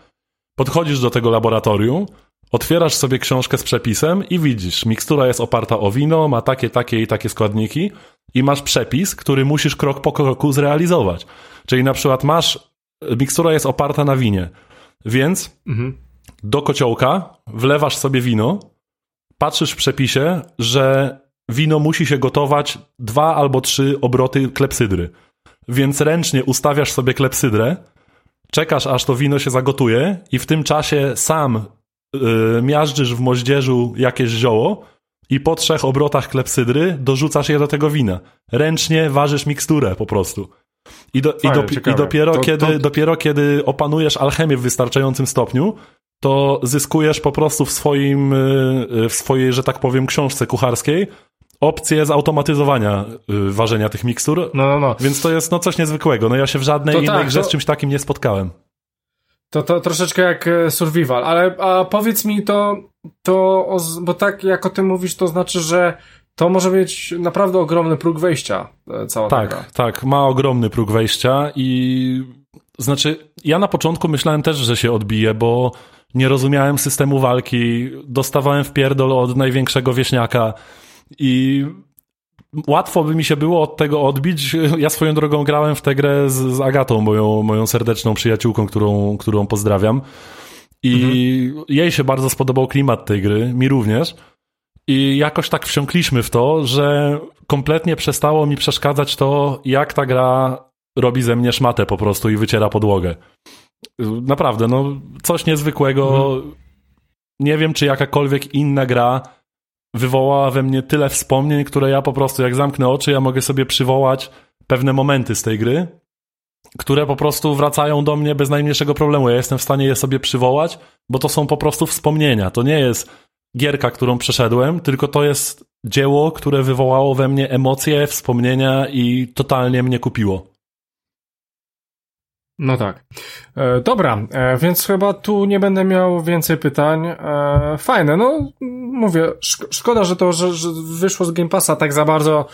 Podchodzisz do tego laboratorium, otwierasz sobie książkę z przepisem i widzisz, mikstura jest oparta o wino, ma takie, takie i takie składniki i masz przepis, który musisz krok po kroku zrealizować. Czyli na przykład masz, mikstura jest oparta na winie, więc mhm. do kociołka wlewasz sobie wino, patrzysz w przepisie, że wino musi się gotować dwa albo trzy obroty klepsydry. Więc ręcznie ustawiasz sobie klepsydrę, czekasz aż to wino się zagotuje i w tym czasie sam yy, miażdżysz w moździerzu jakieś zioło i po trzech obrotach klepsydry dorzucasz je do tego wina. Ręcznie ważysz miksturę po prostu. I, do, Fajne, i, do, i dopiero, to, kiedy, to... dopiero kiedy opanujesz alchemię w wystarczającym stopniu, to zyskujesz po prostu w swoim, y, w swojej, że tak powiem, książce kucharskiej opcję zautomatyzowania y, ważenia tych mikstur. No, no, no. Więc to jest no coś niezwykłego. No ja się w żadnej to innej tak, grze to... z czymś takim nie spotkałem. To, to troszeczkę jak e, survival, ale a powiedz mi to, to, bo tak jak o tym mówisz, to znaczy, że to może mieć naprawdę ogromny próg wejścia, e, cała tak, ta gra. Tak, ma ogromny próg wejścia i znaczy, ja na początku myślałem też, że się odbije, bo nie rozumiałem systemu walki, dostawałem w pierdol od największego wieśniaka i łatwo by mi się było od tego odbić. Ja swoją drogą grałem w tę grę z, z Agatą, moją, moją serdeczną przyjaciółką, którą, którą pozdrawiam. I mhm. jej się bardzo spodobał klimat tej gry, mi również. I jakoś tak wsiąkliśmy w to, że kompletnie przestało mi przeszkadzać to, jak ta gra robi ze mnie szmatę po prostu i wyciera podłogę. Naprawdę, no coś niezwykłego. Mhm. Nie wiem, czy jakakolwiek inna gra wywołała we mnie tyle wspomnień, które ja po prostu, jak zamknę oczy, ja mogę sobie przywołać pewne momenty z tej gry, które po prostu wracają do mnie bez najmniejszego problemu. Ja jestem w stanie je sobie przywołać, bo to są po prostu wspomnienia. To nie jest gierka, którą przeszedłem, tylko to jest dzieło, które wywołało we mnie emocje, wspomnienia i totalnie mnie kupiło. No tak. E, dobra, e, więc chyba tu nie będę miał więcej pytań. E, fajne, no mówię, szk szkoda, że to że, że wyszło z Game Passa tak za bardzo.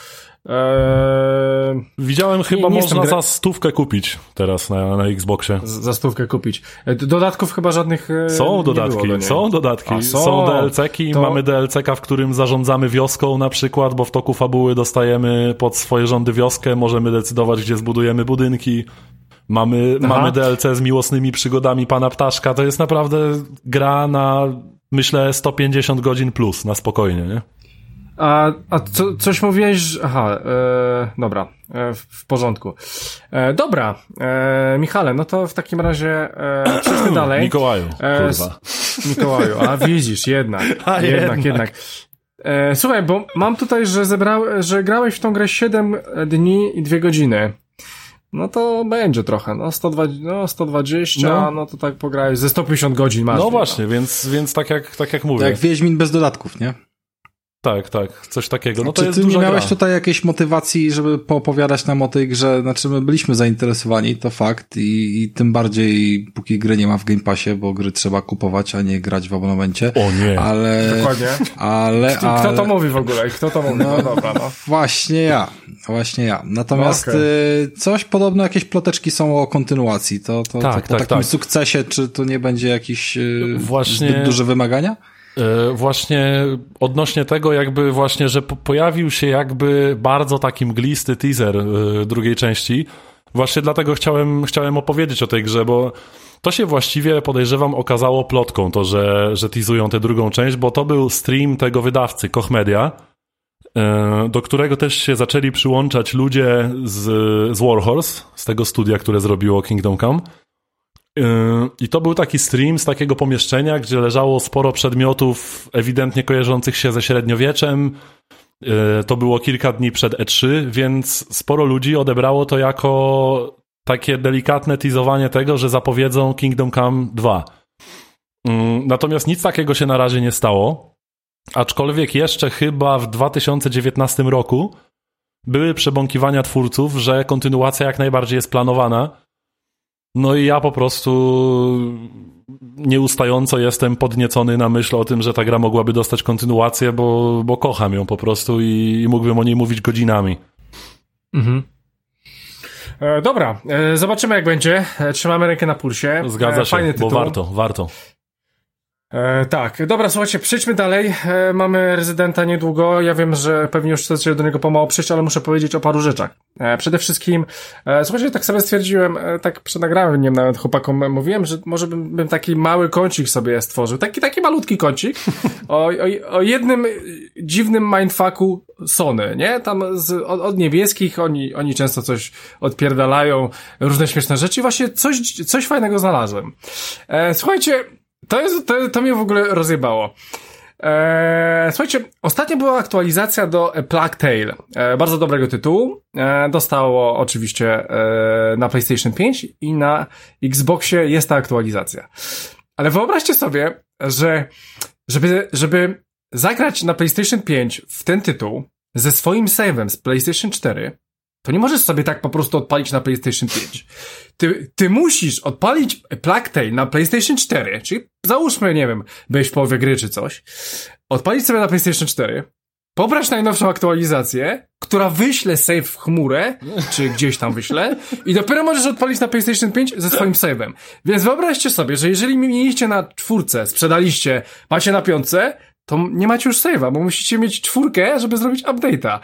E, Widziałem chyba nie można jestem gra- za stówkę kupić teraz na, na Xboxie. z- za stówkę kupić. E, dodatków chyba żadnych e, Są nie dodatki, było do niej. są dodatki, A, są, są. DLC-ki, To- mamy DLC-ka, w którym zarządzamy wioską na przykład, bo w toku fabuły dostajemy pod swoje rządy wioskę, możemy decydować, gdzie zbudujemy budynki. Mamy, Aha. mamy DLC z miłosnymi przygodami Pana Ptaszka, to jest naprawdę gra na, myślę, 150 godzin plus, na spokojnie, nie? A, a co, coś mówiłeś, że... Aha, e, dobra, e, w, w porządku. E, dobra, e, Michale, no to w takim razie e, przejdźmy [clears throat] dalej. Mikołaju, E, kurwa. Mikołaju, a widzisz, jednak, [laughs] A, jednak, jednak. jednak. E, słuchaj, bo mam tutaj, że zebrał, że grałeś w tą grę 7 dni i 2 godziny. No to będzie trochę, no 120, no 120, no, No. to tak pograłeś, ze 150 godzin masz. No właśnie, więc, więc tak, jak, tak jak mówię. Tak jak Wiedźmin bez dodatków, nie? Tak, tak, coś takiego. No to Czy jest ty nie duża miałeś gra. tutaj jakiejś motywacji, żeby poopowiadać nam o tej grze? Znaczy, my byliśmy zainteresowani, to fakt, i, i tym bardziej, póki gry nie ma w Game Passie, bo gry trzeba kupować, a nie grać w abonamencie. O nie. Ale, Dokładnie. ale, Kto, ale... kto to mówi w ogóle? Kto to mówi? No, dobra, no. Właśnie ja, właśnie ja. Natomiast No, okej. y, coś podobno, jakieś ploteczki są o kontynuacji. To, to, Tak, to po tak, takim tak. sukcesie, czy to nie będzie jakiś y, Właśnie- zbyt duże wymagania? E, Właśnie odnośnie tego jakby właśnie, że po- pojawił się jakby bardzo taki mglisty teaser e, drugiej części. Właśnie dlatego chciałem, chciałem opowiedzieć o tej grze, bo to się właściwie podejrzewam okazało plotką, to że, że teasują tę drugą część, bo to był stream tego wydawcy, Koch Media, e, do którego też się zaczęli przyłączać ludzie z, z Warhorse, z tego studia, które zrobiło Kingdom Come. Yy, I to był taki stream z takiego pomieszczenia, gdzie leżało sporo przedmiotów ewidentnie kojarzących się ze średniowieczem. Yy, To było kilka dni przed E3, więc sporo ludzi odebrało to jako takie delikatne teasowanie tego, że zapowiedzą Kingdom Come 2. Yy, Natomiast nic takiego się na razie nie stało. Aczkolwiek jeszcze chyba w 2019 roku były przebąkiwania twórców, że kontynuacja jak najbardziej jest planowana. No i ja po prostu nieustająco jestem podniecony na myśl o tym, że ta gra mogłaby dostać kontynuację, bo, bo kocham ją po prostu i, i mógłbym o niej mówić godzinami. Mhm. E, dobra, e, zobaczymy jak będzie. E, trzymamy rękę na pulsie. Zgadza e, się, Fajny bo warto, warto. E, tak, dobra, słuchajcie, przejdźmy dalej. E, mamy rezydenta niedługo. Ja wiem, że pewnie już chcecie do niego pomału przyjść, ale muszę powiedzieć o paru rzeczach. E, przede wszystkim, e, słuchajcie, tak sobie stwierdziłem, e, tak przed nagraniem nawet chłopakom mówiłem, że może bym, bym taki mały kącik sobie stworzył. Taki, taki malutki kącik o, o, o jednym dziwnym mindfucku Sony, nie? Tam z, od, od niebieskich oni, oni często coś odpierdalają, różne śmieszne rzeczy właśnie coś, coś fajnego znalazłem. E, słuchajcie, to, jest, to, to mnie w ogóle rozjebało. Eee, słuchajcie, ostatnio była aktualizacja do Plague Tale. E, bardzo dobrego tytułu. E, dostało oczywiście e, na PlayStation 5 i na Xboxie jest ta aktualizacja. Ale wyobraźcie sobie, że żeby, żeby zagrać na PlayStation 5 w ten tytuł ze swoim save'em z PlayStation 4, to nie możesz sobie tak po prostu odpalić na PlayStation 5. Ty, ty musisz odpalić Plague na PlayStation 4, czyli załóżmy, nie wiem, byłeś w połowie gry czy coś, odpalić sobie na PlayStation 4, pobrać najnowszą aktualizację, która wyśle save w chmurę, czy gdzieś tam wyśle, i dopiero możesz odpalić na PlayStation 5 ze swoim save'em. Więc wyobraźcie sobie, że jeżeli mieliście na czwórce, sprzedaliście, macie na piątce, to nie macie już save'a, bo musicie mieć czwórkę, żeby zrobić update'a.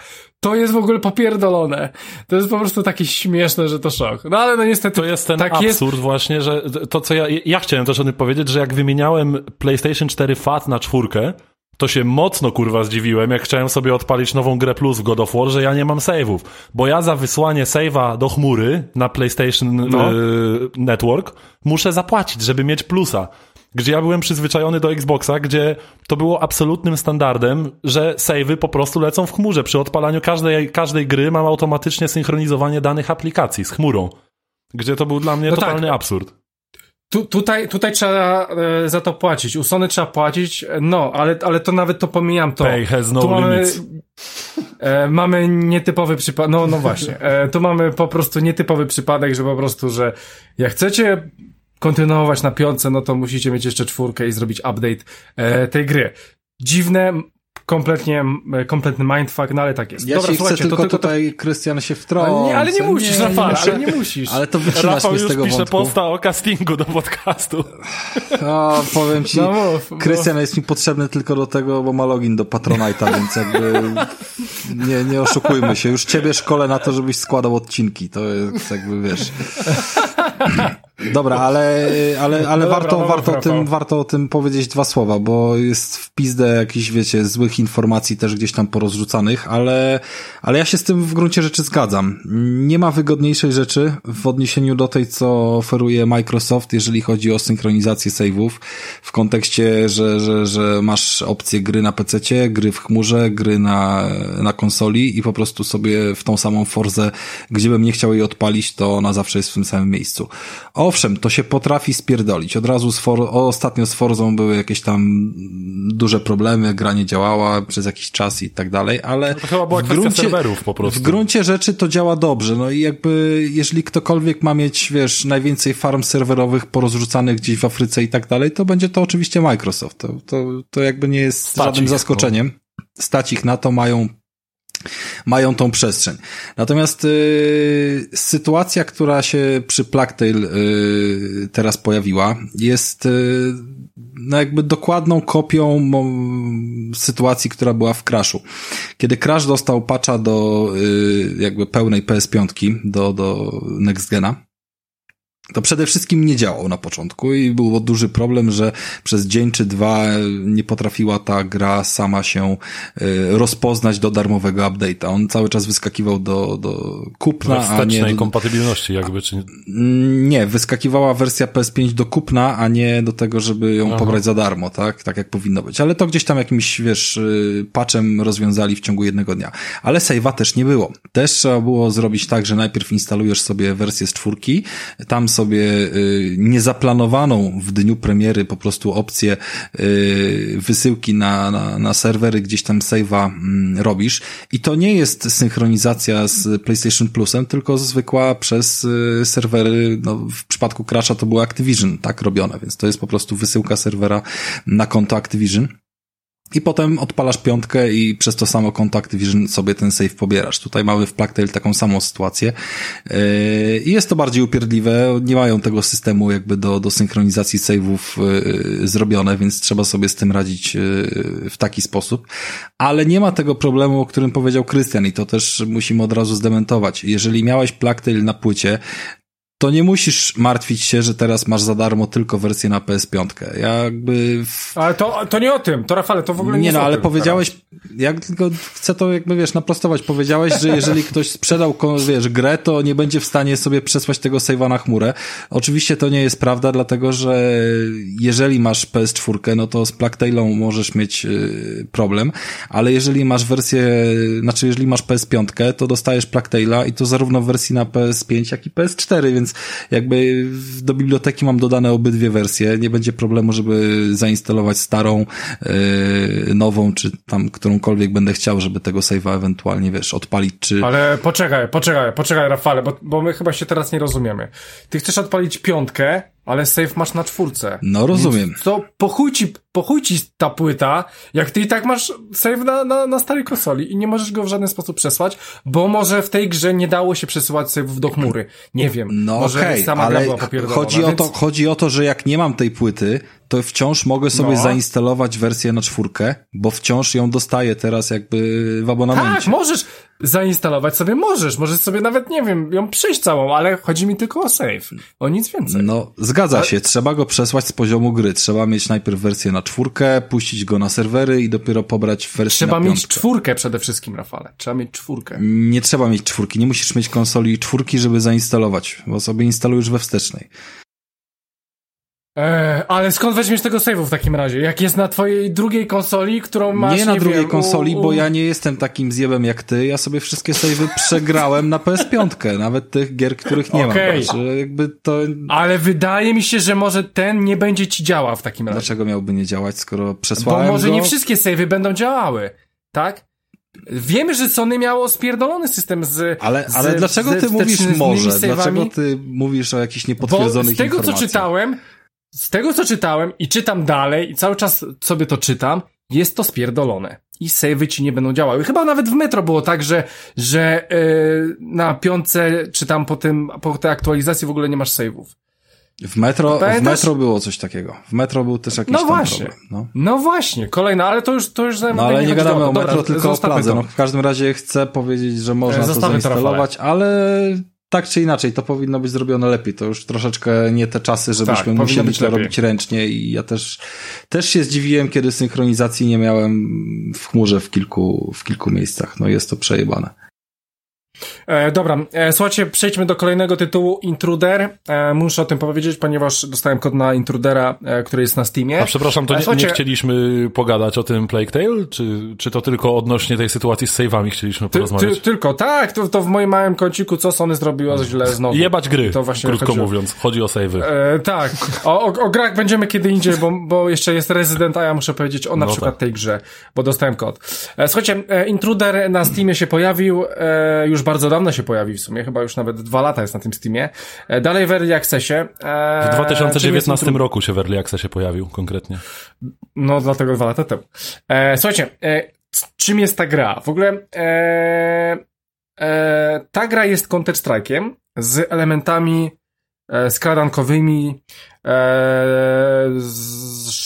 To jest w ogóle popierdolone. To jest po prostu takie śmieszne, że to szok. No ale no niestety... To jest ten tak absurd właśnie, że to co ja, ja chciałem też o tym powiedzieć, że jak wymieniałem PlayStation 4 FAT na czwórkę, to się mocno kurwa zdziwiłem, jak chciałem sobie odpalić nową grę plus w God of War, że ja nie mam save'ów. Bo ja za wysłanie save'a do chmury na PlayStation No. y, Network muszę zapłacić, żeby mieć plusa. Gdzie ja byłem przyzwyczajony do Xboxa, gdzie to było absolutnym standardem, że save'y po prostu lecą w chmurze. Przy odpalaniu każdej, każdej gry mam automatycznie synchronizowanie danych aplikacji z chmurą. Gdzie to był dla mnie No tak. totalny absurd. Tu, tutaj, tutaj trzeba e, za to płacić. U Sony trzeba płacić, no, ale, ale to nawet to pomijam to. Pay has no tu mamy. E, mamy nietypowy przypadek, no, no właśnie, e, tu mamy po prostu nietypowy przypadek, że po prostu, że jak chcecie kontynuować na piątce, no to musicie mieć jeszcze czwórkę i zrobić update e, tej gry. Dziwne, kompletnie, kompletny mindfuck, no ale tak jest. Ja Dobra, się chcę tylko, tylko tutaj, Krystian, się wtrącę. Ale nie, ale nie musisz, nie, Rafał, ale nie musisz. Ale to wycinasz Rafał mnie z tego pisze wątku. posta o castingu do podcastu. [laughs] No, powiem ci, No. Krystian jest mi potrzebny tylko do tego, bo ma login do Patronite'a, więc jakby nie, nie oszukujmy się. Już ciebie szkole na to, żebyś składał odcinki. To jest jakby, wiesz... [laughs] Dobra, ale, ale, ale No warto, dobra, no warto, o tym, warto o tym powiedzieć dwa słowa, bo jest w pizdę jakichś, wiecie, złych informacji też gdzieś tam porozrzucanych, ale, ale ja się z tym w gruncie rzeczy zgadzam. Nie ma wygodniejszej rzeczy w odniesieniu do tej, co oferuje Microsoft, jeżeli chodzi o synchronizację save'ów, w kontekście, że, że, że masz opcję gry na PC, gry w chmurze, gry na, na konsoli i po prostu sobie w tą samą Forzę, gdzie bym nie chciał jej odpalić, to ona zawsze jest w tym samym miejscu. Owszem, to się potrafi spierdolić. Od razu z For ostatnio z Forzą były jakieś tam duże problemy, gra nie działała przez jakiś czas i tak dalej, ale To chyba była w gruncie, serwerów po prostu. w gruncie rzeczy to działa dobrze. No i jakby, jeżeli ktokolwiek ma mieć, wiesz, najwięcej farm serwerowych porozrzucanych gdzieś w Afryce i tak dalej, to będzie to oczywiście Microsoft. To, to, to jakby nie jest Stać żadnym ich, zaskoczeniem. Stać ich na to, mają mają tą przestrzeń. Natomiast y, sytuacja, która się przy Plugtail y, teraz pojawiła, jest y, no jakby dokładną kopią mo, sytuacji, która była w Crashu. Kiedy Crash dostał patcha do y, jakby pełnej PS5 do, do Next Gena, to przede wszystkim nie działał na początku i był duży problem, że przez dzień czy dwa nie potrafiła ta gra sama się y, rozpoznać do darmowego update'a. On cały czas wyskakiwał do, do kupna, We a nie... Do, kompatybilności jakby, czy... Nie, wyskakiwała wersja PS5 do kupna, a nie do tego, żeby ją Aha. pobrać za darmo, tak? Tak jak powinno być. Ale to gdzieś tam jakimś, wiesz, y, patchem rozwiązali w ciągu jednego dnia. Ale save'a też nie było. Też trzeba było zrobić tak, że najpierw instalujesz sobie wersję z czwórki, tam sobie y, niezaplanowaną w dniu premiery po prostu opcję y, wysyłki na, na, na serwery, gdzieś tam save'a mm, robisz. I to nie jest synchronizacja z PlayStation Plusem, tylko zwykła przez y, serwery, no w przypadku Crasha to było Activision tak robione, więc to jest po prostu wysyłka serwera na konto Activision. I potem odpalasz piątkę i przez to samo konto Activision sobie ten save pobierasz. Tutaj mamy w Plugtail taką samą sytuację. Yy, I jest to bardziej upierdliwe. Nie mają tego systemu jakby do, do synchronizacji save'ów yy, zrobione, więc trzeba sobie z tym radzić yy, w taki sposób. Ale nie ma tego problemu, o którym powiedział Krystian i to też musimy od razu zdementować. Jeżeli miałeś Plugtail na płycie, to nie musisz martwić się, że teraz masz za darmo tylko wersję na PS5. Ja jakby w Ale to, to nie o tym, to Rafale, to w ogóle nie, nie no, ale powiedziałeś, ja tylko chcę to jakby, wiesz, naprostować. Powiedziałeś, że jeżeli ktoś sprzedał, wiesz, grę, to nie będzie w stanie sobie przesłać tego save'a na chmurę. Oczywiście to nie jest prawda, dlatego, że jeżeli masz PS4, no to z Plugtailą możesz mieć y, problem, ale jeżeli masz wersję, znaczy jeżeli masz PS5, to dostajesz Plugtaila i to zarówno w wersji na PS5, jak i PS4, więc jakby do biblioteki mam dodane obydwie wersje. Nie będzie problemu, żeby zainstalować starą, yy, nową, czy tam którąkolwiek będę chciał, żeby tego save'a ewentualnie, wiesz, odpalić, czy... Ale poczekaj, poczekaj, poczekaj, Rafale, bo, bo my chyba się teraz nie rozumiemy. Ty chcesz odpalić piątkę, ale save masz na czwórce. No rozumiem. Więc To po chuj ci, ci ta płyta, jak ty i tak masz save na, na, na starej konsoli i nie możesz go w żaden sposób przesłać, bo może w tej grze nie dało się przesyłać save'ów do chmury. Nie wiem. No może okej, sama gra ale chodzi o, więc... to, chodzi o to, że jak nie mam tej płyty, to wciąż mogę sobie No. zainstalować wersję na czwórkę, bo wciąż ją dostaję teraz jakby w abonamencie. Tak, możesz zainstalować sobie, możesz, możesz sobie nawet, nie wiem, ją przejść całą, ale chodzi mi tylko o save, o nic więcej. No, zgadza się. Trzeba go przesłać z poziomu gry. Trzeba mieć najpierw wersję na czwórkę, puścić go na serwery i dopiero pobrać wersję Trzeba na mieć czwórkę przede wszystkim, Rafale. Trzeba mieć czwórkę. Nie trzeba mieć czwórki. Nie musisz mieć konsoli czwórki, żeby zainstalować, bo sobie instalujesz we wstecznej. Eee, ale skąd weźmiesz tego save'u w takim razie? Jak jest na twojej drugiej konsoli, którą masz, nie na drugiej wiem, konsoli, u, u... bo ja nie jestem takim zjebem jak ty. Ja sobie wszystkie save'y [laughs] przegrałem na PS5, nawet tych gier, których nie Okej. mam. Także jakby to... Ale wydaje mi się, że może ten nie będzie ci działał w takim razie. Dlaczego miałby nie działać, skoro Bo przesłałem może go? nie wszystkie save'y będą działały, tak? Wiemy, że Sony miało spierdolony system z. Ale, ale z, dlaczego ty mówisz może? Dlaczego ty mówisz o jakichś niepotwierdzonych Bo z tego, co czytałem, z tego, co czytałem i czytam dalej i cały czas sobie to czytam, jest to spierdolone. I savey ci nie będą działały. Chyba nawet w Metro było tak, że, że yy, na piątce, czy tam po tym, po tej aktualizacji w ogóle nie masz save'ów. W metro, w metro było coś takiego. W metro był też jakiś no właśnie. problem. No. no właśnie, kolejna, ale to już, to już No ale nie gadamy o metro, Dobra, tylko o Pladze. No, w każdym razie chcę powiedzieć, że można to zainstalować, ale tak czy inaczej, to powinno być zrobione lepiej. To już troszeczkę nie te czasy, żebyśmy tak, musieli to lepiej. robić ręcznie i ja też, też się zdziwiłem, kiedy synchronizacji nie miałem w chmurze w kilku, w kilku miejscach. No jest to przejebane. E, dobra, e, słuchajcie, przejdźmy do kolejnego tytułu, Intruder. E, muszę o tym powiedzieć, ponieważ dostałem kod na Intrudera, e, który jest na Steamie. A przepraszam, to nie, nie chcieliśmy pogadać o tym Plague Tale? Czy, czy to tylko odnośnie tej sytuacji z save'ami chcieliśmy porozmawiać? Ty, ty, tylko, tak, to, to w moim małym kąciku, co Sony zrobiło źle znowu. Jebać gry, to właśnie krótko mówiąc, chodzi o save'y. E, tak, o, o, o, grach będziemy kiedy indziej, bo, bo jeszcze jest Resident, a ja muszę powiedzieć o na no przykład tak. tej grze, bo dostałem kod. E, słuchajcie, Intruder na Steamie się pojawił, już bardzo dawno się pojawił w sumie, chyba już nawet dwa lata jest na tym Steamie. E, dalej w Early Accessie. E, w 2019 roku się w Early Accessie pojawił konkretnie. No, dlatego dwa lata temu. E, słuchajcie, e, czym jest ta gra? W ogóle e, e, ta gra jest Counter-Strike'iem z elementami skradankowymi, e,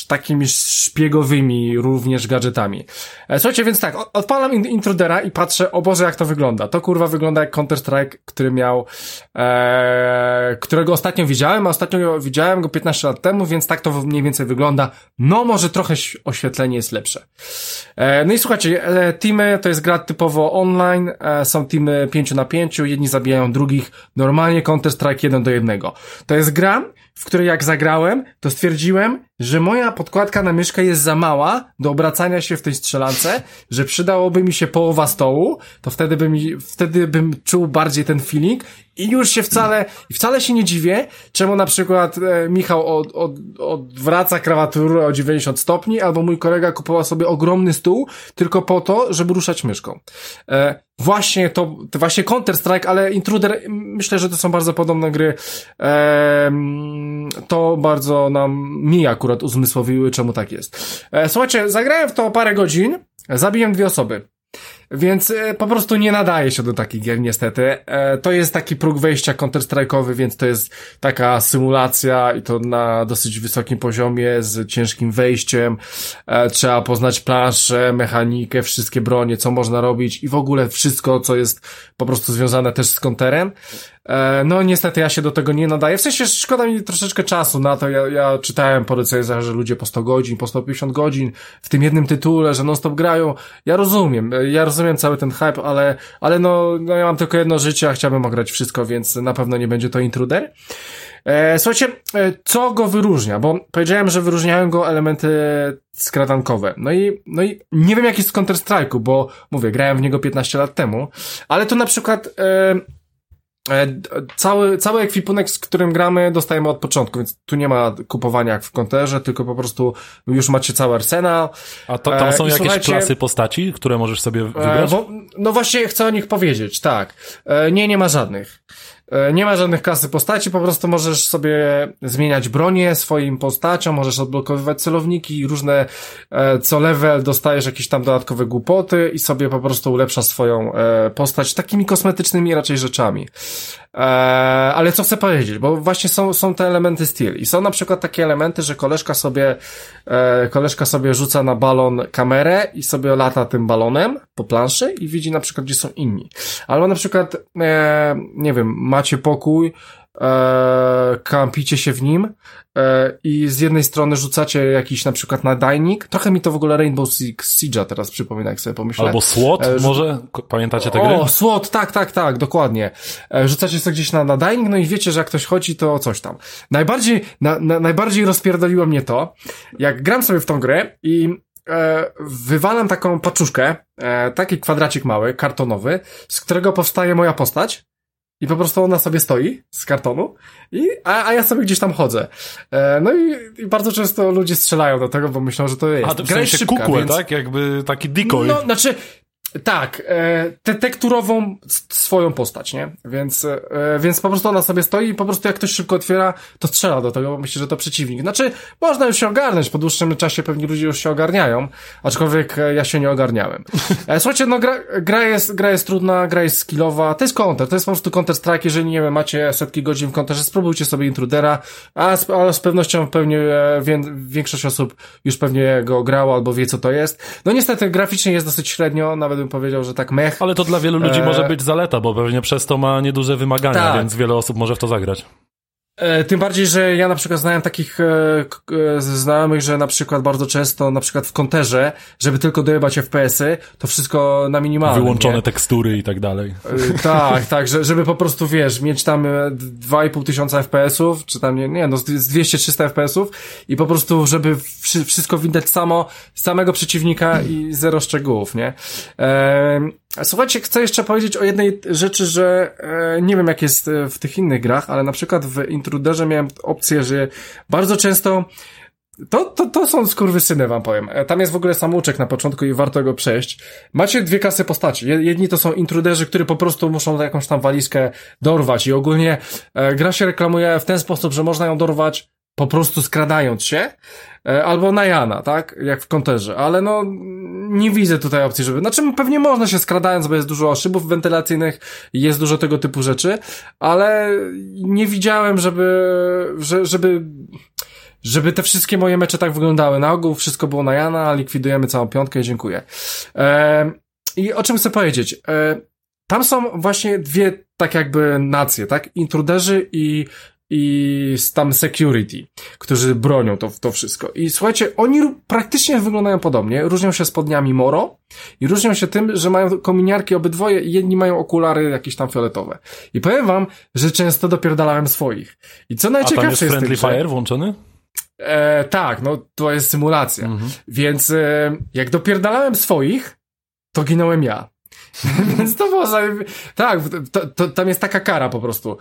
takimi szpiegowymi również gadżetami. E, słuchajcie, więc tak, odpalam Intrudera i patrzę, o Boże, jak to wygląda. To kurwa wygląda jak Counter-Strike, który miał, e, którego ostatnio widziałem, a ostatnio widziałem go 15 lat temu, więc tak to mniej więcej wygląda. No, może trochę oświetlenie jest lepsze. E, no i słuchajcie, e, teamy to jest gra typowo online, e, są teamy 5 na 5, jedni zabijają drugich, normalnie Counter-Strike 1 do 1. To jest gra, w której jak zagrałem, to stwierdziłem, że moja podkładka na myszkę jest za mała do obracania się w tej strzelance, że przydałoby mi się połowa stołu, to wtedy bym, wtedy bym czuł bardziej ten feeling i już się wcale, wcale się nie dziwię, czemu na przykład e, Michał od, od, odwraca krawaturę o 90 stopni, albo mój kolega kupował sobie ogromny stół tylko po to, żeby ruszać myszką. E, właśnie to, to właśnie Counter-Strike, ale Intruder, myślę, że to są bardzo podobne gry. E, to bardzo nam mi akurat uzmysłowiły, czemu tak jest. E, słuchajcie, zagrałem w to parę godzin, zabiłem dwie osoby. Więc e, po prostu nie nadaje się do takich gier, niestety. E, to jest taki próg wejścia counter-strike'owy, więc to jest taka symulacja i to na dosyć wysokim poziomie z ciężkim wejściem. E, trzeba poznać planszę, mechanikę, wszystkie bronie, co można robić i w ogóle wszystko, co jest po prostu związane też z counterem. No niestety ja się do tego nie nadaję. W sensie szkoda mi troszeczkę czasu na to. Ja, ja czytałem po recenzjach, że ludzie po 100 godzin, po 150 godzin w tym jednym tytule, że non-stop grają. Ja rozumiem. Ja rozumiem rozumiem cały ten hype, ale, ale no, no ja mam tylko jedno życie, a chciałbym ograć wszystko, więc na pewno nie będzie to intruder. E, słuchajcie, e, co go wyróżnia? Bo powiedziałem, że wyróżniają go elementy skradankowe. No i, no i nie wiem jak jest Counter-Strike'u, bo mówię, grałem w niego 15 lat temu, ale to na przykład E, cały, cały ekwipunek, z którym gramy, dostajemy od początku, więc tu nie ma kupowania jak w konterze, tylko po prostu już macie cały arsenał. A to, tam są e, jakieś klasy postaci, które możesz sobie e, wybrać? Bo, no właśnie chcę o nich powiedzieć, tak. Nie, nie ma żadnych. E, nie ma żadnych klasy postaci, po prostu możesz sobie zmieniać bronię swoim postaciom, możesz odblokowywać celowniki, różne e, co level dostajesz jakieś tam dodatkowe głupoty i sobie po prostu ulepszasz swoją e, postać takimi kosmetycznymi raczej rzeczami. Ale co chcę powiedzieć, bo właśnie są, są te elementy styl i są na przykład takie elementy, że koleżka sobie koleżka sobie rzuca na balon kamerę i sobie lata tym balonem po planszy i widzi na przykład, gdzie są inni. Albo na przykład, nie wiem, macie pokój, e, kampicie się w nim e, i z jednej strony rzucacie jakiś na przykład nadajnik. Trochę mi to w ogóle Rainbow Six Siege'a teraz przypomina, jak sobie pomyślę. Albo SWOT e, może? Pamiętacie te gry? O, SWOT, tak, tak, tak, dokładnie. E, rzucacie sobie gdzieś na nadajnik, no i wiecie, że jak ktoś chodzi, to coś tam. Najbardziej, na, na, najbardziej rozpierdoliło mnie to, jak gram sobie w tą grę i e, wywalam taką paczuszkę, e, taki kwadracik mały, kartonowy, z którego powstaje moja postać i po prostu ona sobie stoi z kartonu, i, a, a ja sobie gdzieś tam chodzę. E, no i, i, bardzo często ludzie strzelają do tego, bo myślą, że to jest. A to w sensie szybka, kukłę, więc... tak? Jakby taki decoy. No, znaczy, Tak, e, te tekturową swoją postać, nie? Więc, e, więc po prostu ona sobie stoi i po prostu jak ktoś szybko otwiera, to strzela do tego, bo że to przeciwnik. Znaczy, można już się ogarnąć, po dłuższym czasie pewnie ludzie już się ogarniają, aczkolwiek ja się nie ogarniałem. Słuchajcie, no gra, gra, jest, gra jest trudna, gra jest skillowa, to jest counter, to jest po prostu counter-strike, jeżeli nie wiem, macie setki godzin w counterze, spróbujcie sobie intrudera, a z, a z pewnością pewnie wie, większość osób już pewnie go grało albo wie co to jest. No niestety graficznie jest dosyć średnio, nawet bym powiedział, że tak mech. Ale to dla wielu ludzi e... może być zaleta, bo pewnie przez to ma nieduże wymagania, tak. więc wiele osób może w to zagrać. E, tym bardziej, że ja na przykład znałem takich e, e, znajomych, że na przykład bardzo często, na przykład w konterze, żeby tylko dojebać FPS-y, to wszystko na minimalnym. Wyłączone nie? tekstury i tak dalej. tak, [laughs] tak, że, żeby po prostu, wiesz, mieć tam 2,5 tysiąca FPS-ów, czy tam, nie, nie no, z 200-300 FPS-ów i po prostu, żeby wszystko widać samo, samego przeciwnika i zero szczegółów, nie? Ehm, Słuchajcie, chcę jeszcze powiedzieć o jednej rzeczy, że e, nie wiem jak jest e, w tych innych grach, ale na przykład w Intruderze miałem opcję, że bardzo często to, to, to są skurwysyny, wam powiem. E, tam jest w ogóle samouczek na początku i warto go przejść. Macie dwie klasy postaci. Jedni to są intruderzy, którzy po prostu muszą jakąś tam walizkę dorwać i ogólnie e, gra się reklamuje w ten sposób, że można ją dorwać po prostu skradając się, e, albo na Jana, tak? Jak w konterze, ale no nie widzę tutaj opcji, żeby, znaczy pewnie można się skradając, bo jest dużo szybów wentylacyjnych jest dużo tego typu rzeczy, ale nie widziałem, żeby, że, żeby, żeby te wszystkie moje mecze tak wyglądały. Na ogół wszystko było na Jana, likwidujemy całą piątkę dziękuję. E, I o czym chcę powiedzieć? E, tam są właśnie dwie, tak jakby nacje, tak? Intruderzy i i tam security, którzy bronią to, to wszystko. I słuchajcie, oni praktycznie wyglądają podobnie, różnią się spodniami Moro i różnią się tym, że mają kominiarki obydwoje i jedni mają okulary jakieś tam fioletowe. I powiem wam, że często dopierdalałem swoich. I co najciekawsze A tam jest, jest Friendly Fire włączony? E, tak, no to jest symulacja. Mhm. Więc e, jak dopierdalałem swoich, to ginąłem ja. [laughs] Więc to było, tak, to, to, tam jest taka kara po prostu.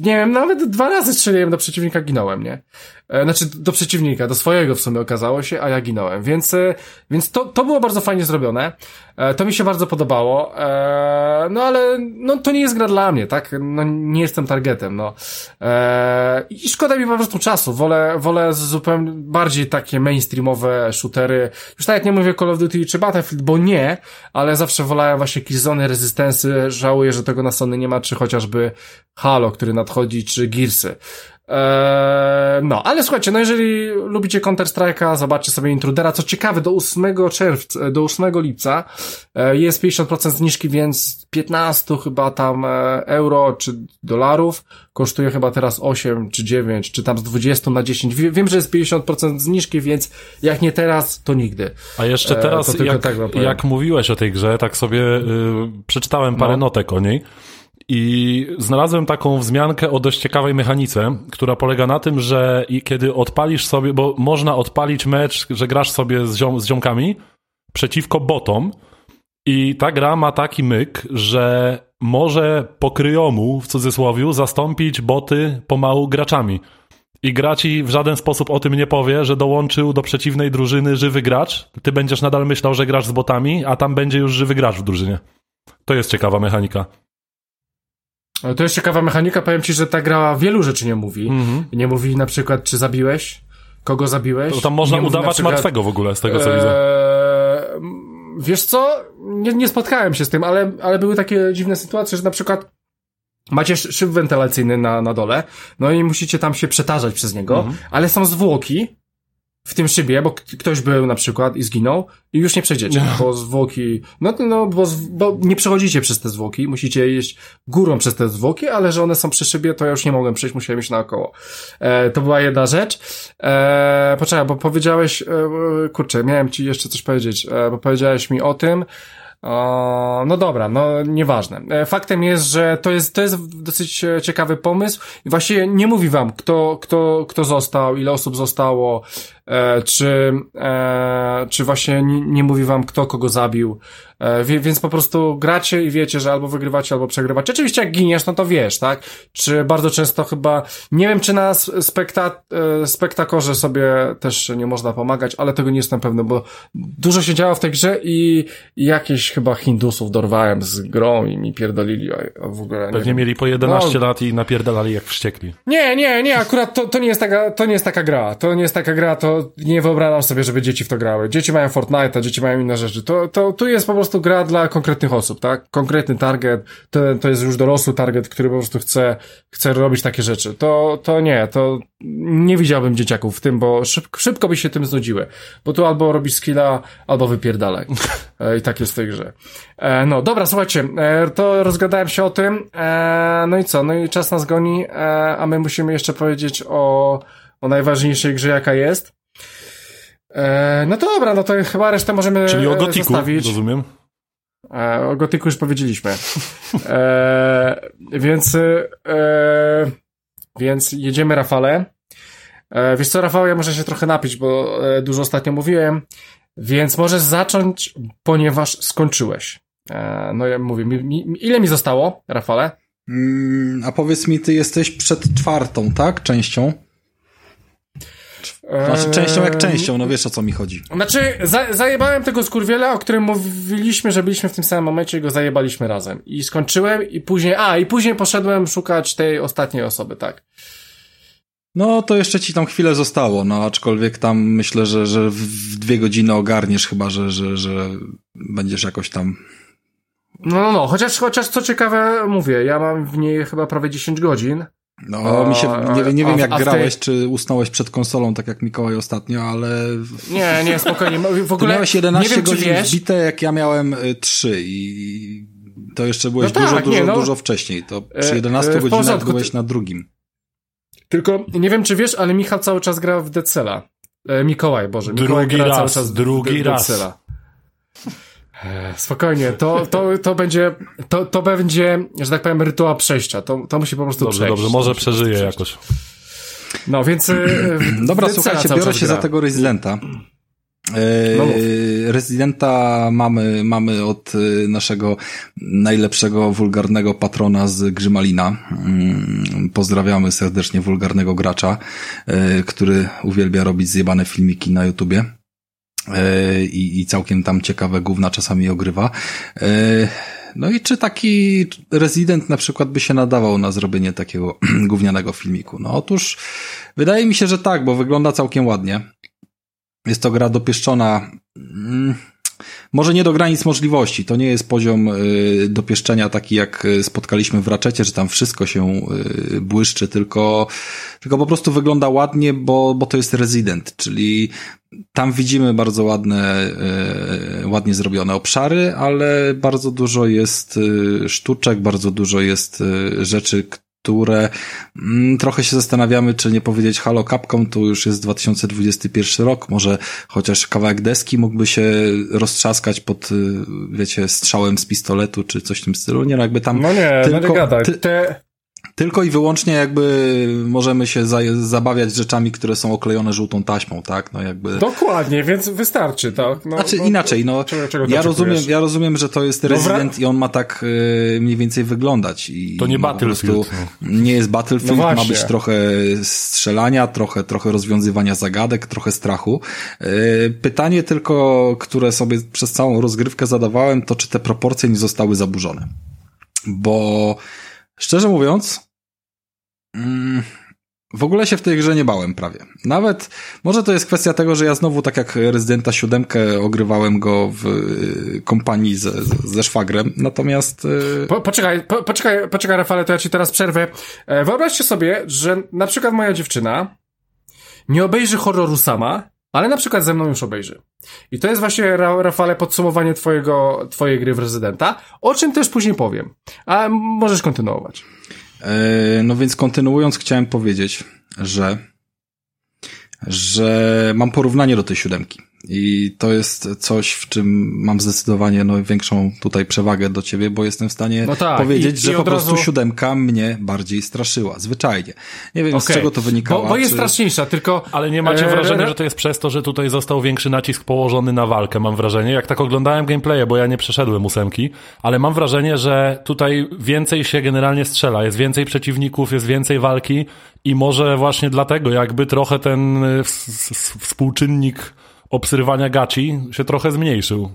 Nie wiem, nawet dwa razy strzeliłem do przeciwnika, ginąłem, nie? E, znaczy do przeciwnika, do swojego w sumie okazało się, a ja ginąłem. Więc, e, więc to, to było bardzo fajnie zrobione. E, to mi się bardzo podobało. No ale no, to nie jest gra dla mnie, tak? No, nie jestem targetem, no. I szkoda mi po prostu czasu. Wolę, wolę zupełnie bardziej takie mainstreamowe shootery. Już tak jak nie mówię Call of Duty czy Battlefield, bo nie, ale zawsze wolałem właśnie Killzone, Resistance. Żałuję, że tego na Sony nie ma, czy chociażby Halo, który nadchodzi, czy Gearsy. Eee, no, ale słuchajcie, no jeżeli lubicie Counter-Strike'a, zobaczcie sobie Intrudera. Co ciekawe, do 8 czerwca, do 8 lipca e, jest 50% zniżki, więc 15 chyba tam e, euro czy dolarów kosztuje chyba teraz 8 czy 9, czy tam z 20 na 10. Wiem, że jest 50% zniżki, więc jak nie teraz, to nigdy. A jeszcze e, teraz, jak, tak jak mówiłeś o tej grze, tak sobie y, przeczytałem parę no. notek o niej. I znalazłem taką wzmiankę o dość ciekawej mechanice, która polega na tym, że kiedy odpalisz sobie, bo można odpalić mecz, że grasz sobie z, ziom, z ziomkami przeciwko botom i ta gra ma taki myk, że może po kryjomu, w cudzysłowie, zastąpić boty pomału graczami. I gra ci w żaden sposób o tym nie powie, że dołączył do przeciwnej drużyny żywy gracz. Ty będziesz nadal myślał, że grasz z botami, a tam będzie już żywy gracz w drużynie. To jest ciekawa mechanika. To jest ciekawa mechanika, powiem ci, że ta gra wielu rzeczy nie mówi. Mm-hmm. Nie mówi na przykład, czy zabiłeś, kogo zabiłeś. To tam można nie udawać przykład, martwego w ogóle, z tego co widzę. Eee, wiesz co? Nie, nie spotkałem się z tym, ale, ale były takie dziwne sytuacje, że na przykład macie szyb wentylacyjny na, na dole, no i musicie tam się przetarzać przez niego, mm-hmm. ale są zwłoki, w tym szybie, bo ktoś był na przykład i zginął i już nie przejdziecie, no. bo zwłoki, no, no bo, bo nie przechodzicie przez te zwłoki, musicie jeść górą przez te zwłoki, ale że one są przy szybie, to ja już nie mogłem przejść, musiałem iść naokoło. E, to była jedna rzecz. E, poczekaj, bo powiedziałeś, e, kurczę, miałem ci jeszcze coś powiedzieć, e, bo powiedziałeś mi o tym, no dobra, no nieważne. E, faktem jest, że to jest, to jest dosyć e, ciekawy pomysł i właściwie nie mówi wam, kto, kto, kto został, ile osób zostało, e, czy, e, e, czy właśnie nie, nie mówi wam kto kogo zabił, e, więc po prostu gracie i wiecie, że albo wygrywacie, albo przegrywacie. Oczywiście jak giniesz, no to wiesz, tak? Czy bardzo często chyba, nie wiem czy na spekta, e, spektakorze sobie też nie można pomagać, ale tego nie jestem pewny, bo dużo się działo w tej grze i, jakieś chyba Hindusów dorwałem z grą i mi pierdolili, w ogóle nie Pewnie wiem. mieli po 11 lat i napierdalali jak wściekli. Nie, nie, nie, akurat to, to nie jest taka, to nie jest taka gra. To nie jest taka gra, to nie wyobrażam sobie, żeby dzieci w to grały. Dzieci mają Fortnite'a, dzieci mają inne rzeczy. To, to, tu jest po prostu gra dla konkretnych osób, tak? Konkretny target, to, to jest już dorosły target, który po prostu chce, chce robić takie rzeczy. To, to nie, to nie widziałbym dzieciaków w tym, bo szybko, szybko by się tym znudziły. Bo tu albo robisz skilla, albo wypierdalaj. E, I tak jest w tej grze. E, no, dobra, słuchajcie, e, to rozgadałem się o tym. E, no i co? No i czas nas goni, e, a my musimy jeszcze powiedzieć o, o najważniejszej grze, jaka jest. E, no to dobra, no to chyba resztę możemy Czyli o Gotiku, zostawić. rozumiem? E, o Gotiku już powiedzieliśmy. E, więc, e, więc jedziemy, Rafale. E, wiesz co, Rafał, ja muszę się trochę napić, bo dużo ostatnio mówiłem, więc możesz zacząć, ponieważ skończyłeś. E, no ja mówię, mi, mi, ile mi zostało, Rafale? Mm, a powiedz mi, ty jesteś przed czwartą, tak? Częścią? Znaczy częścią jak częścią, no wiesz o co mi chodzi. Znaczy, za, zajebałem tego skurwiela, o którym mówiliśmy, że byliśmy w tym samym momencie i go zajebaliśmy razem. I skończyłem i później, a, i później poszedłem szukać tej ostatniej osoby, tak. No to jeszcze ci tam chwilę zostało, no aczkolwiek tam myślę, że, że w dwie godziny ogarniesz chyba, że, że, że będziesz jakoś tam... No, no, no, chociaż, chociaż co ciekawe, mówię, ja mam w niej chyba prawie 10 godzin. No, mi się, nie, nie a- wiem a jak w tej- grałeś, czy usnąłeś przed konsolą, tak jak Mikołaj ostatnio, ale... Nie, nie, spokojnie, [laughs] w Ty ogóle miałeś nie 11 wiem, czy godzin wiesz, wbite, jak ja miałem y, 3 i to jeszcze byłeś No dużo, tak, dużo, nie, no. dużo wcześniej. To E, przy 11 e, w godzinach porządku, byłeś ty- na drugim. tylko nie wiem, czy wiesz, ale Michał cały czas gra w Dead Cella. E, Mikołaj, Boże, Mikołaj Drugi gra cały raz, czas w drugi Dead raz. E, Spokojnie, to, to, to będzie, to, to będzie, że tak powiem, rytuał przejścia. To, to musi po prostu Dobrze, przejść. dobrze, może przejść. jakoś. No, więc... e, [clears throat] Dobra, Cella słuchajcie, biorę się gra. za tego Residenta. No mów. E, Residenta mamy, mamy od naszego najlepszego wulgarnego patrona z Grzymalina. Mm, Pozdrawiamy serdecznie wulgarnego gracza, który uwielbia robić zjebane filmiki na YouTubie. E, I, I całkiem tam ciekawe gówna czasami ogrywa. E, No i czy taki rezydent na przykład by się nadawał na zrobienie takiego [clears throat] gównianego filmiku? No otóż wydaje mi się, że tak, bo wygląda całkiem ładnie. Jest to gra dopieszczona, mm, może nie do granic możliwości. To nie jest poziom y, dopieszczenia taki, jak y, spotkaliśmy w Ratchetie, że tam wszystko się y, błyszczy, tylko, tylko po prostu wygląda ładnie, bo, bo to jest rezydent, czyli tam widzimy bardzo ładne, y, ładnie zrobione obszary, ale bardzo dużo jest y, sztuczek, bardzo dużo jest rzeczy, które mm, trochę się zastanawiamy, czy nie powiedzieć halo Capcom, to już jest 2021 rok, może chociaż kawałek deski mógłby się roztrzaskać pod, y, wiecie, strzałem z pistoletu, czy coś w tym stylu. Nie no, jakby tam No nie, no nie tylko, gadaj. ty, Te, tylko i wyłącznie jakby możemy się za, zabawiać rzeczami, które są oklejone żółtą taśmą, tak? No jakby... dokładnie, więc wystarczy, tak? No, Znaczy no, inaczej, no czego- czego ja rozumiem, ja rozumiem, że to jest Resident i on ma tak y, mniej więcej wyglądać. I, To nie i po Battlefield, no. Nie jest Battlefield, No ma być trochę strzelania, trochę, trochę rozwiązywania zagadek, trochę strachu. Y, pytanie tylko, które sobie przez całą rozgrywkę zadawałem, to czy te proporcje nie zostały zaburzone. Bo szczerze mówiąc, mm, w ogóle się w tej grze nie bałem prawie. Nawet, może to jest kwestia tego, że ja znowu, tak jak Rezydenta 7, ogrywałem go w y, kompanii ze, ze, szwagrem, natomiast... y, Po, poczekaj, po, poczekaj, poczekaj, Rafale, to ja ci teraz przerwę. E, wyobraźcie sobie, że na przykład moja dziewczyna nie obejrzy horroru sama, ale na przykład ze mną już obejrzy. I to jest właśnie, Ra- Rafale, podsumowanie twojego, twojej gry w Rezydenta, o czym też później powiem. A możesz kontynuować. E, No więc kontynuując, chciałem powiedzieć, że że mam porównanie do tej siódemki. I to jest coś, w czym mam zdecydowanie no, większą tutaj przewagę do ciebie, bo jestem w stanie no tak, powiedzieć, i, że i po prostu razu... siódemka mnie bardziej straszyła, zwyczajnie. Nie wiem, okay. z czego to wynikało. Bo, bo jest czy... straszniejsza, tylko... Ale nie macie e, wrażenia, że to jest przez to, że tutaj został większy nacisk położony na walkę, mam wrażenie. Jak tak oglądałem gameplaye, bo ja nie przeszedłem ósemki, ale mam wrażenie, że tutaj więcej się generalnie strzela, jest więcej przeciwników, jest więcej walki i może właśnie dlatego jakby trochę ten e, współczynnik obserwowania gaci się trochę zmniejszył.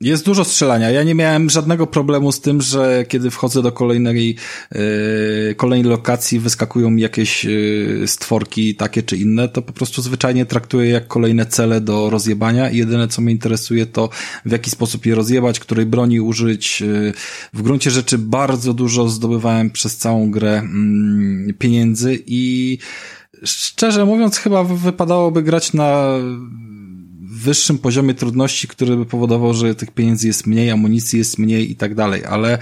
Jest dużo strzelania. Ja nie miałem żadnego problemu z tym, że kiedy wchodzę do kolejnej, yy, kolejnej lokacji, wyskakują mi jakieś yy, stworki takie czy inne, to po prostu zwyczajnie traktuję jak kolejne cele do rozjebania i jedyne co mnie interesuje to w jaki sposób je rozjebać, której broni użyć. Yy, w gruncie rzeczy bardzo dużo zdobywałem przez całą grę yy, pieniędzy i szczerze mówiąc chyba wypadałoby grać na wyższym poziomie trudności, który by powodował, że tych pieniędzy jest mniej, amunicji jest mniej i tak dalej, ale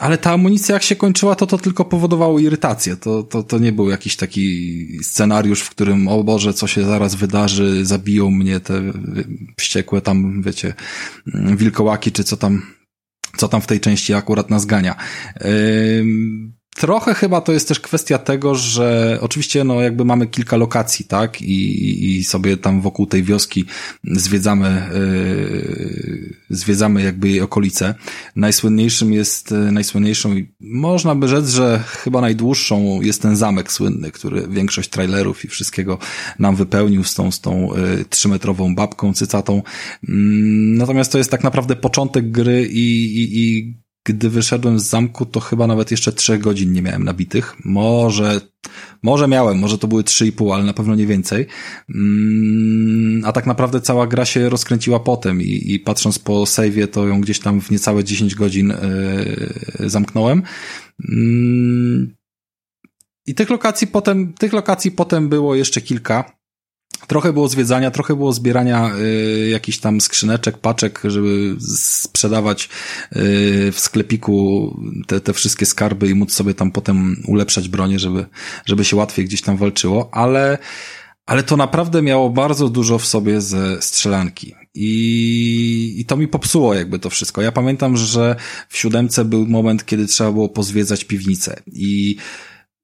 ale ta amunicja jak się kończyła, to to tylko powodowało irytację. To, to, to nie był jakiś taki scenariusz, w którym, o Boże, co się zaraz wydarzy, zabiją mnie te wściekłe tam, wiecie, wilkołaki, czy co tam, co tam w tej części akurat nas gania. Yy Trochę chyba to jest też kwestia tego, że oczywiście no jakby mamy kilka lokacji, tak? I, i sobie tam wokół tej wioski zwiedzamy, yy, zwiedzamy jakby jej okolice. Najsłynniejszym jest, najsłynniejszą i można by rzec, że chyba najdłuższą jest ten zamek słynny, który większość trailerów i wszystkiego nam wypełnił z tą, z tą yy, trzymetrową babką cycatą. Yy, natomiast to jest tak naprawdę początek gry i, i, i gdy wyszedłem z zamku, to chyba nawet jeszcze trzech godzin nie miałem nabitych. Może, może miałem, może to były trzy i pół, ale na pewno nie więcej. Mm, a tak naprawdę cała gra się rozkręciła potem i, i patrząc po save'ie, to ją gdzieś tam w niecałe 10 godzin yy, zamknąłem. Yy, I tych lokacji potem, tych lokacji potem było jeszcze kilka. Trochę było zwiedzania, trochę było zbierania y, jakichś tam skrzyneczek, paczek, żeby sprzedawać y, w sklepiku te, te wszystkie skarby i móc sobie tam potem ulepszać bronię, żeby, żeby się łatwiej gdzieś tam walczyło, ale, ale to naprawdę miało bardzo dużo w sobie ze strzelanki. I, I to mi popsuło jakby to wszystko. Ja pamiętam, że w siódemce był moment, kiedy trzeba było pozwiedzać piwnicę i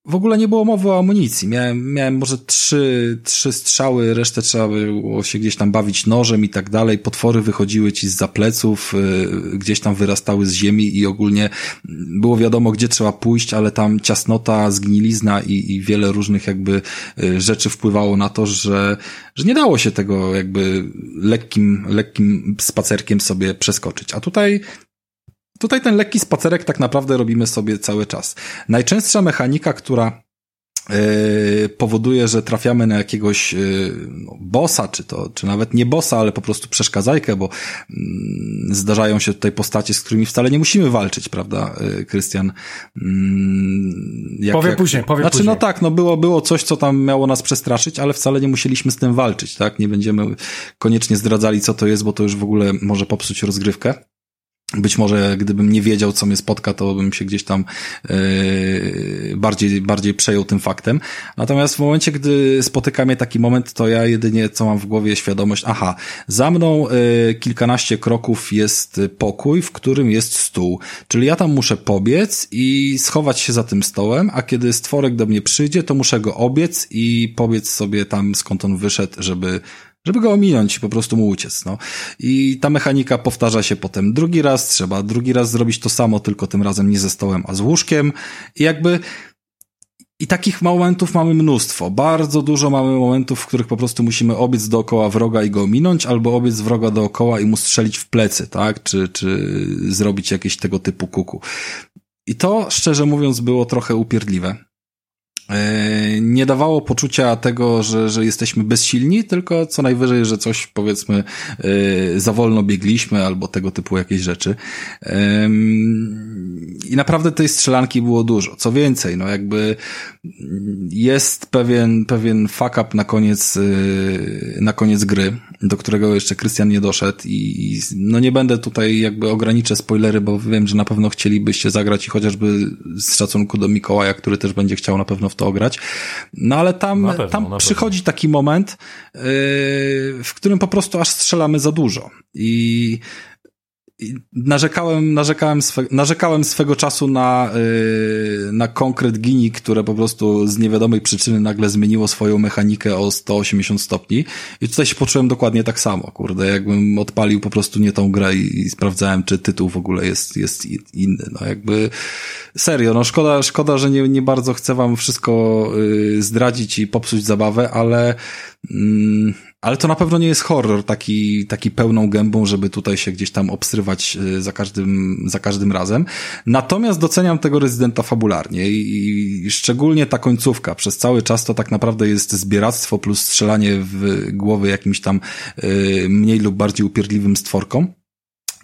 w ogóle nie było mowy o amunicji. Miałem, miałem może trzy, trzy strzały, resztę trzeba było się gdzieś tam bawić nożem i tak dalej. Potwory wychodziły ci z zapleców, y, gdzieś tam wyrastały z ziemi i ogólnie było wiadomo, gdzie trzeba pójść, ale tam ciasnota, zgnilizna i, i wiele różnych jakby y, rzeczy wpływało na to, że, że nie dało się tego jakby lekkim, lekkim spacerkiem sobie przeskoczyć. A tutaj Tutaj ten lekki spacerek tak naprawdę robimy sobie cały czas. Najczęstsza mechanika, która yy, powoduje, że trafiamy na jakiegoś yy, bossa, czy to, czy nawet nie bossa, ale po prostu przeszkadzajkę, bo yy, zdarzają się tutaj postacie, z którymi wcale nie musimy walczyć, prawda, y, Krystian? Yy, powie jak, później, powie znaczy, później. no tak, no było, było coś, co tam miało nas przestraszyć, ale wcale nie musieliśmy z tym walczyć, tak? Nie będziemy koniecznie zdradzali, co to jest, bo to już w ogóle może popsuć rozgrywkę. Być może gdybym nie wiedział, co mnie spotka, to bym się gdzieś tam yy, bardziej, bardziej przejął tym faktem. Natomiast w momencie, gdy spotyka mnie taki moment, to ja jedynie co mam w głowie świadomość, aha, za mną yy, kilkanaście kroków jest pokój, w którym jest stół. Czyli ja tam muszę pobiec i schować się za tym stołem, a kiedy stworek do mnie przyjdzie, to muszę go obiec i pobiec sobie tam, skąd on wyszedł, żeby żeby go ominąć i po prostu mu uciec, no. I ta mechanika powtarza się potem drugi raz, trzeba drugi raz zrobić to samo, tylko tym razem nie ze stołem, a z łóżkiem i jakby i takich momentów mamy mnóstwo. Bardzo dużo mamy momentów, w których po prostu musimy obiec dookoła wroga i go ominąć, albo obiec wroga dookoła i mu strzelić w plecy, tak? Czy, czy zrobić jakieś tego typu kuku. I to, szczerze mówiąc, było trochę upierdliwe. E, nie dawało poczucia tego, że, że jesteśmy bezsilni, tylko co najwyżej, że coś powiedzmy e, za wolno biegliśmy albo tego typu jakieś rzeczy. I naprawdę tej strzelanki było dużo. Co więcej, no jakby jest pewien, pewien fuck up na koniec, e, na koniec gry, do którego jeszcze Krystian nie doszedł i no nie będę tutaj jakby ograniczę spoilery, bo wiem, że na pewno chcielibyście zagrać i chociażby z szacunku do Mikołaja, który też będzie chciał na pewno w to ograć. No ale tam, pewno, tam przychodzi taki moment, yy, w którym po prostu aż strzelamy za dużo. I narzekałem, narzekałem, swe, narzekałem swego czasu na, yy, na konkret Gini, które po prostu z niewiadomej przyczyny nagle zmieniło swoją mechanikę o 180 stopni. I tutaj się poczułem dokładnie tak samo, kurde, jakbym odpalił po prostu nie tą grę i, i sprawdzałem, czy tytuł w ogóle jest, jest inny, no jakby serio, no szkoda, szkoda, że nie, nie bardzo chcę wam wszystko yy, zdradzić i popsuć zabawę, ale mm, ale to na pewno nie jest horror taki, taki pełną gębą, żeby tutaj się gdzieś tam obstrywać y, za każdym, za każdym razem. Natomiast doceniam tego rezydenta fabularnie i, i szczególnie ta końcówka. Przez cały czas to tak naprawdę jest zbieractwo plus strzelanie w głowy jakimś tam y, mniej lub bardziej upierdliwym stworkom.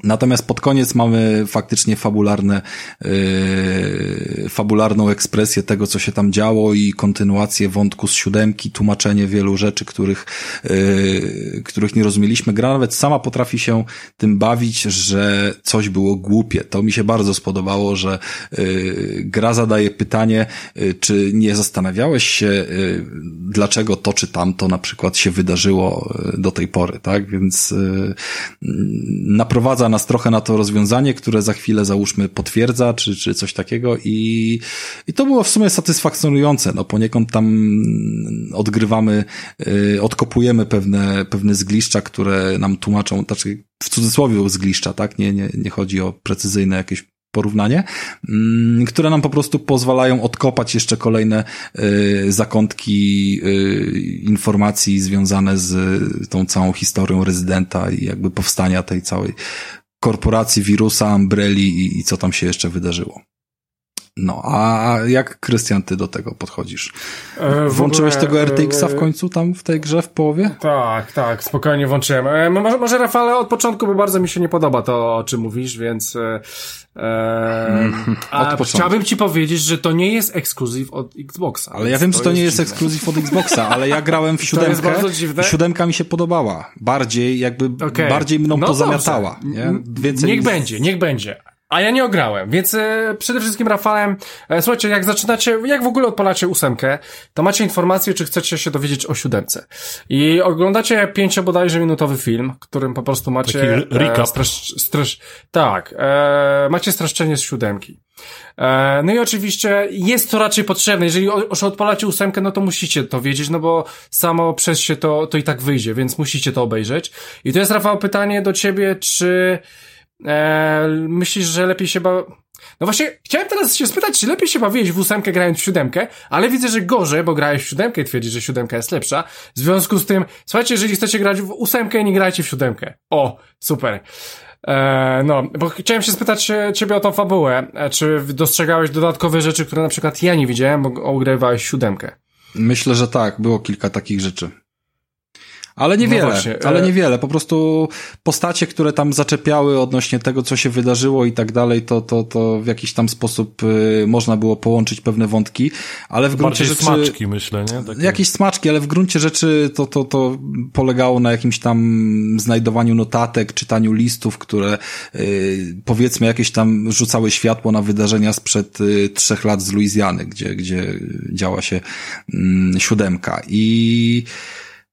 Natomiast pod koniec mamy faktycznie fabularne, yy, fabularną ekspresję tego, co się tam działo i kontynuację wątku z siódemki, tłumaczenie wielu rzeczy, których, yy, których nie rozumieliśmy. Gra nawet sama potrafi się tym bawić, że coś było głupie. To mi się bardzo spodobało, że yy, gra zadaje pytanie, yy, czy nie zastanawiałeś się, yy, dlaczego to czy tamto na przykład się wydarzyło yy, do tej pory, tak? Więc yy, naprowadza nas trochę na to rozwiązanie, które za chwilę załóżmy potwierdza, czy, czy coś takiego i, i to było w sumie satysfakcjonujące, no poniekąd tam odgrywamy, yy, odkopujemy pewne, pewne zgliszcza, które nam tłumaczą, znaczy w cudzysłowie zgliszcza, tak? Nie, nie, nie chodzi o precyzyjne jakieś porównanie, mm, które nam po prostu pozwalają odkopać jeszcze kolejne y, zakątki y, informacji związane z tą całą historią rezydenta i jakby powstania tej całej korporacji, wirusa, Umbrelli i, i co tam się jeszcze wydarzyło. No, a jak Krystian, ty do tego podchodzisz? E, Włączyłeś ogóle, tego RTX-a w e, końcu tam w tej grze w połowie? Tak, tak, spokojnie włączyłem. E, może, może Rafale od początku, bo bardzo mi się nie podoba to, o czym mówisz, więc e, e [laughs] a chciałbym ci powiedzieć, że to nie jest ekskluzyw od Xboxa. Ale ja wiem, że to, nie jest ekskluzyw od Xboxa, ale ja grałem w siódemkę. [laughs] to jest bardzo dziwne. Siódemka mi się podobała. Bardziej, jakby, okay. bardziej mną no to dobrze. zamiatała. Nie? Więcej niech będzie, niech będzie. A ja nie ograłem, więc e, przede wszystkim Rafałem, e, słuchajcie, jak zaczynacie, jak w ogóle odpalacie ósemkę, to macie informację, czy chcecie się dowiedzieć o siódemce. I oglądacie pięcio bodajże minutowy film, którym po prostu macie... Taki recap. E, stresz, stresz, tak, e, macie streszczenie z siódemki. E, no i oczywiście jest to raczej potrzebne. Jeżeli już odpalacie ósemkę, no to musicie to wiedzieć, no bo samo przez się to, to i tak wyjdzie, więc musicie to obejrzeć. I to jest, Rafał, pytanie do ciebie, czy e, myślisz, że lepiej się ba... No właśnie, chciałem teraz się spytać, czy lepiej się bawić w ósemkę grając w siódemkę, ale widzę, że gorzej, bo grałeś w siódemkę i twierdzisz, że siódemka jest lepsza. W związku z tym, słuchajcie, jeżeli chcecie grać w ósemkę, nie grajcie w siódemkę. O, super. E, no, bo chciałem się spytać ciebie o tą fabułę. E, czy dostrzegałeś dodatkowe rzeczy, które na przykład ja nie widziałem, bo ogrywałeś siódemkę? Myślę, że tak. Było kilka takich rzeczy. Ale niewiele, no ale e- niewiele. Po prostu postacie, które tam zaczepiały odnośnie tego, co się wydarzyło i tak dalej, to, to, to w jakiś tam sposób y, można było połączyć pewne wątki, ale w gruncie rzeczy... smaczki, myślę, nie? Takie... Jakieś smaczki, ale w gruncie rzeczy to, to, to polegało na jakimś tam znajdowaniu notatek, czytaniu listów, które y, powiedzmy jakieś tam rzucały światło na wydarzenia sprzed y, trzech lat z Luizjany, gdzie, gdzie działa się y, siódemka. I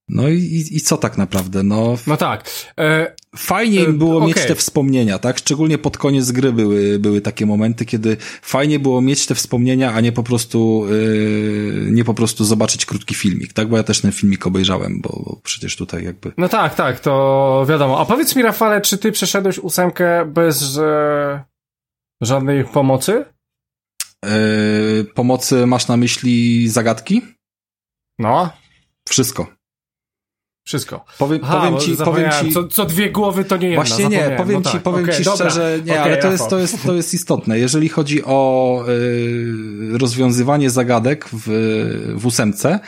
no i, i co tak naprawdę? No, no tak. E, fajnie im było e, mieć te wspomnienia, tak? Szczególnie pod koniec gry były, były takie momenty, kiedy fajnie było mieć te wspomnienia, a nie po prostu, e, nie po prostu zobaczyć krótki filmik, tak? Bo ja też ten filmik obejrzałem, bo, bo przecież tutaj jakby... No tak, tak, to wiadomo. A powiedz mi, Rafale, czy ty przeszedłeś ósemkę bez e, żadnej pomocy? E, pomocy masz na myśli zagadki? No. Wszystko. Wszystko. Powiem, Aha, powiem ci, powiem ci. Co, co, dwie głowy to nie jedna. Właśnie nie, powiem no ci, tak. powiem okay, ci dobra. szczerze, nie, okay, ale to jest, to jest, to jest istotne. Jeżeli chodzi o y, rozwiązywanie zagadek w, w ósemce,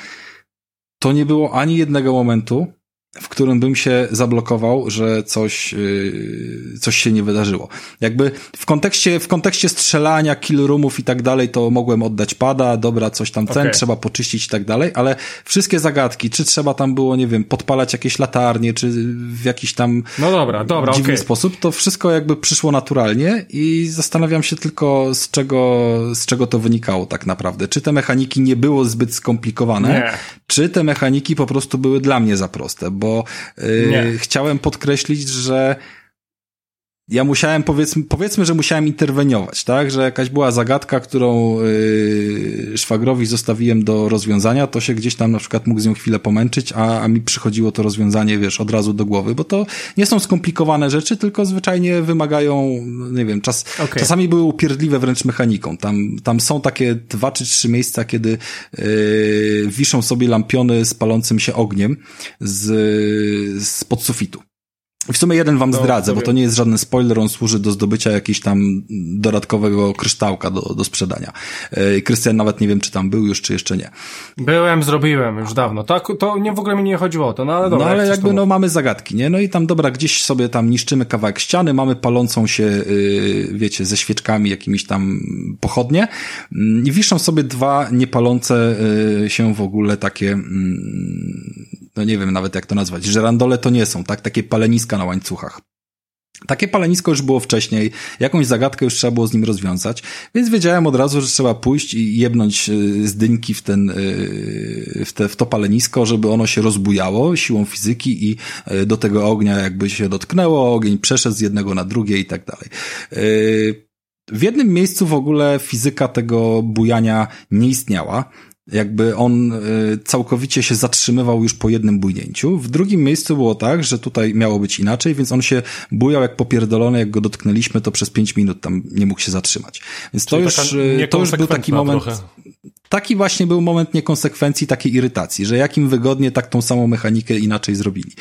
to nie było ani jednego momentu, w którym bym się zablokował, że coś, yy, coś się nie wydarzyło. Jakby w kontekście, w kontekście strzelania, kill roomów i tak dalej, to mogłem oddać pada, dobra, coś tam ten, okay. trzeba poczyścić i tak dalej, ale wszystkie zagadki, czy trzeba tam było, nie wiem, podpalać jakieś latarnie, czy w jakiś tam no dobra, dobra, dziwny okay. sposób, to wszystko jakby przyszło naturalnie i zastanawiam się tylko z czego, z czego to wynikało tak naprawdę. Czy te mechaniki nie było zbyt skomplikowane, nie. czy te mechaniki po prostu były dla mnie za proste, bo yy, chciałem podkreślić, że ja musiałem, powiedzmy, powiedzmy, że musiałem interweniować, tak? Że jakaś była zagadka, którą yy, szwagrowi zostawiłem do rozwiązania, to się gdzieś tam na przykład mógł z nią chwilę pomęczyć, a, a mi przychodziło to rozwiązanie, wiesz, od razu do głowy, bo to nie są skomplikowane rzeczy, tylko zwyczajnie wymagają, nie wiem, czas, okay. czasami były upierdliwe wręcz mechaniką. Tam, tam są takie dwa czy trzy miejsca, kiedy yy, wiszą sobie lampiony z palącym się ogniem z, z pod sufitu. W sumie jeden wam no, zdradzę, bo to nie jest żaden spoiler, on służy do zdobycia jakiegoś tam dodatkowego kryształka do, do sprzedania. E, Krystian nawet nie wiem, czy tam był już, czy jeszcze nie. Byłem, zrobiłem już dawno. To, to nie w ogóle mi nie chodziło o to, no ale dobra. No ale jak jakby no mamy zagadki, nie? No i tam dobra, gdzieś sobie tam niszczymy kawałek ściany, mamy palącą się, yy, wiecie, ze świeczkami jakimiś tam pochodnie mm, i wiszą sobie dwa niepalące yy, się w ogóle takie yy, no nie wiem nawet jak to nazwać, żerandole to nie są, tak? Takie paleniska na łańcuchach. Takie palenisko już było wcześniej, jakąś zagadkę już trzeba było z nim rozwiązać, więc wiedziałem od razu, że trzeba pójść i jebnąć y, z dynki w ten, y, w, te, w to palenisko, żeby ono się rozbujało siłą fizyki i y, do tego ognia jakby się dotknęło, ogień przeszedł z jednego na drugie i tak dalej. W jednym miejscu w ogóle fizyka tego bujania nie istniała jakby on y, całkowicie się zatrzymywał już po jednym bujnięciu. W drugim miejscu było tak, że tutaj miało być inaczej, więc on się bujał jak popierdolony, jak go dotknęliśmy, to przez pięć minut tam nie mógł się zatrzymać. Więc to już, y, to już był taki moment, trochę. taki właśnie był moment niekonsekwencji, takiej irytacji, że jakim wygodnie tak tą samą mechanikę inaczej zrobili.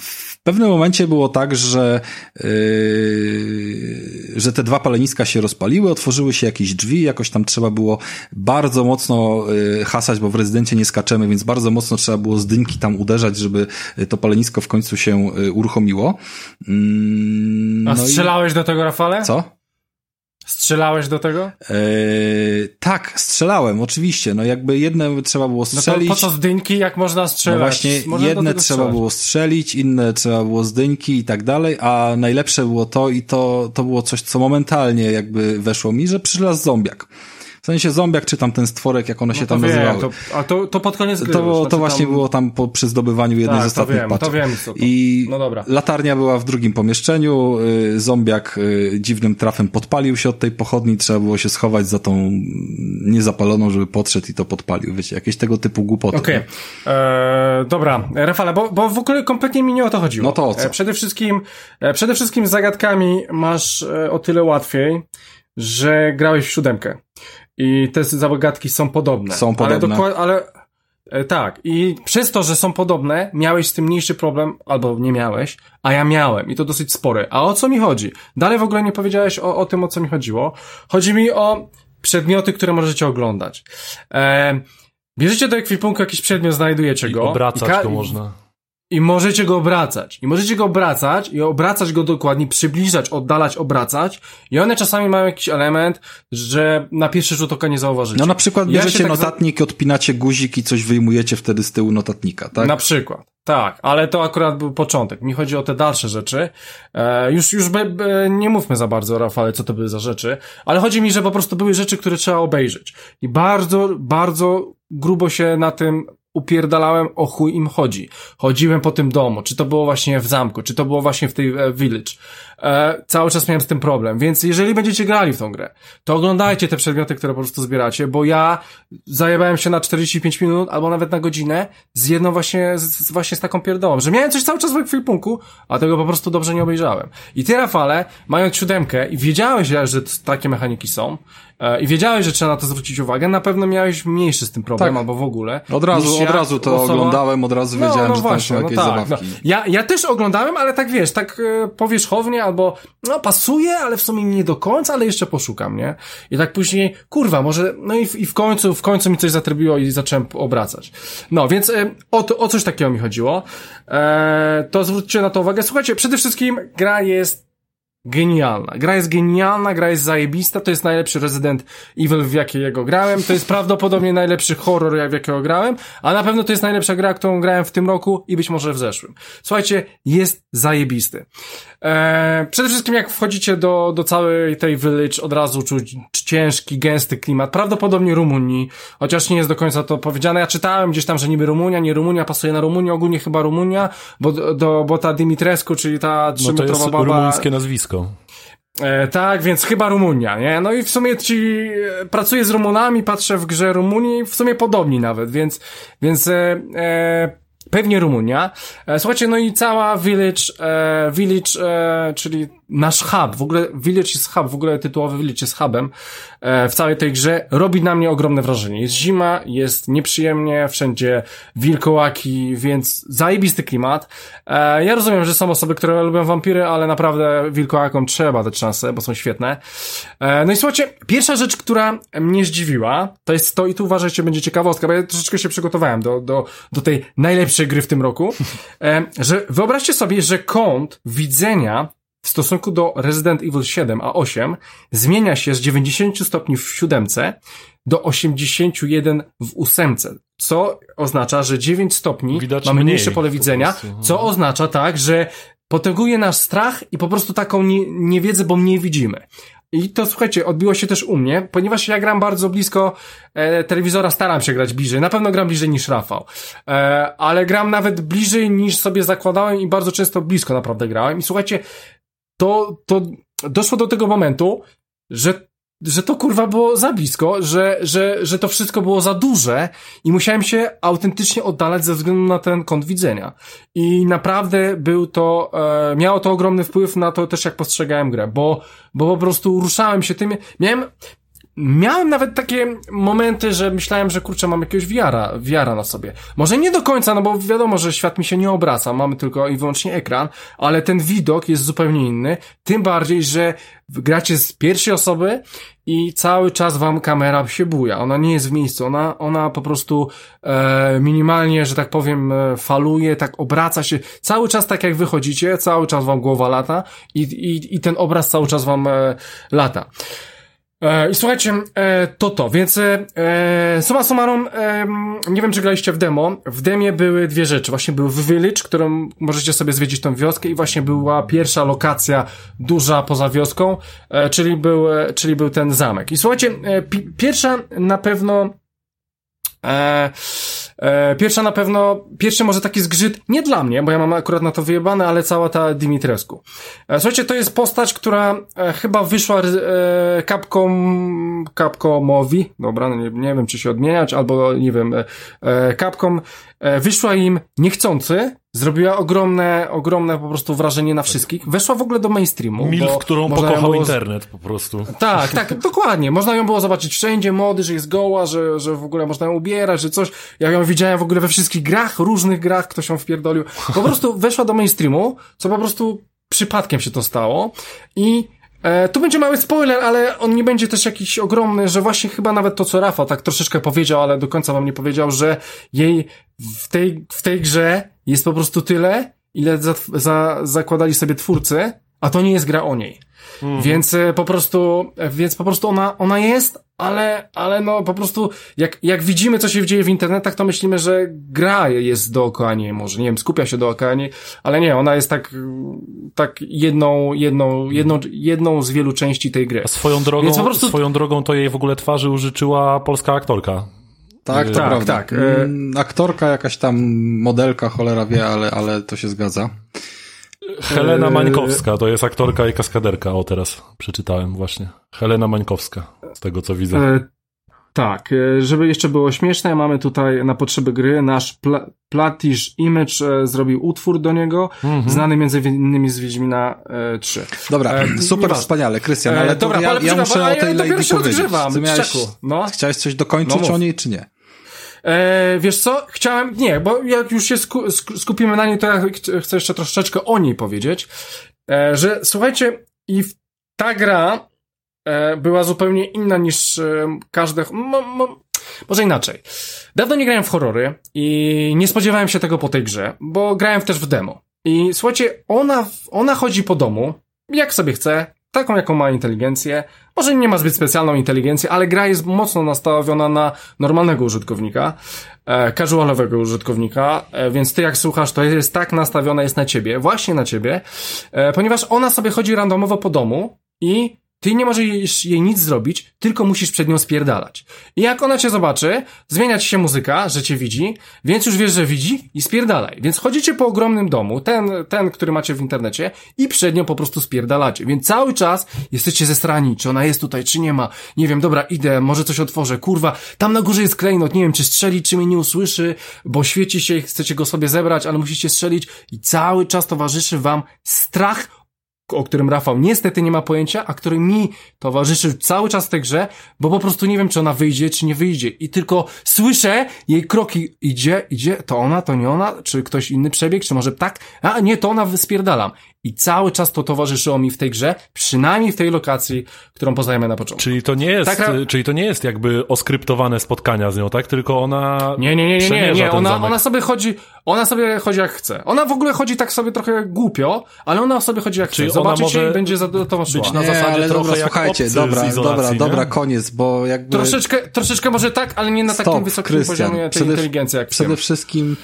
W pewnym momencie było tak, że, yy, że te dwa paleniska się rozpaliły, otworzyły się jakieś drzwi, jakoś tam trzeba było bardzo mocno yy, hasać, bo w rezydencie nie skaczemy, więc bardzo mocno trzeba było z dynki tam uderzać, żeby to palenisko w końcu się yy, uruchomiło. Yy, A no strzelałeś i... do tego, Rafale? Co? Strzelałeś do tego? Eee, tak, strzelałem, oczywiście. No jakby jedne trzeba było strzelić. No to po co z dynki, jak można strzelać? No właśnie, można jedne trzeba strzelać. było strzelić, inne trzeba było z dynki i tak dalej, a najlepsze było to i to, to było coś, co momentalnie jakby weszło mi, że przylazł zombiak. W sensie zombiak, czy tam ten stworek, jak one no się tam wiem, nazywały. To, a to, to pod koniec gry. To, znaczy to właśnie tam... było tam po, przy zdobywaniu jednej tak, z ostatnich to wiem, To wiem, co to. I no dobra. latarnia była w drugim pomieszczeniu, y, zombiak y, dziwnym trafem podpalił się od tej pochodni, trzeba było się schować za tą niezapaloną, żeby podszedł i to podpalił. Wiecie, jakieś tego typu głupoty. Okej. Okay. Eee, dobra, Rafale, bo, bo w ogóle kompletnie mi nie o to chodziło. No to o co? E, przede wszystkim, e, przede wszystkim z zagadkami masz e, o tyle łatwiej, że grałeś w siódemkę. I te zagadki są podobne. Są podobne. Ale, ale e, tak, i przez to, że są podobne, miałeś z tym mniejszy problem, albo nie miałeś, a ja miałem i to dosyć spory. A o co mi chodzi? Dalej w ogóle nie powiedziałeś o, o tym, o co mi chodziło. Chodzi mi o przedmioty, które możecie oglądać. E, bierzecie do ekwipunku jakiś przedmiot, znajdujecie go. I obracać i go można. I możecie go obracać. I możecie go obracać i obracać go dokładnie, przybliżać, oddalać, obracać. I one czasami mają jakiś element, że na pierwszy rzut oka nie zauważycie. No na przykład bierzecie ja tak notatnik, za... odpinacie guzik i coś wyjmujecie wtedy z tyłu notatnika, tak? Na przykład. Tak, ale to akurat był początek. Mi chodzi o te dalsze rzeczy. E, już już be, be, nie mówmy za bardzo, Rafale, co to były za rzeczy, ale chodzi mi, że po prostu były rzeczy, które trzeba obejrzeć. I bardzo, bardzo grubo się na tym upierdalałem o chuj im chodzi. Chodziłem po tym domu, czy to było właśnie w zamku, czy to było właśnie w tej e, village. E, cały czas miałem z tym problem, więc jeżeli będziecie grali w tą grę, to oglądajcie te przedmioty, które po prostu zbieracie, bo ja zajebałem się na 45 minut albo nawet na godzinę z jedną właśnie, z, właśnie z taką pierdołą, że miałem coś cały czas w ekwipunku, a tego po prostu dobrze nie obejrzałem. I ty, Rafale, mając siódemkę i wiedziałeś, że takie mechaniki są, i wiedziałeś, że trzeba na to zwrócić uwagę, na pewno miałeś mniejszy z tym problem, Tak. albo w ogóle. Od razu, od razu to osoba- oglądałem, od razu wiedziałem, że tam są jakieś zabawki. No. Ja, ja też oglądałem, ale tak wiesz, tak e, powierzchownie, albo no pasuje, ale w sumie nie do końca, ale jeszcze poszukam, nie? I tak później, kurwa, może, no i w, i w końcu, w końcu mi coś zatrybiło i zacząłem obracać. No, więc e, o, to- o coś takiego mi chodziło. E, to zwróćcie na to uwagę. Słuchajcie, przede wszystkim gra jest genialna. Gra jest genialna, gra jest zajebista, to jest najlepszy Resident Evil, w jakiego grałem, to jest prawdopodobnie najlepszy horror, w jakiego grałem, a na pewno to jest najlepsza gra, którą grałem w tym roku i być może w zeszłym. Słuchajcie, jest zajebisty. Eee, przede wszystkim jak wchodzicie do, do całej tej village, od razu czuć ciężki, gęsty klimat, prawdopodobnie Rumunii, chociaż nie jest do końca to powiedziane. Ja czytałem gdzieś tam, że niby Rumunia, nie Rumunia, pasuje na Rumunię, ogólnie chyba Rumunia, bo, do, bo ta Dimitrescu, czyli ta No to trzymetrowa jest baba... rumuńskie nazwisko. E, tak, więc chyba Rumunia, nie? No i w sumie ci e, pracuję z Rumunami, patrzę w grze Rumunii, w sumie podobni nawet, więc, więc e, e, pewnie Rumunia. E, słuchajcie, no i cała Village, e, Village, e, czyli nasz hub, w ogóle Village jest hub, w ogóle tytułowy Village jest hubem e, w całej tej grze, robi na mnie ogromne wrażenie. Jest zima, jest nieprzyjemnie, wszędzie wilkołaki, więc zajebisty klimat. E, ja rozumiem, że są osoby, które lubią wampiry, ale naprawdę wilkołakom trzeba dać szansę, bo są świetne. E, no i słuchajcie, pierwsza rzecz, która mnie zdziwiła, to jest to, i tu uważajcie, będzie ciekawostka, bo ja troszeczkę się przygotowałem do, do, do tej najlepszej gry w tym roku, e, że wyobraźcie sobie, że kąt widzenia w stosunku do Resident Evil 7 a 8 zmienia się z 90 stopni w siódemce do 81 w ósemce, co oznacza, że 9 stopni Widać mniej mniejsze pole po widzenia, prostu. co oznacza tak, że potęguje nasz strach i po prostu taką nie, niewiedzę, bo mniej widzimy. I to słuchajcie, odbiło się też u mnie, ponieważ ja gram bardzo blisko e, telewizora, staram się grać bliżej. Na pewno gram bliżej niż Rafał. E, ale gram nawet bliżej niż sobie zakładałem i bardzo często blisko naprawdę grałem. I słuchajcie, to, to doszło do tego momentu, że że to kurwa było za blisko, że, że, że to wszystko było za duże i musiałem się autentycznie oddalać ze względu na ten kąt widzenia. I naprawdę był to, e, miało to ogromny wpływ na to też jak postrzegałem grę, bo, bo po prostu ruszałem się tym, miałem, Miałem nawet takie momenty, że myślałem, że kurczę, mam jakiegoś wiara, wiara na sobie. Może nie do końca, no bo wiadomo, że świat mi się nie obraca, mamy tylko i wyłącznie ekran, ale ten widok jest zupełnie inny. Tym bardziej, że gracie z pierwszej osoby i cały czas wam kamera się buja. Ona nie jest w miejscu, ona, ona po prostu e, minimalnie, że tak powiem, e, faluje, tak obraca się. Cały czas tak jak wychodzicie, cały czas wam głowa lata i, i, i ten obraz cały czas wam e, lata. E, I słuchajcie, e, to to, więc e, summa summarum, nie wiem czy graliście w demo, w demie były dwie rzeczy, właśnie był Village, którą możecie sobie zwiedzić tą wioskę i właśnie była pierwsza lokacja duża poza wioską, czyli był, czyli był ten zamek. I słuchajcie, pi, pierwsza na pewno E, e, pierwsza na pewno, pierwszy może taki zgrzyt, nie dla mnie, bo ja mam akurat na to wyjebane, ale cała ta Dimitrescu. E, słuchajcie, to jest postać, która e, chyba wyszła e, Capcom, Capcomowi, dobra, no nie, nie wiem czy się odmieniać, albo nie wiem, e, e, e, wyszła im niechcący, zrobiła ogromne, ogromne po prostu wrażenie na wszystkich, weszła w ogóle do mainstreamu. Milf, bo którą pokochał było internet po prostu. tak, tak, dokładnie. Można ją było zobaczyć wszędzie, mody, że jest goła, że, że w ogóle można ją ubierać, że coś. Ja ją widziałem w ogóle we wszystkich grach, różnych grach, ktoś ją wpierdolił. Po prostu weszła do mainstreamu, co po prostu przypadkiem się to stało i E, tu będzie mały spoiler, ale on nie będzie też jakiś ogromny, że właśnie chyba nawet to, co Rafał tak troszeczkę powiedział, ale do końca wam nie powiedział, że jej w tej, w tej grze jest po prostu tyle, ile za, za, zakładali sobie twórcy, a to nie jest gra o niej. Więc e, po prostu, e, więc po prostu ona, ona jest, ale, ale no po prostu jak, jak widzimy, co się dzieje w internetach, to myślimy, że gra jest dookoła niej, może, nie wiem, skupia się dookoła niej, ale nie, ona jest tak, tak jedną, jedną, jedną, jedną z wielu części tej gry. A swoją drogą, Więc po prostu- swoją drogą to jej w ogóle twarzy użyczyła polska aktorka. Tak, to Tak, prawda. tak, e- Mm, Aktorka, jakaś tam modelka, cholera wie, ale, ale to się zgadza. Helena Eee. Mańkowska, to jest aktorka i kaskaderka. O, teraz przeczytałem właśnie. Helena Mańkowska, z tego co widzę. E, Tak, e, żeby jeszcze było śmieszne, mamy tutaj na potrzeby gry nasz pla Platish Image e, zrobił utwór do niego, Mhm. znany między innymi z Wiedźmina e, 3. Dobra, E, super wspaniale, Krystian, E, ale dobra, to ja, ale ja muszę o tej Lady się powiedzieć. Ty miałeś, no. Chciałeś coś dokończyć No o niej, czy nie? E, wiesz co? Chciałem, nie, bo jak już się sku, sk- skupimy na niej, to ja ch- chcę jeszcze troszeczkę o niej powiedzieć, e, że słuchajcie, i ta gra e, była zupełnie inna niż e, każde, mo, mo, może inaczej. Dawno nie grałem w horrory i nie spodziewałem się tego po tej grze, bo grałem też w demo. I słuchajcie, ona, ona chodzi po domu, jak sobie chce, taką jaką ma inteligencję. Może nie ma zbyt specjalną inteligencję, ale gra jest mocno nastawiona na normalnego użytkownika, e, casualowego użytkownika, e, więc ty jak słuchasz, to jest tak nastawiona jest na ciebie, właśnie na ciebie, e, ponieważ ona sobie chodzi randomowo po domu i ty nie możesz jej nic zrobić, tylko musisz przed nią spierdalać. I jak ona cię zobaczy, zmienia ci się muzyka, że cię widzi, więc już wiesz, że widzi i spierdalaj. Więc chodzicie po ogromnym domu, ten, ten, który macie w internecie i przed nią po prostu spierdalacie. Więc cały czas jesteście zestrani, czy ona jest tutaj, czy nie ma. Nie wiem, dobra, idę, może coś otworzę, kurwa, tam na górze jest klejnot, nie wiem, czy strzeli, czy mnie nie usłyszy, bo świeci się i chcecie go sobie zebrać, ale musicie strzelić i cały czas towarzyszy wam strach o którym Rafał niestety nie ma pojęcia, a który mi towarzyszy cały czas w tej grze, bo po prostu nie wiem, czy ona wyjdzie, czy nie wyjdzie. I tylko słyszę jej kroki. Idzie, idzie, to ona, to nie ona, czy ktoś inny przebieg, czy może tak? A nie, to ona wyspierdalam. I cały czas to towarzyszyło mi w tej grze, przynajmniej w tej lokacji, którą poznajemy na początku. Czyli to nie jest, Taka- czyli to nie jest jakby oskryptowane spotkania z nią, tak? Tylko ona Nie, nie, nie, nie, nie, nie. Ona, zamek. ona sobie chodzi, ona sobie chodzi jak chce. Ona w ogóle chodzi tak sobie trochę głupio, ale ona sobie chodzi jak Czyli chce. Zobaczycie może i będzie za to szła. być na nie, zasadzie ale trochę dobra, jak słuchajcie, obcy dobra, z izolacji, dobra, nie? dobra, koniec, bo jakby... Troszeczkę, troszeczkę może tak, ale nie na takim Stop, wysokim Krystian. poziomie tej Przede- inteligencji jak Przede przede... wszystkim,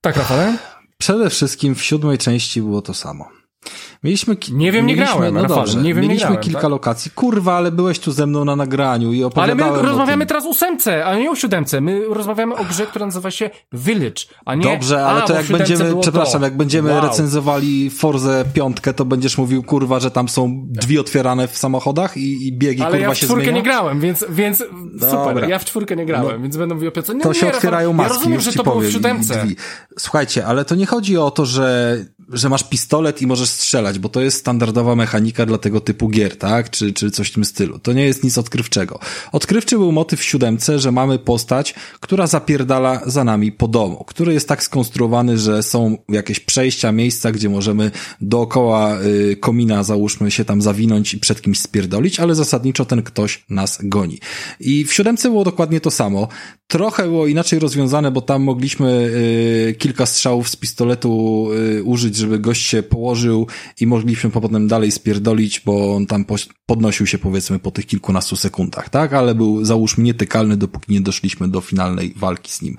Tak, Rafale? Przede wszystkim w siódmej części było to samo. Mieliśmy, Nie wiem, nie mieliśmy, grałem, no Rafale, dobrze, nie wiem, nie mieliśmy grałem, kilka tak? lokacji. Kurwa, ale byłeś tu ze mną na nagraniu i Ale opowiadałem my o rozmawiamy teraz o ósemce, a nie o siódemce. My rozmawiamy o grze, która nazywa się Village, a nie... Dobrze, ale a, to jak w będziemy, było przepraszam, to. jak będziemy Wow. recenzowali Forzę piątkę, to będziesz mówił, kurwa, że tam są drzwi otwierane w samochodach i, i biegi, Ale kurwa, ja w się czwórkę zmienia? nie grałem, więc, więc super, Dobra. ja w czwórkę nie grałem, więc będę mówił o piątce. Nie, To nie, się otwierają maski, Ja rozumiem, że to było powiem. w i siódemce. Słuchajcie, ale to nie chodzi o to, że, że masz pistolet i możesz strzelać, bo to jest standardowa mechanika dla tego typu gier, tak? Czy, czy coś w tym stylu. To nie jest nic odkrywczego. Odkrywczy był motyw w siódemce, że mamy postać, która zapierdala za nami po domu, który jest tak skonstruowany, że są jakieś przejścia, miejsca, gdzie możemy dookoła y, komina, załóżmy, się tam zawinąć i przed kimś spierdolić, ale zasadniczo ten ktoś nas goni. I w siódemce było dokładnie to samo. Trochę było inaczej rozwiązane, bo tam mogliśmy y, kilka strzałów z pistoletu y, użyć, żeby gość się położył i mogliśmy potem dalej spierdolić, bo on tam poś- podnosił się powiedzmy po tych kilkunastu sekundach, tak? Ale był załóżmy nietykalny, dopóki nie doszliśmy do finalnej walki z nim.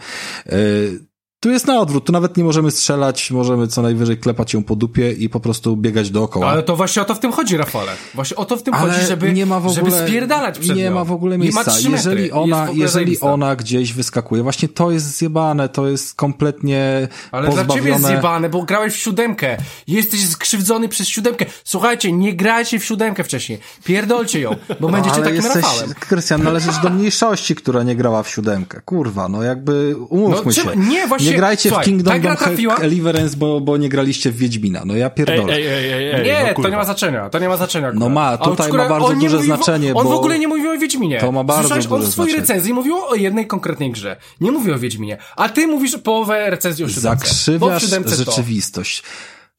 Y, tu jest na odwrót, tu nawet nie możemy strzelać, możemy co najwyżej klepać ją po dupie i po prostu biegać dookoła. Ale to właśnie o to w tym chodzi, Rafale. Właśnie o to w tym Ale chodzi, żeby, nie ma w ogóle, żeby spierdalać przed Nie nią. ma w ogóle miejsca. Jeżeli ona, jeżeli ona gdzieś wyskakuje, właśnie to jest zjebane, to jest kompletnie Ale dla pozbawione... ciebie jest zjebane, bo grałeś w siódemkę. Jesteś skrzywdzony przez siódemkę. Słuchajcie, nie grajcie w siódemkę wcześniej. Pierdolcie ją, bo będziecie ale takim jesteś, Rafałem. Krystian, należysz do mniejszości, która nie grała w siódemkę. Kurwa, no jakby umówmy No, się. nie, właśnie- nie grajcie słuchaj, w Kingdom Come trafiła- Deliverance, bo, bo nie graliście w Wiedźmina. No ja pierdolę. ej, ej, ej, ej, Nie, no to nie ma znaczenia, to nie ma znaczenia. akurat. No ma, tutaj ma bardzo duże znaczenie, On w bo- ogóle nie mówił o Wiedźminie. To ma bardzo Słyszałeś, duże on w swojej znaczenie. recenzji mówił o jednej konkretnej grze. Nie mówił o Wiedźminie. A ty mówisz połowę recenzji o. Bo Zakrzywiasz rzeczywistość.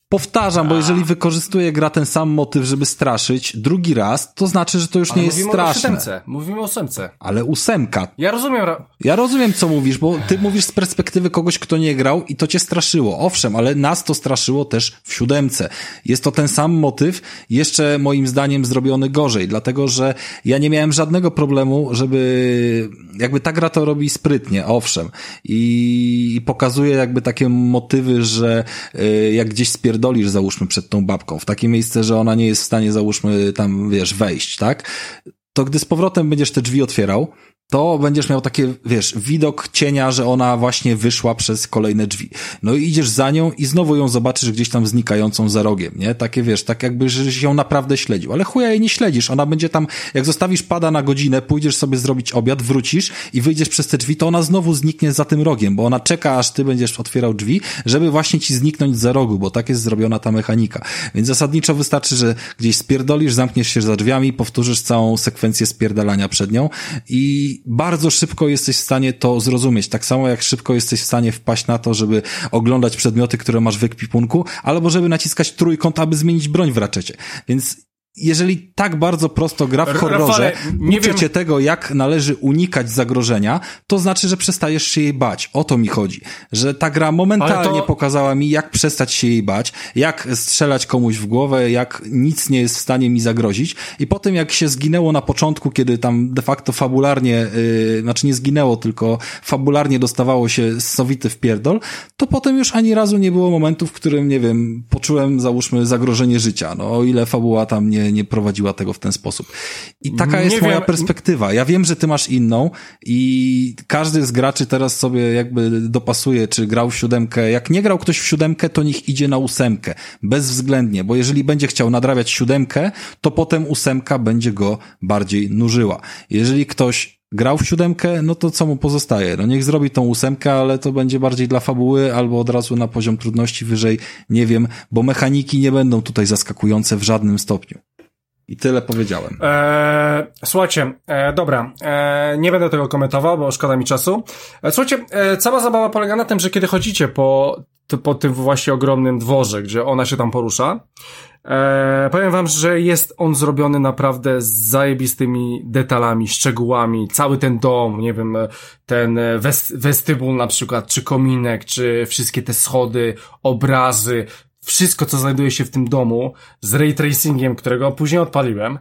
Powtarzam, bo jeżeli wykorzystuje gra ten sam motyw, żeby straszyć drugi raz, to znaczy, że to już Ale nie jest mówimy o straszne. siódemce. Mówimy o ósemce. Ale ósemka. Ja rozumiem, Ja rozumiem, co mówisz, bo ty mówisz z perspektywy kogoś, kto nie grał i to cię straszyło. Owszem, ale nas to straszyło też w siódemce. Jest to ten sam motyw, jeszcze moim zdaniem zrobiony gorzej, dlatego że ja nie miałem żadnego problemu, żeby jakby ta gra to robi sprytnie, owszem. I, i pokazuje jakby takie motywy, że y, jak gdzieś spierdolisz, załóżmy, przed tą babką, w takie miejsce, że ona nie jest w stanie, załóżmy, tam, wiesz, wejść, tak? To gdy z powrotem będziesz te drzwi otwierał, to będziesz miał takie, wiesz, widok cienia, że ona właśnie wyszła przez kolejne drzwi. No i idziesz za nią i znowu ją zobaczysz gdzieś tam znikającą za rogiem, nie? Takie, wiesz, tak jakby, że ją naprawdę śledził. Ale chuja jej nie śledzisz. Ona będzie tam, jak zostawisz pada na godzinę, pójdziesz sobie zrobić obiad, wrócisz i wyjdziesz przez te drzwi, to ona znowu zniknie za tym rogiem, bo ona czeka, aż ty będziesz otwierał drzwi, żeby właśnie ci zniknąć za rogu, bo tak jest zrobiona ta mechanika. Więc zasadniczo wystarczy, że gdzieś spierdolisz, zamkniesz się za drzwiami, powtórzysz całą sekwencję spierdalania przed nią i bardzo szybko jesteś w stanie to zrozumieć. Tak samo jak szybko jesteś w stanie wpaść na to, żeby oglądać przedmioty, które masz w ekwipunku, albo żeby naciskać trójkąt, aby zmienić broń w raczecie. Więc jeżeli tak bardzo prosto gra w horrorze, nie uczy cię tego, jak należy unikać zagrożenia, to znaczy, że przestajesz się jej bać. O to mi chodzi. Że ta gra momentalnie to... pokazała mi, jak przestać się jej bać, jak strzelać komuś w głowę, jak nic nie jest w stanie mi zagrozić. I potem jak się zginęło na początku, kiedy tam de facto fabularnie, yy, znaczy nie zginęło, tylko fabularnie dostawało się sowity w pierdol, to potem już ani razu nie było momentu, w którym, nie wiem, poczułem, załóżmy, zagrożenie życia. No, o ile fabuła tam nie nie, prowadziła tego w ten sposób. I taka jest moja perspektywa. Ja wiem, że ty masz inną i każdy z graczy teraz sobie jakby dopasuje, czy grał w siódemkę. Jak nie grał ktoś w siódemkę, to niech idzie na ósemkę. Bezwzględnie, bo jeżeli będzie chciał nadrabiać siódemkę, to potem ósemka będzie go bardziej nużyła. Jeżeli ktoś grał w siódemkę, no to co mu pozostaje? No niech zrobi tą ósemkę, ale to będzie bardziej dla fabuły albo od razu na poziom trudności wyżej, nie wiem, bo mechaniki nie będą tutaj zaskakujące w żadnym stopniu. I tyle powiedziałem. Eee, słuchajcie, e, dobra, e, nie będę tego komentował, bo szkoda mi czasu. E, słuchajcie, e, cała zabawa polega na tym, że kiedy chodzicie po, po tym właśnie ogromnym dworze, gdzie ona się tam porusza, e, powiem wam, że jest on zrobiony naprawdę z zajebistymi detalami, szczegółami. Cały ten dom, nie wiem, ten west, westybul na przykład, czy kominek, czy wszystkie te schody, obrazy, wszystko, co znajduje się w tym domu z ray tracingiem, którego później odpaliłem.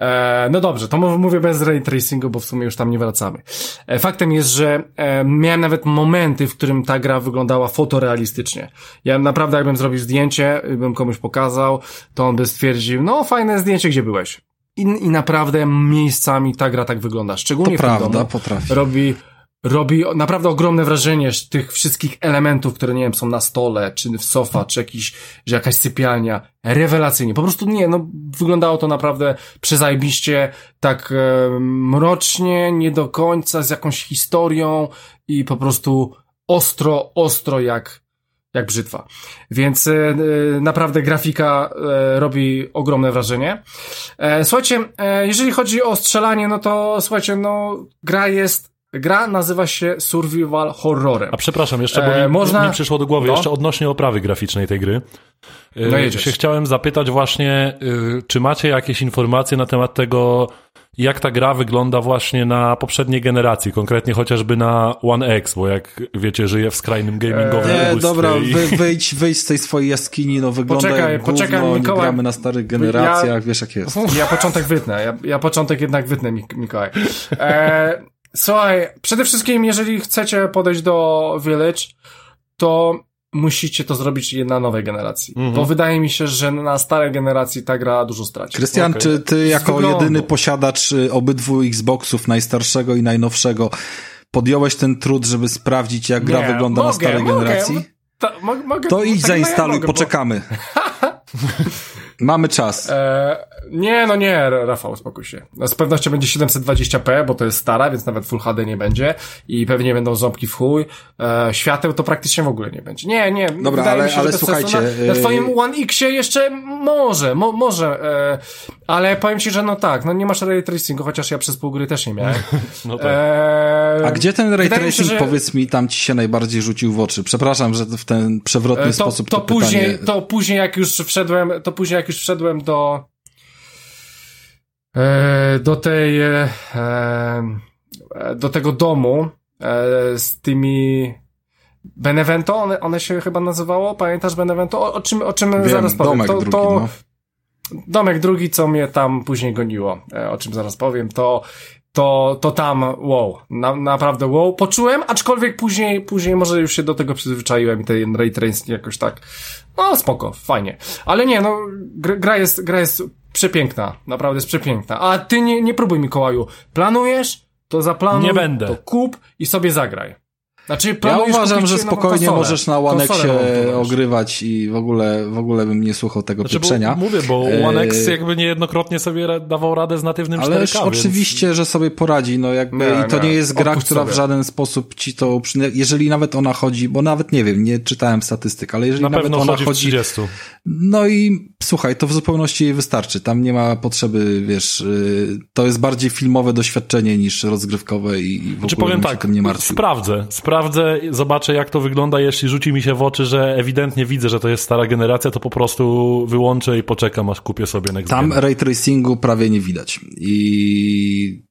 E, no dobrze, to mówię bez ray tracingu, bo w sumie już tam nie wracamy. E, faktem jest, że e, miałem nawet momenty, w którym ta gra wyglądała fotorealistycznie. Ja naprawdę, jakbym zrobił zdjęcie, bym komuś pokazał, to on by stwierdził, no fajne zdjęcie, gdzie byłeś? I, i naprawdę miejscami ta gra tak wygląda. Szczególnie to w prawda, domu. potrafi. Robi robi naprawdę ogromne wrażenie tych wszystkich elementów, które, nie wiem, są na stole, czy w sofa, czy jakiś, że jakaś sypialnia. Rewelacyjnie. Po prostu nie, no, wyglądało to naprawdę przezajbiście, tak e, mrocznie, nie do końca, z jakąś historią i po prostu ostro, ostro jak, jak brzytwa. Więc e, e naprawdę grafika e, robi ogromne wrażenie. E, słuchajcie, e, jeżeli chodzi o strzelanie, no to słuchajcie, no gra jest Gra nazywa się Survival Horrorem. A przepraszam, jeszcze, bo mi, e, można... mi przyszło do głowy, no. jeszcze odnośnie oprawy graficznej tej gry. E, no jedziesz. się chciałem zapytać właśnie, y, czy macie jakieś informacje na temat tego, jak ta gra wygląda właśnie na poprzedniej generacji, konkretnie chociażby na One X, bo jak wiecie, żyje w skrajnym gamingowym eee, Nie, dobra, wy, wyjdź, wyjdź z tej swojej jaskini, no wygląda poczekaj, jak gówno, poczekaj, Mikołaj, gramy na starych generacjach, ja, wiesz jak jest. Ja początek wytnę, ja, ja początek jednak wytnę, Mikołaj. Eee, Słuchaj, przede wszystkim, jeżeli chcecie podejść do Village, to musicie to zrobić na nowej generacji. Mhm. Bo wydaje mi się, że na starej generacji ta gra dużo straci. Krystian, okay. czy ty jako jedyny posiadacz y, obydwu Xboxów, najstarszego i najnowszego, podjąłeś ten trud, żeby sprawdzić, jak gra wygląda mogę, na starej mogę, generacji? To, mogę, to idź tak zainstaluj, poczekamy. [laughs] Mamy czas. E, nie, no nie, Rafał, spokój się. No, z pewnością będzie 720p, bo to jest stara, więc nawet Full HD nie będzie i pewnie będą ząbki w chuj. E, świateł to praktycznie w ogóle nie będzie. Nie, nie. Dobra, ale, się, ale słuchajcie. Na, na twoim One Xie jeszcze może, mo, może, e, ale powiem ci, że no tak, no nie masz ray tracingu, chociaż ja przez pół gry też nie miałem. [laughs] no tak. e, A gdzie ten ray tracing, się, że... powiedz mi, tam ci się najbardziej rzucił w oczy? Przepraszam, że w ten przewrotny e, to, sposób to, to później, pytanie... To później jak już wszedłem, to później jak już wszedłem do e, do tej e, do tego domu z tymi Benevento, one, one się chyba nazywało, pamiętasz Benevento? O, o czym, o czym Wiem, zaraz powiem. To, drugi, to, no. Domek drugi, co mnie tam później goniło, o czym zaraz powiem, to to, to tam wow, na, naprawdę wow, poczułem, aczkolwiek później, później może już się do tego przyzwyczaiłem i ten ray jakoś tak, no spoko, fajnie. Ale nie, no, gra jest, gra jest przepiękna, naprawdę jest przepiękna. A ty nie, nie próbuj Mikołaju, planujesz, to zaplanuj, Nie będę. to kup i sobie zagraj. Znaczy, Ja uważam, że spokojnie konsolę. możesz na One Konsolę Xie montować. ogrywać i w ogóle, w ogóle bym nie słuchał tego Znaczy, bo, pieprzenia. mówię, bo E, One X jakby niejednokrotnie sobie dawał radę z natywnym Ależ 4K, więc- oczywiście, że sobie poradzi, no jakby Nie, i to nie, nie jest gra, która sobie. w żaden sposób ci to, przy- jeżeli nawet ona chodzi, bo nawet nie wiem, nie czytałem statystyk, ale jeżeli Na nawet pewno ona chodzi w chodzi, 30. no i słuchaj, to w zupełności jej wystarczy, tam nie ma potrzeby, wiesz, y, to jest bardziej filmowe doświadczenie niż rozgrywkowe i i w Czy ogóle powiem tak, tym nie martwił. sprawdzę, sprawdzę, zobaczę jak to wygląda, jeśli rzuci mi się w oczy, że ewidentnie widzę, że to jest stara generacja, to po prostu wyłączę i poczekam, aż kupię sobie Next Tam Gen. ray tracingu prawie nie widać i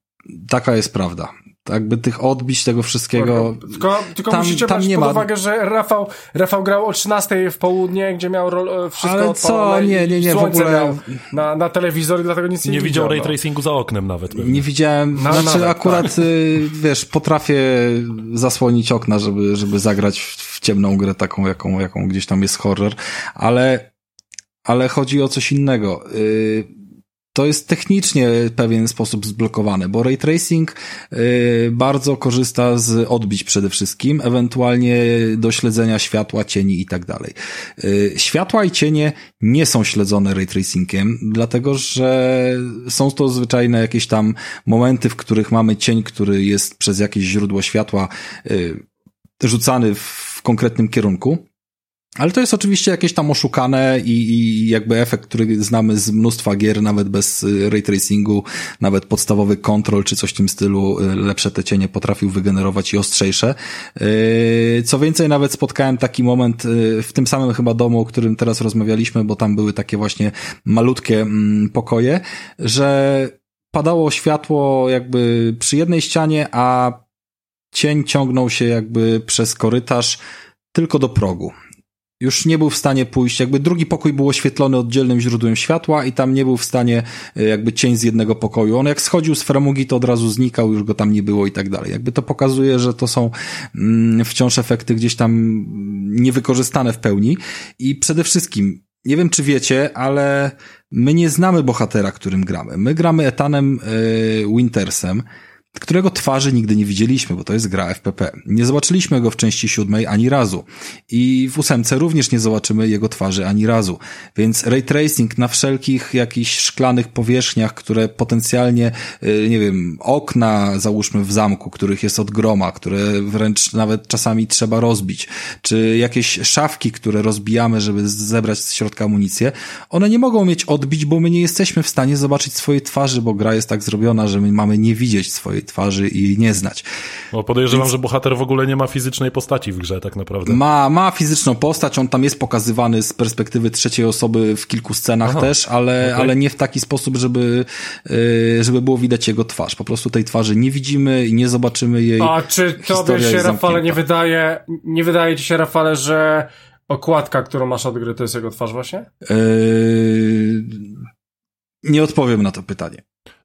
taka jest prawda. Jakby tych odbić tego wszystkiego. Tylko, tylko tam- musicie tam brać nie pod ma- uwagę, że Rafał, Rafał grał o 13 w południe, gdzie miał rol, e, wszystko Ale co? Nie, nie, nie, w ogóle- na, na telewizor i dlatego nic nie, Nie widział ray no. tracingu za oknem nawet. pewnie. Nie widziałem, No, znaczy nawet, akurat, y, wiesz, potrafię zasłonić okna, żeby, żeby zagrać w, w ciemną grę taką, jaką, jaką gdzieś tam jest horror, ale, ale chodzi o coś innego. Y, to jest technicznie pewien sposób zblokowane, bo ray tracing y, bardzo korzysta z odbić przede wszystkim, ewentualnie do śledzenia światła, cieni i tak dalej. Y, Światła i cienie nie są śledzone ray tracingiem, dlatego że są to zwyczajne jakieś tam momenty, w których mamy cień, który jest przez jakieś źródło światła y, rzucany w konkretnym kierunku. Ale to jest oczywiście jakieś tam oszukane i, i jakby efekt, który znamy z mnóstwa gier, nawet bez y, ray tracingu, nawet podstawowy kontrol czy coś w tym stylu, y, lepsze te cienie potrafił wygenerować i ostrzejsze. Y, Co więcej, nawet spotkałem taki moment w tym samym chyba domu, o którym teraz rozmawialiśmy, bo tam były takie właśnie malutkie mm, pokoje, że padało światło jakby przy jednej ścianie, a cień ciągnął się jakby przez korytarz tylko do progu już nie był w stanie pójść, jakby drugi pokój był oświetlony oddzielnym źródłem światła i tam nie był w stanie e, jakby cień z jednego pokoju. On jak schodził z framugi, to od razu znikał, już go tam nie było i tak dalej. Jakby to pokazuje, że to są mm, wciąż efekty gdzieś tam niewykorzystane w pełni i przede wszystkim nie wiem, czy wiecie, ale my nie znamy bohatera, którym gramy. My gramy Etanem e, Wintersem, którego twarzy nigdy nie widzieliśmy, bo to jest gra FPP. Nie zobaczyliśmy go w części siódmej ani razu. I w ósemce również nie zobaczymy jego twarzy ani razu. Więc ray tracing na wszelkich jakichś szklanych powierzchniach, które potencjalnie, y, nie wiem, okna załóżmy w zamku, których jest od groma, które wręcz nawet czasami trzeba rozbić, czy jakieś szafki, które rozbijamy, żeby zebrać z środka amunicję, one nie mogą mieć odbić, bo my nie jesteśmy w stanie zobaczyć swojej twarzy, bo gra jest tak zrobiona, że my mamy nie widzieć swojej twarzy i jej nie znać. Bo podejrzewam, że bohater w ogóle nie ma fizycznej postaci w grze tak naprawdę. Ma, ma fizyczną postać, on tam jest pokazywany z perspektywy trzeciej osoby w kilku scenach Aha, też, ale, okej. ale nie w taki sposób, żeby, yy, żeby było widać jego twarz. Po prostu tej twarzy nie widzimy i nie zobaczymy jej. A czy tobie się, Rafale, nie wydaje, nie wydaje ci się, Rafale, że okładka, którą masz od gry, to jest jego twarz właśnie? Yy, nie odpowiem na to pytanie.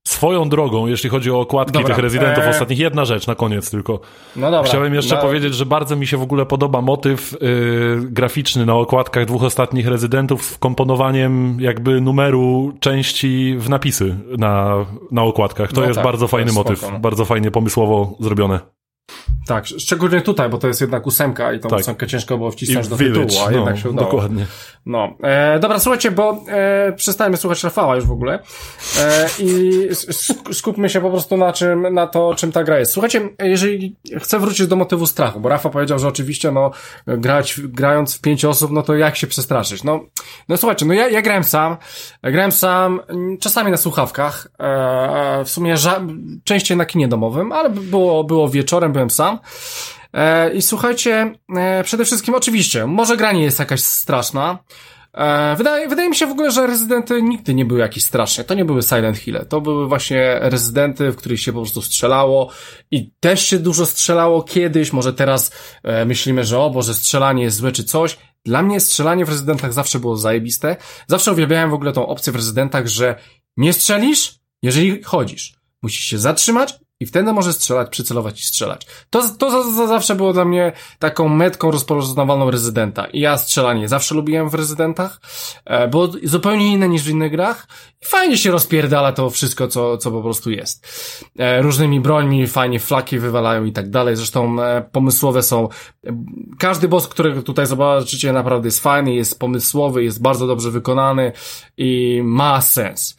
Swoją drogą, jeśli chodzi o okładki Dobra, tych rezydentów e- ostatnich, jedna rzecz na koniec tylko. No dobra. Chciałem jeszcze no, powiedzieć, że bardzo mi się w ogóle podoba motyw yy, graficzny na okładkach dwóch ostatnich rezydentów z komponowaniem jakby numeru części w napisy na, na okładkach. To No jest tak, bardzo fajny motyw, spoko, bardzo fajnie pomysłowo zrobione. Tak, szczególnie tutaj, bo to jest jednak ósemka i tą Tak. ósemkę ciężko było I wcisnąć do Village, tytułu, a no, jednak się udało. dokładnie. No, e, dobra, słuchajcie, bo e, przestajemy słuchać Rafała już w ogóle e, i sk- skupmy się po prostu na czym, na to, czym ta gra jest. Słuchajcie, jeżeli chcę wrócić do motywu strachu, bo Rafa powiedział, że oczywiście, no, grać, grając w pięć osób, no to jak się przestraszyć? No, no słuchajcie, no ja, ja grałem sam, grałem sam, mm, czasami na słuchawkach, e, w sumie częściej na kinie domowym, ale było, było wieczorem, byłem sam. E, I słuchajcie, e, przede wszystkim oczywiście, może gra nie jest jakaś straszna. E, wydaje, wydaje mi się w ogóle, że rezydenty nigdy nie były jakieś straszne. To nie były Silent Hill. To były właśnie rezydenty, w których się po prostu strzelało i też się dużo strzelało kiedyś. Może teraz e, myślimy, że o Boże, strzelanie jest złe czy coś. Dla mnie strzelanie w rezydentach zawsze było zajebiste. Zawsze uwielbiałem w ogóle tą opcję w rezydentach, że nie strzelisz, jeżeli chodzisz. Musisz się zatrzymać i wtedy może strzelać, przycelować i strzelać. To, to za, za zawsze było dla mnie taką metką rozpoznawalną rezydenta. I ja strzelanie zawsze lubiłem w rezydentach. E, było zupełnie inne niż w innych grach. I fajnie się rozpierdala to wszystko, co, co po prostu jest. E, różnymi brońmi, fajnie flaki wywalają i tak dalej. Zresztą e, pomysłowe są. Każdy boss, którego tutaj zobaczycie, naprawdę jest fajny, jest pomysłowy, jest bardzo dobrze wykonany i ma sens.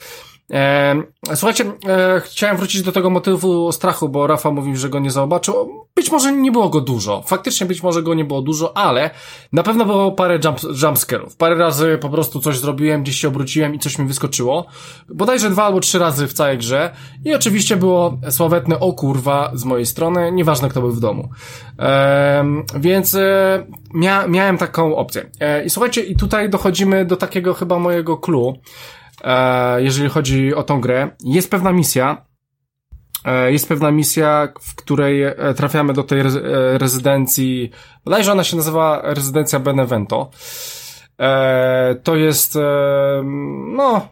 Słuchajcie, e, chciałem wrócić do tego motywu strachu, bo Rafa mówił, że go nie zobaczył. Być może nie było go dużo. Faktycznie być może go nie było dużo, ale na pewno było parę jump. Parę razy po prostu coś zrobiłem, gdzieś się obróciłem i coś mi wyskoczyło. Bodajże dwa albo trzy razy w całej grze. I oczywiście było sławetne o kurwa z mojej strony, nieważne kto był w domu. E, więc e, mia miałem taką opcję. E, I słuchajcie, i tutaj dochodzimy do takiego chyba mojego clue. E, jeżeli chodzi o tą grę. Jest pewna misja, e, jest pewna misja, w której e, trafiamy do tej rezydencji, bodajże ona się nazywa rezydencja Benevento. To jest, no,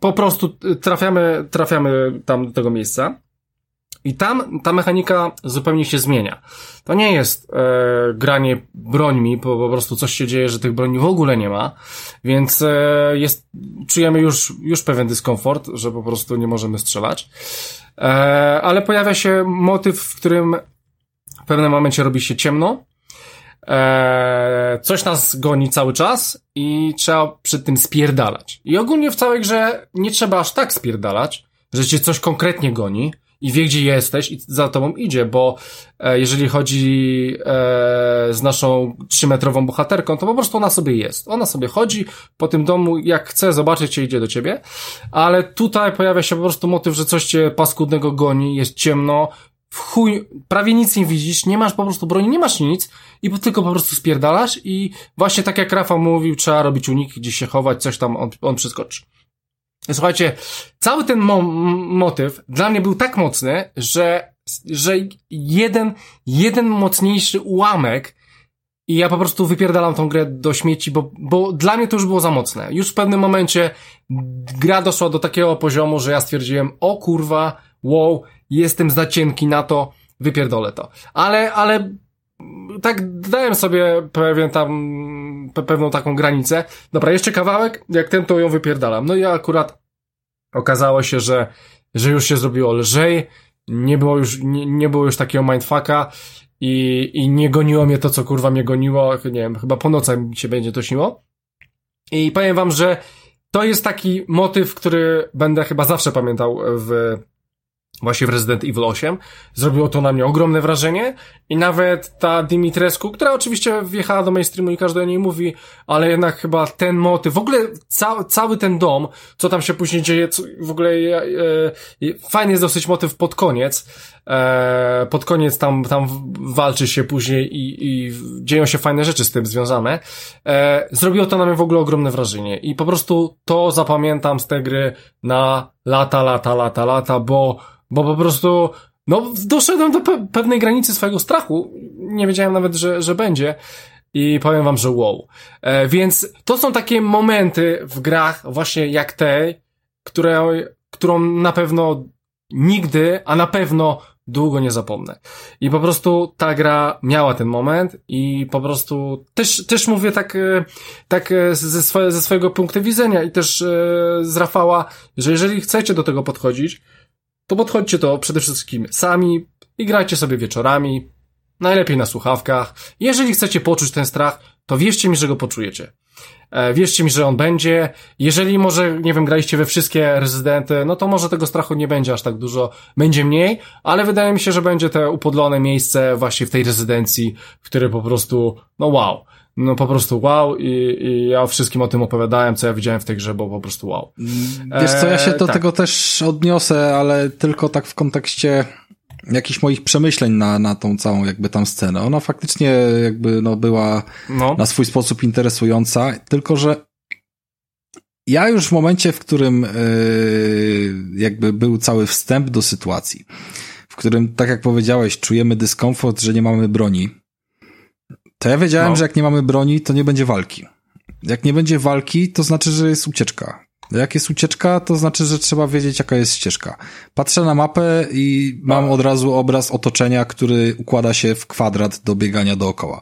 po prostu trafiamy, trafiamy tam do tego miejsca. I tam ta mechanika zupełnie się zmienia. To nie jest e, granie brońmi, bo po prostu coś się dzieje, że tych broni w ogóle nie ma, więc e, jest, czujemy już, już pewien dyskomfort, że po prostu nie możemy strzelać. E, ale pojawia się motyw, w którym w pewnym momencie robi się ciemno, e, coś nas goni cały czas i trzeba przed tym spierdalać. I ogólnie w całej grze nie trzeba aż tak spierdalać, że cię coś konkretnie goni, i wie, gdzie jesteś i za tobą idzie, bo e, jeżeli chodzi e, z naszą trzymetrową bohaterką, to po prostu ona sobie jest. Ona sobie chodzi po tym domu, jak chce zobaczyć cię, idzie do ciebie, ale tutaj pojawia się po prostu motyw, że coś cię paskudnego goni, jest ciemno, w chuj, prawie nic nie widzisz, nie masz po prostu broni, nie masz nic i tylko po prostu spierdalasz i właśnie tak jak Rafa mówił, trzeba robić uniki, gdzieś się chować, coś tam on, on przeskoczy. Słuchajcie, cały ten mo motyw dla mnie był tak mocny, że, że jeden, jeden mocniejszy ułamek i ja po prostu wypierdalam tą grę do śmieci, bo, bo dla mnie to już było za mocne. Już w pewnym momencie gra doszła do takiego poziomu, że ja stwierdziłem, o kurwa, wow, jestem za cienki na to, wypierdolę to. Ale, ale tak dałem sobie pewien tam, pewną taką granicę. Dobra, jeszcze kawałek, jak ten to ją wypierdalam. No i akurat okazało się, że, że już się zrobiło lżej, nie było już, nie, nie było już takiego mindfucka i, i nie goniło mnie to, co kurwa mnie goniło, nie wiem, chyba po nocach mi się będzie to śniło. I powiem wam, że to jest taki motyw, który będę chyba zawsze pamiętał w właśnie w Resident Evil 8. Zrobiło to na mnie ogromne wrażenie i nawet ta Dimitrescu, która oczywiście wjechała do mainstreamu i każdy o niej mówi, ale jednak chyba ten motyw, w ogóle ca cały ten dom, co tam się później dzieje, co, w ogóle e, e, fajny jest dosyć motyw pod koniec, e, pod koniec tam, tam walczy się później i, i dzieją się fajne rzeczy z tym związane. E, zrobiło to na mnie w ogóle ogromne wrażenie i po prostu to zapamiętam z tej gry na lata, lata, lata, lata, bo bo po prostu, no, doszedłem do pe pewnej granicy swojego strachu. Nie wiedziałem nawet, że, że będzie. I powiem wam, że wow. E, więc to są takie momenty w grach właśnie jak te, które, którą na pewno nigdy, a na pewno długo nie zapomnę. I po prostu ta gra miała ten moment i po prostu też, też mówię tak, e, tak e, ze, swoje, ze swojego punktu widzenia i też e, z Rafała, że jeżeli chcecie do tego podchodzić, to podchodźcie to przede wszystkim sami i grajcie sobie wieczorami, najlepiej na słuchawkach. Jeżeli chcecie poczuć ten strach, to wierzcie mi, że go poczujecie. E, wierzcie mi, że on będzie. Jeżeli może, nie wiem, graliście we wszystkie rezydenty, no to może tego strachu nie będzie aż tak dużo, będzie mniej, ale wydaje mi się, że będzie te upodlone miejsce właśnie w tej rezydencji, w której po prostu, no wow no po prostu wow i, i ja wszystkim o tym opowiadałem, co ja widziałem w tej grze, bo po prostu wow. Wiesz co, ja się do tak. tego też odniosę, ale tylko tak w kontekście jakichś moich przemyśleń na, na tą całą jakby tam scenę. Ona faktycznie jakby no była no. na swój sposób interesująca, tylko że ja już w momencie, w którym yy, jakby był cały wstęp do sytuacji, w którym, tak jak powiedziałeś, czujemy dyskomfort, że nie mamy broni, to ja wiedziałem, no. że jak nie mamy broni, to nie będzie walki. Jak nie będzie walki, to znaczy, że jest ucieczka. Jak jest ucieczka, to znaczy, że trzeba wiedzieć, jaka jest ścieżka. Patrzę na mapę i mam od razu obraz otoczenia, który układa się w kwadrat do biegania dookoła.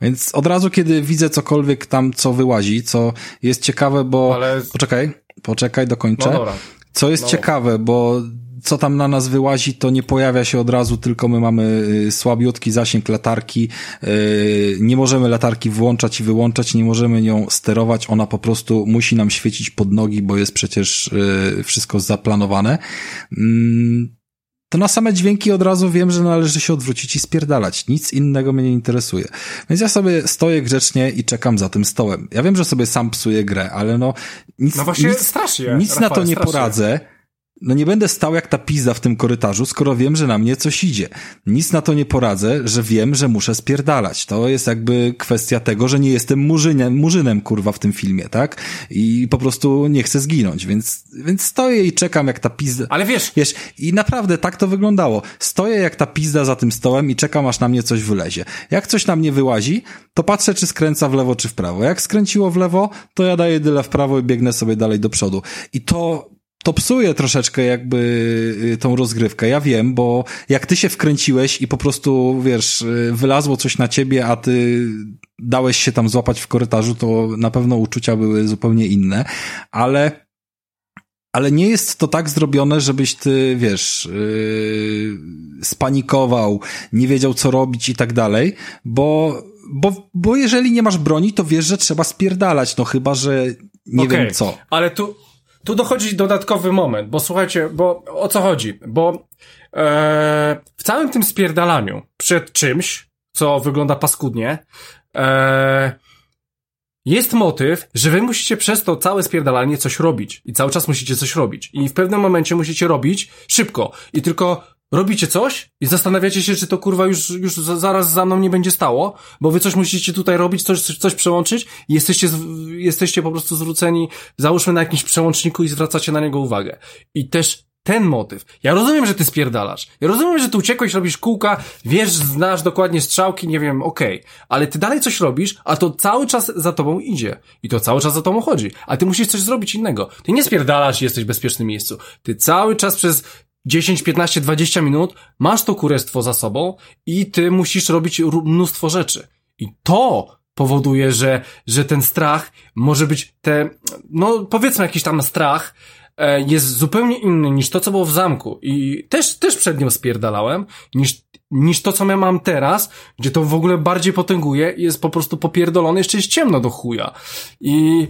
Więc od razu, kiedy widzę cokolwiek tam, co wyłazi, co jest ciekawe, bo... Ale- Poczekaj, poczekaj, dokończę. No dobra. Co jest No. ciekawe, bo co tam na nas wyłazi, to nie pojawia się od razu, tylko my mamy y, słabiutki zasięg latarki, y, nie możemy latarki włączać i wyłączać, nie możemy nią sterować, ona po prostu musi nam świecić pod nogi, bo jest przecież y, wszystko zaplanowane. Mm, to na same dźwięki od razu wiem, że należy się odwrócić i spierdalać. Nic innego mnie nie interesuje. Więc ja sobie stoję grzecznie i czekam za tym stołem. Ja wiem, że sobie sam psuję grę, ale no nic, No właśnie nic, strasznie, nic na to nie strasznie. poradzę. No nie będę stał jak ta pizza w tym korytarzu, skoro wiem, że na mnie coś idzie. Nic na to nie poradzę, że wiem, że muszę spierdalać. To jest jakby kwestia tego, że nie jestem murzynem, murzynem kurwa w tym filmie, tak? I po prostu nie chcę zginąć, więc, więc stoję i czekam jak ta pizza... Ale wiesz, Wiesz, i naprawdę tak to wyglądało. Stoję jak ta pizda za tym stołem i czekam, aż na mnie coś wylezie. Jak coś na mnie wyłazi, to patrzę, czy skręca w lewo, czy w prawo. Jak skręciło w lewo, to ja daję dyle w prawo i biegnę sobie dalej do przodu. I to, to psuje troszeczkę jakby y, tą rozgrywkę. Ja wiem, bo jak ty się wkręciłeś i po prostu, wiesz, y, wylazło coś na ciebie, a ty dałeś się tam złapać w korytarzu, to na pewno uczucia były zupełnie inne, ale ale nie jest to tak zrobione, żebyś ty, wiesz, yy, spanikował, nie wiedział co robić i tak dalej, bo, bo, bo jeżeli nie masz broni, to wiesz, że trzeba spierdalać, no chyba, że nie Okej, wiem co. Ale tu, tu dochodzi dodatkowy moment, bo słuchajcie, bo o co chodzi? Bo e, w całym tym spierdalaniu przed czymś, co wygląda paskudnie, e, jest motyw, że wy musicie przez to całe spierdalanie coś robić. I cały czas musicie coś robić. I w pewnym momencie musicie robić szybko. I tylko robicie coś i zastanawiacie się, czy to kurwa już, już za- zaraz za mną nie będzie stało, bo wy coś musicie tutaj robić, coś, coś przełączyć i jesteście, jesteście po prostu zwróceni, załóżmy na jakimś przełączniku i zwracacie na niego uwagę. I też ten motyw. Ja rozumiem, że ty spierdalasz. Ja rozumiem, że ty uciekłeś, robisz kółka, wiesz, znasz dokładnie strzałki, nie wiem, okej. Ale ty dalej coś robisz, a to cały czas za tobą idzie. I to cały czas za tobą chodzi. A ty musisz coś zrobić innego. Ty nie spierdalasz i jesteś w bezpiecznym miejscu. Ty cały czas przez 10, 15, 20 minut masz to kurestwo za sobą i ty musisz robić mnóstwo rzeczy. I to powoduje, że, że ten strach może być te, no powiedzmy jakiś tam strach, e, jest zupełnie inny niż to, co było w zamku. I też, też przed nią spierdalałem, niż, niż to, co ja mam teraz, gdzie to w ogóle bardziej potęguje jest po prostu popierdolone, jeszcze jest ciemno do chuja. I,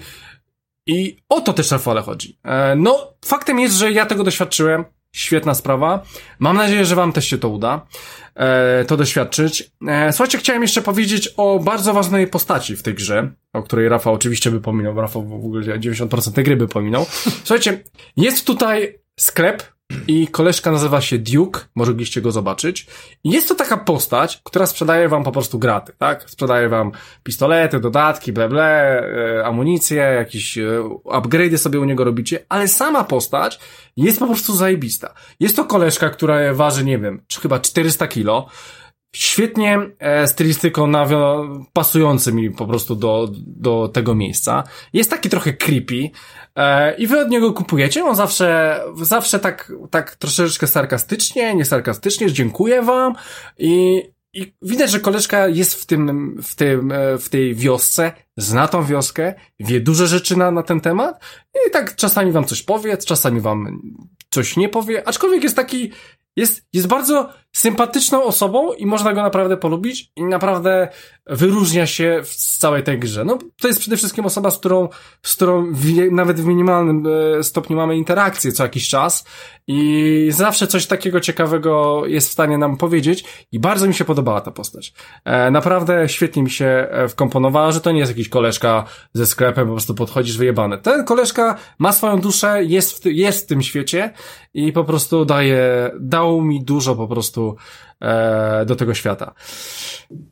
i o to też Rafale chodzi. E, no, faktem jest, że ja tego doświadczyłem. Świetna sprawa. Mam nadzieję, że wam też się to uda, e, to doświadczyć. E, słuchajcie, chciałem jeszcze powiedzieć o bardzo ważnej postaci w tej grze, o której Rafał oczywiście by pominął. Rafał w ogóle 90% tej gry by pominął. Słuchajcie, jest tutaj sklep i koleżka nazywa się Duke, mogliście go zobaczyć. I jest to taka postać, która sprzedaje wam po prostu graty, tak? Sprzedaje wam pistolety, dodatki, ble, ble, e, amunicję, jakieś e, upgrade'y sobie u niego robicie, ale sama postać jest po prostu zajebista. Jest to koleżka, która waży, nie wiem, chyba 400 kilo, świetnie e, stylistyką nawio- pasujący mi po prostu do, do tego miejsca. Jest taki trochę creepy e, i wy od niego kupujecie. On zawsze, zawsze tak, tak troszeczkę sarkastycznie, nie sarkastycznie, dziękuję wam i, i widać, że koleżka jest w tym, w tym, e, w tej wiosce, zna tą wioskę, wie duże rzeczy na, na ten temat i tak czasami wam coś powie, czasami wam coś nie powie, aczkolwiek jest taki, jest, jest bardzo sympatyczną osobą i można go naprawdę polubić i naprawdę wyróżnia się w całej tej grze. No, to jest przede wszystkim osoba, z którą, z którą w, nawet w minimalnym e, stopniu mamy interakcję co jakiś czas i zawsze coś takiego ciekawego jest w stanie nam powiedzieć i bardzo mi się podobała ta postać. E, naprawdę świetnie mi się e, wkomponowała, że to nie jest jakiś koleżka ze sklepem, po prostu podchodzisz wyjebany. Ten koleżka ma swoją duszę, jest w, jest w tym świecie i po prostu daje, dał mi dużo po prostu e, do tego świata.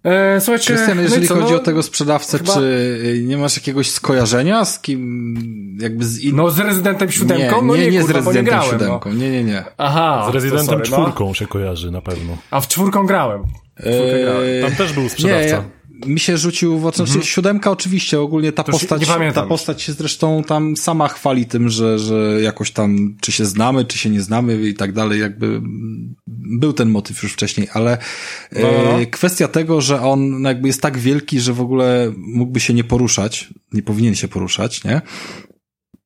E, słuchajcie, Krystian, no jeżeli co, chodzi no, o tego sprzedawcę, chyba- czy y, nie masz jakiegoś skojarzenia z kim, jakby z innym? No z Rezydentem siódemką? nie, no nie, nie, kurwa, z nie Rezydentem grałem, no. siódemką, nie, nie, nie. Aha, Z Rezydentem sorry, no. czwórką się kojarzy na pewno. A w czwórką grałem. W czwórkę grałem. Eee, Tam też był Nie, sprzedawca. ja, mi się rzucił w oczy, znaczy mhm. siódemka oczywiście, ogólnie ta postać, ta postać się zresztą tam sama chwali tym, że, że jakoś tam, czy się znamy, czy się nie znamy i tak dalej, jakby był ten motyw już wcześniej, ale no, no. no. E, kwestia tego, że on jakby jest tak wielki, że w ogóle mógłby się nie poruszać, nie powinien się poruszać, nie?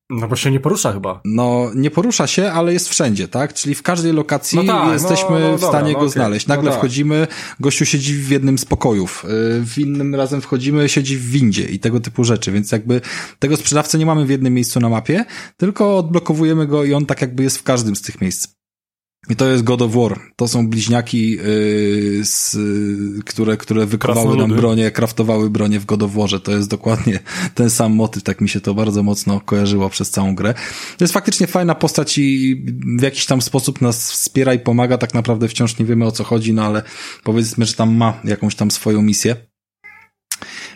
No bo się nie porusza chyba. No, nie porusza się, ale jest wszędzie, tak? Czyli w każdej lokacji no tak, jesteśmy no, no, w stanie dobra, go okay. znaleźć. Nagle no tak. wchodzimy, gościu siedzi w jednym z pokojów, y, w innym razem wchodzimy, siedzi w windzie i tego typu rzeczy, więc jakby tego sprzedawcę nie mamy w jednym miejscu na mapie, tylko odblokowujemy go i on tak jakby jest w każdym z tych miejsc. I to jest God of War. To są bliźniaki, yy, z, które, które wykowały nam bronię, kraftowały bronię w God of Warze. To jest dokładnie ten sam motyw. Tak mi się to bardzo mocno kojarzyło przez całą grę. To jest faktycznie fajna postać i w jakiś tam sposób nas wspiera i pomaga. Tak naprawdę wciąż nie wiemy o co chodzi, no ale powiedzmy, że tam ma jakąś tam swoją misję.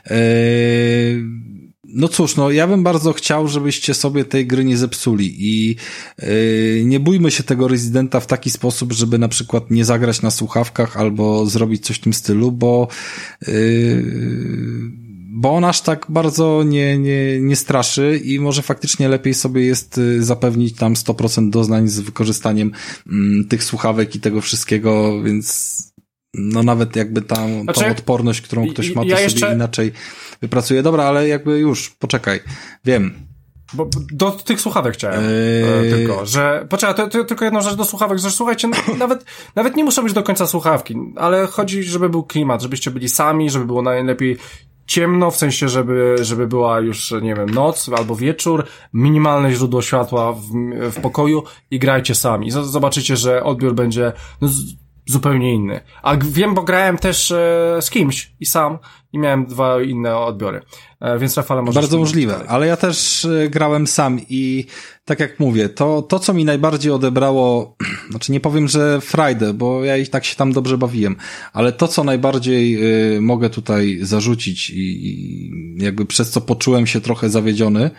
Yy no cóż, no ja bym bardzo chciał, żebyście sobie tej gry nie zepsuli i yy, nie bójmy się tego rezydenta w taki sposób, żeby na przykład nie zagrać na słuchawkach albo zrobić coś w tym stylu, bo yy, bo on aż tak bardzo nie, nie, nie straszy i może faktycznie lepiej sobie jest y, zapewnić tam 100% doznań z wykorzystaniem mm, tych słuchawek i tego wszystkiego, więc no nawet jakby tam znaczy, tą odporność, którą ktoś ma, to ja sobie jeszcze... inaczej wypracuje. Dobra, ale jakby już, poczekaj. Wiem. Bo do tych słuchawek chciałem yy... tylko, że, poczekaj, to, to, tylko jedną rzecz do słuchawek, że słuchajcie, [clears throat] nawet, nawet nie muszą być do końca słuchawki, ale chodzi, żeby był klimat, żebyście byli sami, żeby było najlepiej ciemno, w sensie, żeby, żeby była już, nie wiem, noc albo wieczór, minimalne źródło światła w, w pokoju i grajcie sami. Zobaczycie, że odbiór będzie no, zupełnie inny. A wiem, bo grałem też e, z kimś i sam i miałem dwa inne odbiory. E, więc Rafale może. Bardzo możliwe, dalej. ale ja też e, grałem sam i tak jak mówię, to, to co mi najbardziej odebrało, [clears throat] znaczy nie powiem, że Friday, bo ja i tak się tam dobrze bawiłem, ale to co najbardziej y, mogę tutaj zarzucić i, i jakby przez co poczułem się trochę zawiedziony,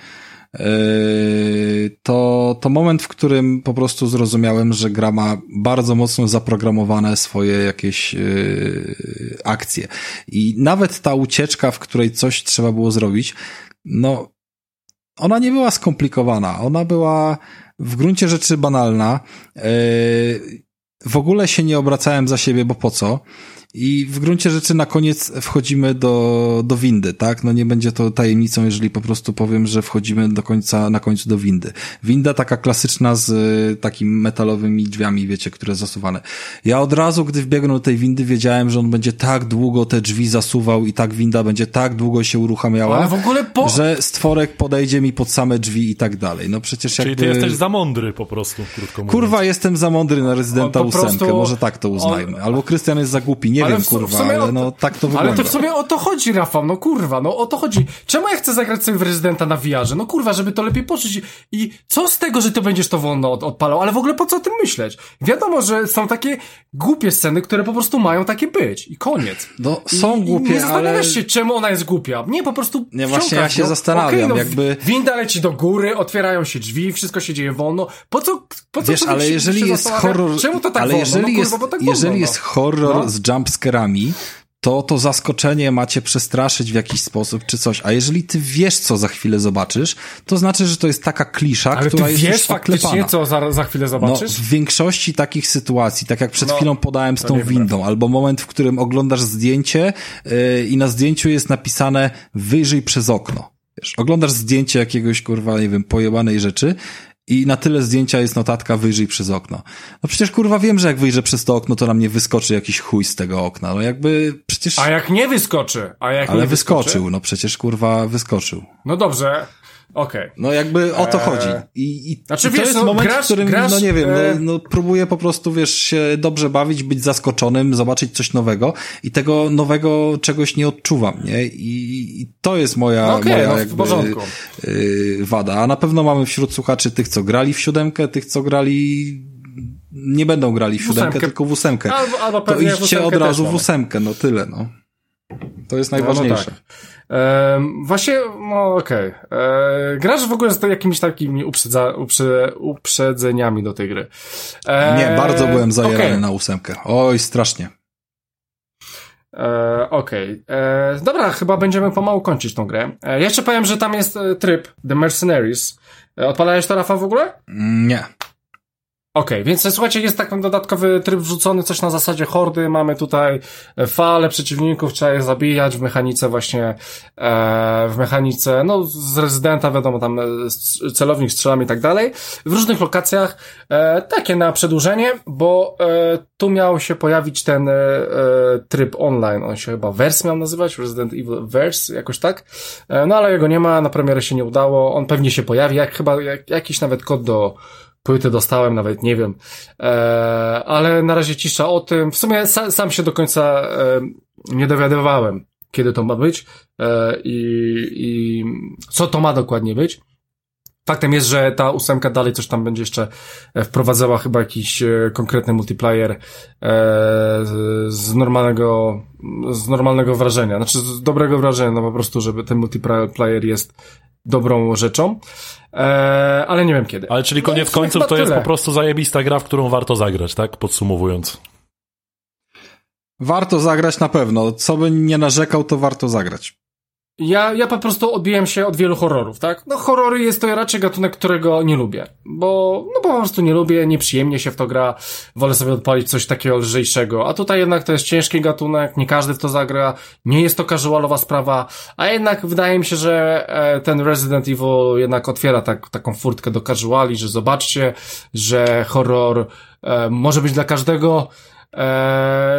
to, to moment, w którym po prostu zrozumiałem, że gra ma bardzo mocno zaprogramowane swoje jakieś yy, akcje. I nawet ta ucieczka, w której coś trzeba było zrobić, no, ona nie była skomplikowana. Ona była w gruncie rzeczy banalna. Yy, w ogóle się nie obracałem za siebie, bo po co? I w gruncie rzeczy na koniec wchodzimy do, do windy, tak? No nie będzie to tajemnicą, jeżeli po prostu powiem, że wchodzimy do końca, na końcu do windy. Winda taka klasyczna z y, takimi metalowymi drzwiami, wiecie, które zasuwane. Ja od razu, gdy wbiegłem do tej windy, wiedziałem, że on będzie tak długo te drzwi zasuwał i tak winda będzie tak długo się uruchamiała, ale w ogóle po... że stworek podejdzie mi pod same drzwi i tak dalej. No przecież Czyli jakby... ty jesteś za mądry po prostu, krótko mówiąc. Kurwa, jestem za mądry na rezydenta ósemkę, prostu... może tak to uznajmy. Albo Krystian jest za głupi, nie ale wiem, kurwa, ale no tak to wygląda. Ale to w sumie o to chodzi, Rafał, no kurwa, no o to chodzi. Czemu ja chcę zagrać sobie w Rezydenta na VR-ze? No kurwa, żeby to lepiej poczuć. I co z tego, że to będziesz to wolno od, odpalał? Ale w ogóle po co o tym myśleć? Wiadomo, że są takie głupie sceny, które po prostu mają takie być. I koniec. No, są I, głupie, i nie zastanawiasz ale... się, czemu ona jest głupia. Nie, po prostu Nie, właśnie ja się no, zastanawiam, okay, no, jakby... Winda leci do góry, otwierają się drzwi, wszystko się dzieje wolno. Po co, po co Wiesz, ale jeżeli jest horror... Czemu to tak ale wolno? jeżeli no, jest, kurwa, tak jeżeli wolno, jest horror no. z jumpscarami, to to zaskoczenie macie przestraszyć w jakiś sposób czy coś. A jeżeli ty wiesz, co za chwilę zobaczysz, to znaczy, że to jest taka klisza, Ale która ty jest wiesz faktycznie, co za, za chwilę zobaczysz? No, w większości takich sytuacji, tak jak przed no, chwilą podałem z tą windą, albo moment, w którym oglądasz zdjęcie yy, i na zdjęciu jest napisane wyjrzyj przez okno. Wiesz, oglądasz zdjęcie jakiegoś, kurwa, nie wiem, pojebanej rzeczy i na tyle zdjęcia jest notatka wyjrzyj przez okno. No przecież kurwa wiem, że jak wyjrzę przez to okno, to na mnie wyskoczy jakiś chuj z tego okna. No jakby przecież... A jak nie wyskoczy? A jak Ale wyskoczył, wyskoczy? no przecież kurwa wyskoczył. No dobrze, Okej. Okay. No jakby o to eee... chodzi. I, i, znaczy, i to wiesz, jest no, moment, grasz, w którym, grasz, no nie wiem, no, e... no próbuję po prostu, wiesz, się dobrze bawić, być zaskoczonym, zobaczyć coś nowego i tego nowego czegoś nie odczuwam, nie? I, i to jest moja, no okay, moja no, jakby, yy, wada. A na pewno mamy wśród słuchaczy tych, co grali w siódemkę, tych, co grali nie będą grali w siódemkę, ósemkę. tylko w ósemkę. Albo, albo to idźcie od razu w ósemkę, no tyle, no. To jest najważniejsze. No, no tak. Um, właśnie, no okej. Okay. E, grasz w ogóle z jakimiś takimi uprzedza, uprze, uprzedzeniami do tej gry? E, nie, bardzo byłem zajerany okay. na ósemkę. Oj, strasznie. E, Okej. Okay. Dobra, chyba będziemy pomału kończyć tą grę. E, jeszcze powiem, że tam jest e, tryb The Mercenaries. E, odpalałeś to, Rafa, w ogóle? Nie. Okej, okay, więc słuchajcie, jest taki dodatkowy tryb wrzucony, coś na zasadzie hordy, mamy tutaj fale przeciwników, trzeba je zabijać w mechanice właśnie, e, w mechanice, no z rezydenta wiadomo, tam e, celownik strzelamy i tak dalej, w różnych lokacjach, e, takie na przedłużenie, bo e, tu miał się pojawić ten e, e tryb online, on się chyba Verse miał nazywać, Resident Evil Verse, jakoś tak, e, no ale jego nie ma, na premierę się nie udało, on pewnie się pojawi, jak chyba jak, jakiś nawet kod do płyty dostałem, nawet nie wiem. E, ale na razie cisza o tym. W sumie sa, sam się do końca e, nie dowiadywałem, kiedy to ma być e, i, i co to ma dokładnie być. Faktem jest, że ta ósemka dalej coś tam będzie jeszcze e, wprowadzała chyba jakiś e, konkretny multiplayer e, z normalnego, z normalnego wrażenia, znaczy z dobrego wrażenia, no po prostu, żeby ten multiplayer jest dobrą rzeczą. Ale nie wiem kiedy. Ale czyli koniec no, końców to jest po prostu zajebista gra, w którą warto zagrać, tak? Podsumowując. Warto zagrać na pewno. Co by nie narzekał, to warto zagrać. Ja, ja po prostu odbiłem się od wielu horrorów, tak? No horrory jest to raczej gatunek, którego nie lubię, bo, no po prostu nie lubię, nieprzyjemnie się w to gra, wolę sobie odpalić coś takiego lżejszego, a tutaj jednak to jest ciężki gatunek, nie każdy w to zagra, nie jest to casualowa sprawa, a jednak wydaje mi się, że e, ten Resident Evil jednak otwiera tak, taką furtkę do casuali, że zobaczcie, że horror e, może być dla każdego,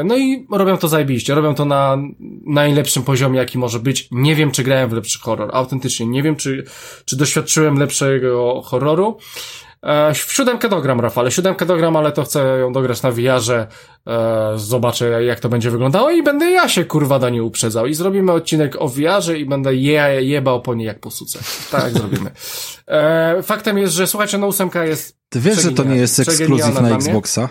no i robią to zajebiście, robią to na najlepszym poziomie, jaki może być. Nie wiem, czy grałem w lepszy horror, autentycznie nie wiem, czy, czy doświadczyłem lepszego horroru. Eee, w siódemkę dogram, Rafale, siódemkę dogram, ale to chcę ją dograć na wiarze. Eee, zobaczę, jak to będzie wyglądało i będę ja się, kurwa, Dani uprzedzał. I zrobimy odcinek o wiarze i będę je, jebał po niej jak po suce. Tak [laughs] zrobimy. Eee, faktem jest, że słuchajcie, no ósemka jest Ty wiesz, że to nie jest ekskluzyw na Xboxa?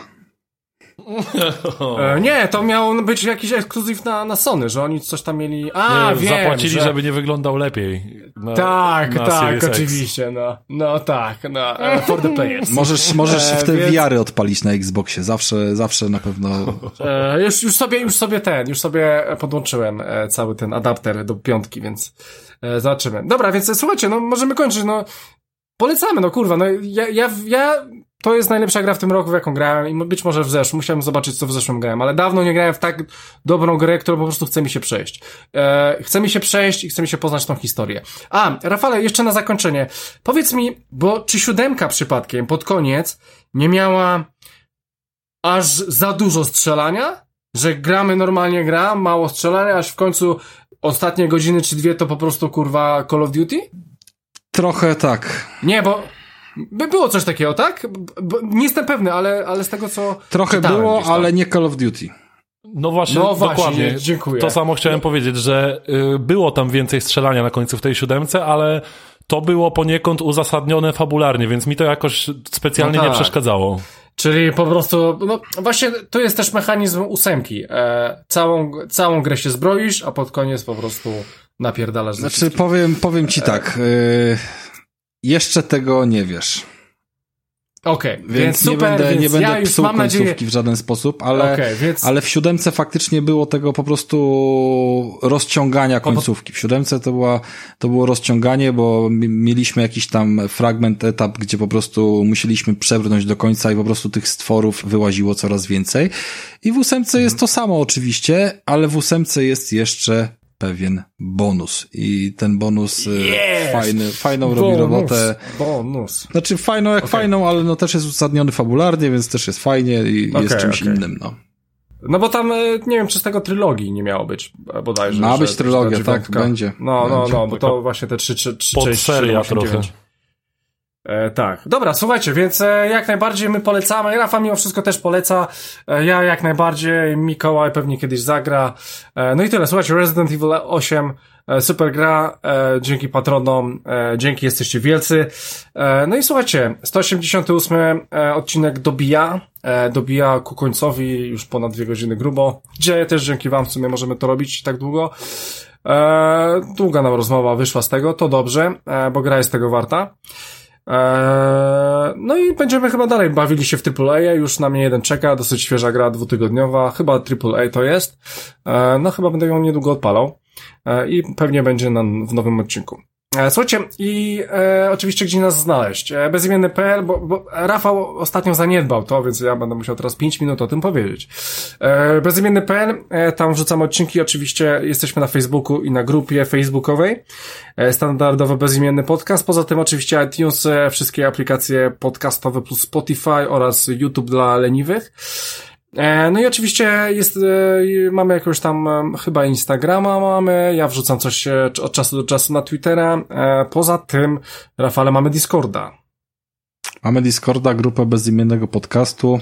E, nie, to miał być jakiś ekskluzyw na, na Sony, że oni coś tam mieli. A, nie, wiem, Zapłacili, że... żeby nie wyglądał lepiej. Na, tak, na tak, oczywiście. No, no tak, no, e, for the players. Możesz, możesz w te więc... VR-y odpalić na Xboxie, zawsze, zawsze na pewno. E, już, już, sobie, już sobie ten, już sobie podłączyłem e, cały ten adapter do piątki, więc e, zobaczymy. Dobra, więc słuchajcie, no możemy kończyć, no. Polecamy, no kurwa, no ja, ja, ja to jest najlepsza gra w tym roku, w jaką grałem i być może w zeszłym, musiałem zobaczyć, co w zeszłym grałem, ale dawno nie grałem w tak dobrą grę, którą po prostu chce mi się przejść. E, chce mi się przejść i chce mi się poznać tą historię. A, Rafale, jeszcze na zakończenie. Powiedz mi, bo czy siódemka przypadkiem pod koniec nie miała aż za dużo strzelania? Że gramy normalnie gra, mało strzelania, aż w końcu ostatnie godziny czy dwie to po prostu kurwa Call of Duty? Trochę tak. Nie, bo by było coś takiego, tak? nie jestem pewny, ale, ale z tego co. Trochę było, ale nie Call of Duty. No właśnie, no właśnie dokładnie. Dziękuję. To samo chciałem no. powiedzieć, że y, było tam więcej strzelania na końcu w tej siódemce, ale to było poniekąd uzasadnione fabularnie, więc mi to jakoś specjalnie no tak. nie przeszkadzało. Czyli po prostu, no właśnie to jest też mechanizm ósemki. E, całą, całą grę się zbroisz, a pod koniec po prostu napierdalasz. Znaczy powiem, powiem ci tak. Y jeszcze tego nie wiesz. Okej, okay, więc, więc super, nie będę, więc nie będę ja psuł końcówki nadzieję... w żaden sposób, ale, okay, więc... ale w siódemce faktycznie było tego po prostu rozciągania końcówki. W siódemce to, była, to było rozciąganie, bo mieliśmy jakiś tam fragment, etap, gdzie po prostu musieliśmy przebrnąć do końca i po prostu tych stworów wyłaziło coraz więcej. I w ósemce jest to samo oczywiście, ale w ósemce jest jeszcze pewien bonus i ten bonus yes! fajny, fajną bonus, robi robotę. Bonus. Znaczy fajną jak okay. fajną, ale no też jest uzasadniony fabularnie, więc też jest fajnie i okay, jest czymś okay. innym, no. No bo tam, y, nie wiem, czy z tego trylogii nie miało być bodajże. Ma być trylogia, tak, będzie. No, no, no, bo to właśnie te trzy, trzy, trzy części. seria trochę. E, tak. Dobra, słuchajcie, więc e, jak najbardziej my polecamy. Rafa mimo wszystko też poleca. E, ja jak najbardziej, Mikołaj pewnie kiedyś zagra. E, no i tyle. Słuchajcie, Resident Evil 8, e, super gra, e, dzięki patronom, dzięki jesteście wielcy. no i słuchajcie, 188 odcinek dobija, dobija ku końcowi już ponad dwie godziny grubo. Gdzie też dzięki wam w sumie możemy to robić tak długo. długa nam rozmowa wyszła z tego, to dobrze, bo gra jest tego warta. Eee, no i będziemy chyba dalej bawili się w AAA, już na mnie jeden czeka, dosyć świeża gra dwutygodniowa, chyba AAA to jest. Eee, no chyba będę ją niedługo odpalał eee, i pewnie będzie na, w nowym odcinku. E, słuchajcie, i e, oczywiście gdzie nas znaleźć? E, bezimienny.pl, bo, bo Rafał ostatnio zaniedbał to, więc ja będę musiał teraz 5 minut o tym powiedzieć. E, bezimienny.pl, e, tam wrzucamy odcinki, oczywiście jesteśmy na Facebooku i na grupie facebookowej. E, standardowo bezimienny podcast, poza tym oczywiście iTunes, e, wszystkie aplikacje podcastowe plus Spotify oraz YouTube dla leniwych. E, no i oczywiście jest, e, mamy jakąś tam e, chyba Instagrama mamy, ja wrzucam coś od czasu do czasu na Twittera. Poza tym, Rafale, mamy Discorda. Mamy Discorda, grupę bezimiennego podcastu.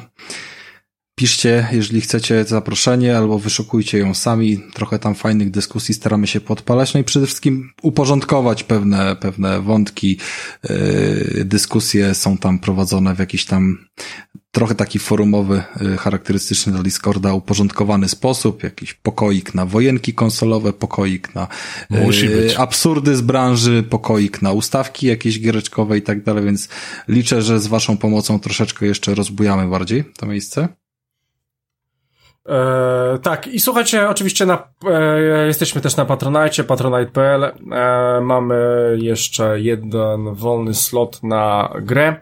Piszcie, jeżeli chcecie zaproszenie, albo wyszukujcie ją sami. Trochę tam fajnych dyskusji staramy się podpalać. No i przede wszystkim uporządkować pewne, pewne wątki. Yy, dyskusje są tam prowadzone w jakiś tam trochę taki forumowy, yy, charakterystyczny dla Discorda, uporządkowany sposób. Jakiś pokoik na wojenki konsolowe, pokoik na yy, absurdy z branży, pokoik na ustawki jakieś giereczkowe i tak dalej, więc liczę, że z waszą pomocą troszeczkę jeszcze rozbujamy bardziej to miejsce. E, tak, i słuchajcie, oczywiście na, e, jesteśmy też na Patronite, patronite.pl. E, mamy jeszcze jeden wolny slot na grę.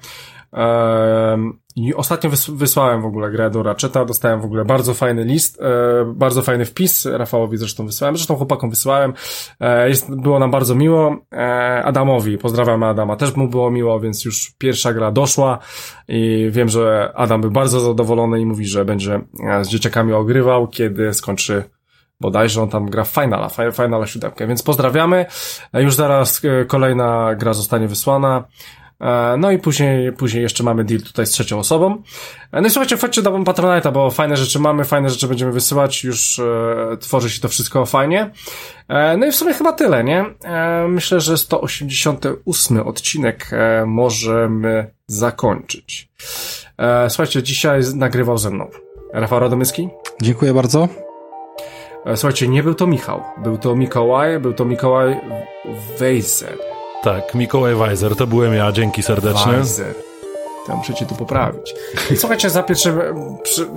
I ostatnio wys wysłałem w ogóle grę do Ratcheta, dostałem w ogóle bardzo fajny list, e, bardzo fajny wpis, Rafałowi zresztą wysłałem, zresztą chłopakom wysłałem, e, jest, było nam bardzo miło, e, Adamowi, pozdrawiamy Adama, też mu było miło, więc już pierwsza gra doszła i wiem, że Adam był bardzo zadowolony i mówi, że będzie e, z dzieciakami ogrywał, kiedy skończy bodajże on tam gra w Finala, Finala siódemkę, więc pozdrawiamy, e, już zaraz e, kolejna gra zostanie wysłana, no i później, później jeszcze mamy deal tutaj z trzecią osobą. E, no i słuchajcie, wchodźcie do Patronite'a, bo fajne rzeczy mamy, fajne rzeczy będziemy wysyłać, już e, tworzy się to wszystko fajnie. E, no i w sumie chyba tyle, nie? E, myślę, że 188 odcinek e, możemy zakończyć. Słuchajcie, dzisiaj nagrywał ze mną Rafał Radomyski. Dziękuję bardzo. Słuchajcie, nie był to Michał, był to Mikołaj, był to Mikołaj Wejzer. Tak, Mikołaj Weiser, to byłem ja, dzięki serdecznie. Weiser. To muszę cię tu poprawić. I słuchajcie, za pierwszym,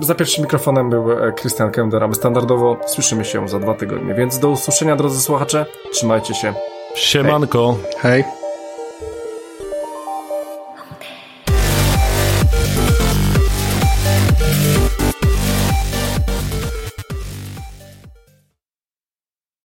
za pierwszym mikrofonem był Krystian Kender, a my standardowo słyszymy się za dwa tygodnie, więc do usłyszenia, drodzy słuchacze, trzymajcie się. Siemanko. Hej. Hej.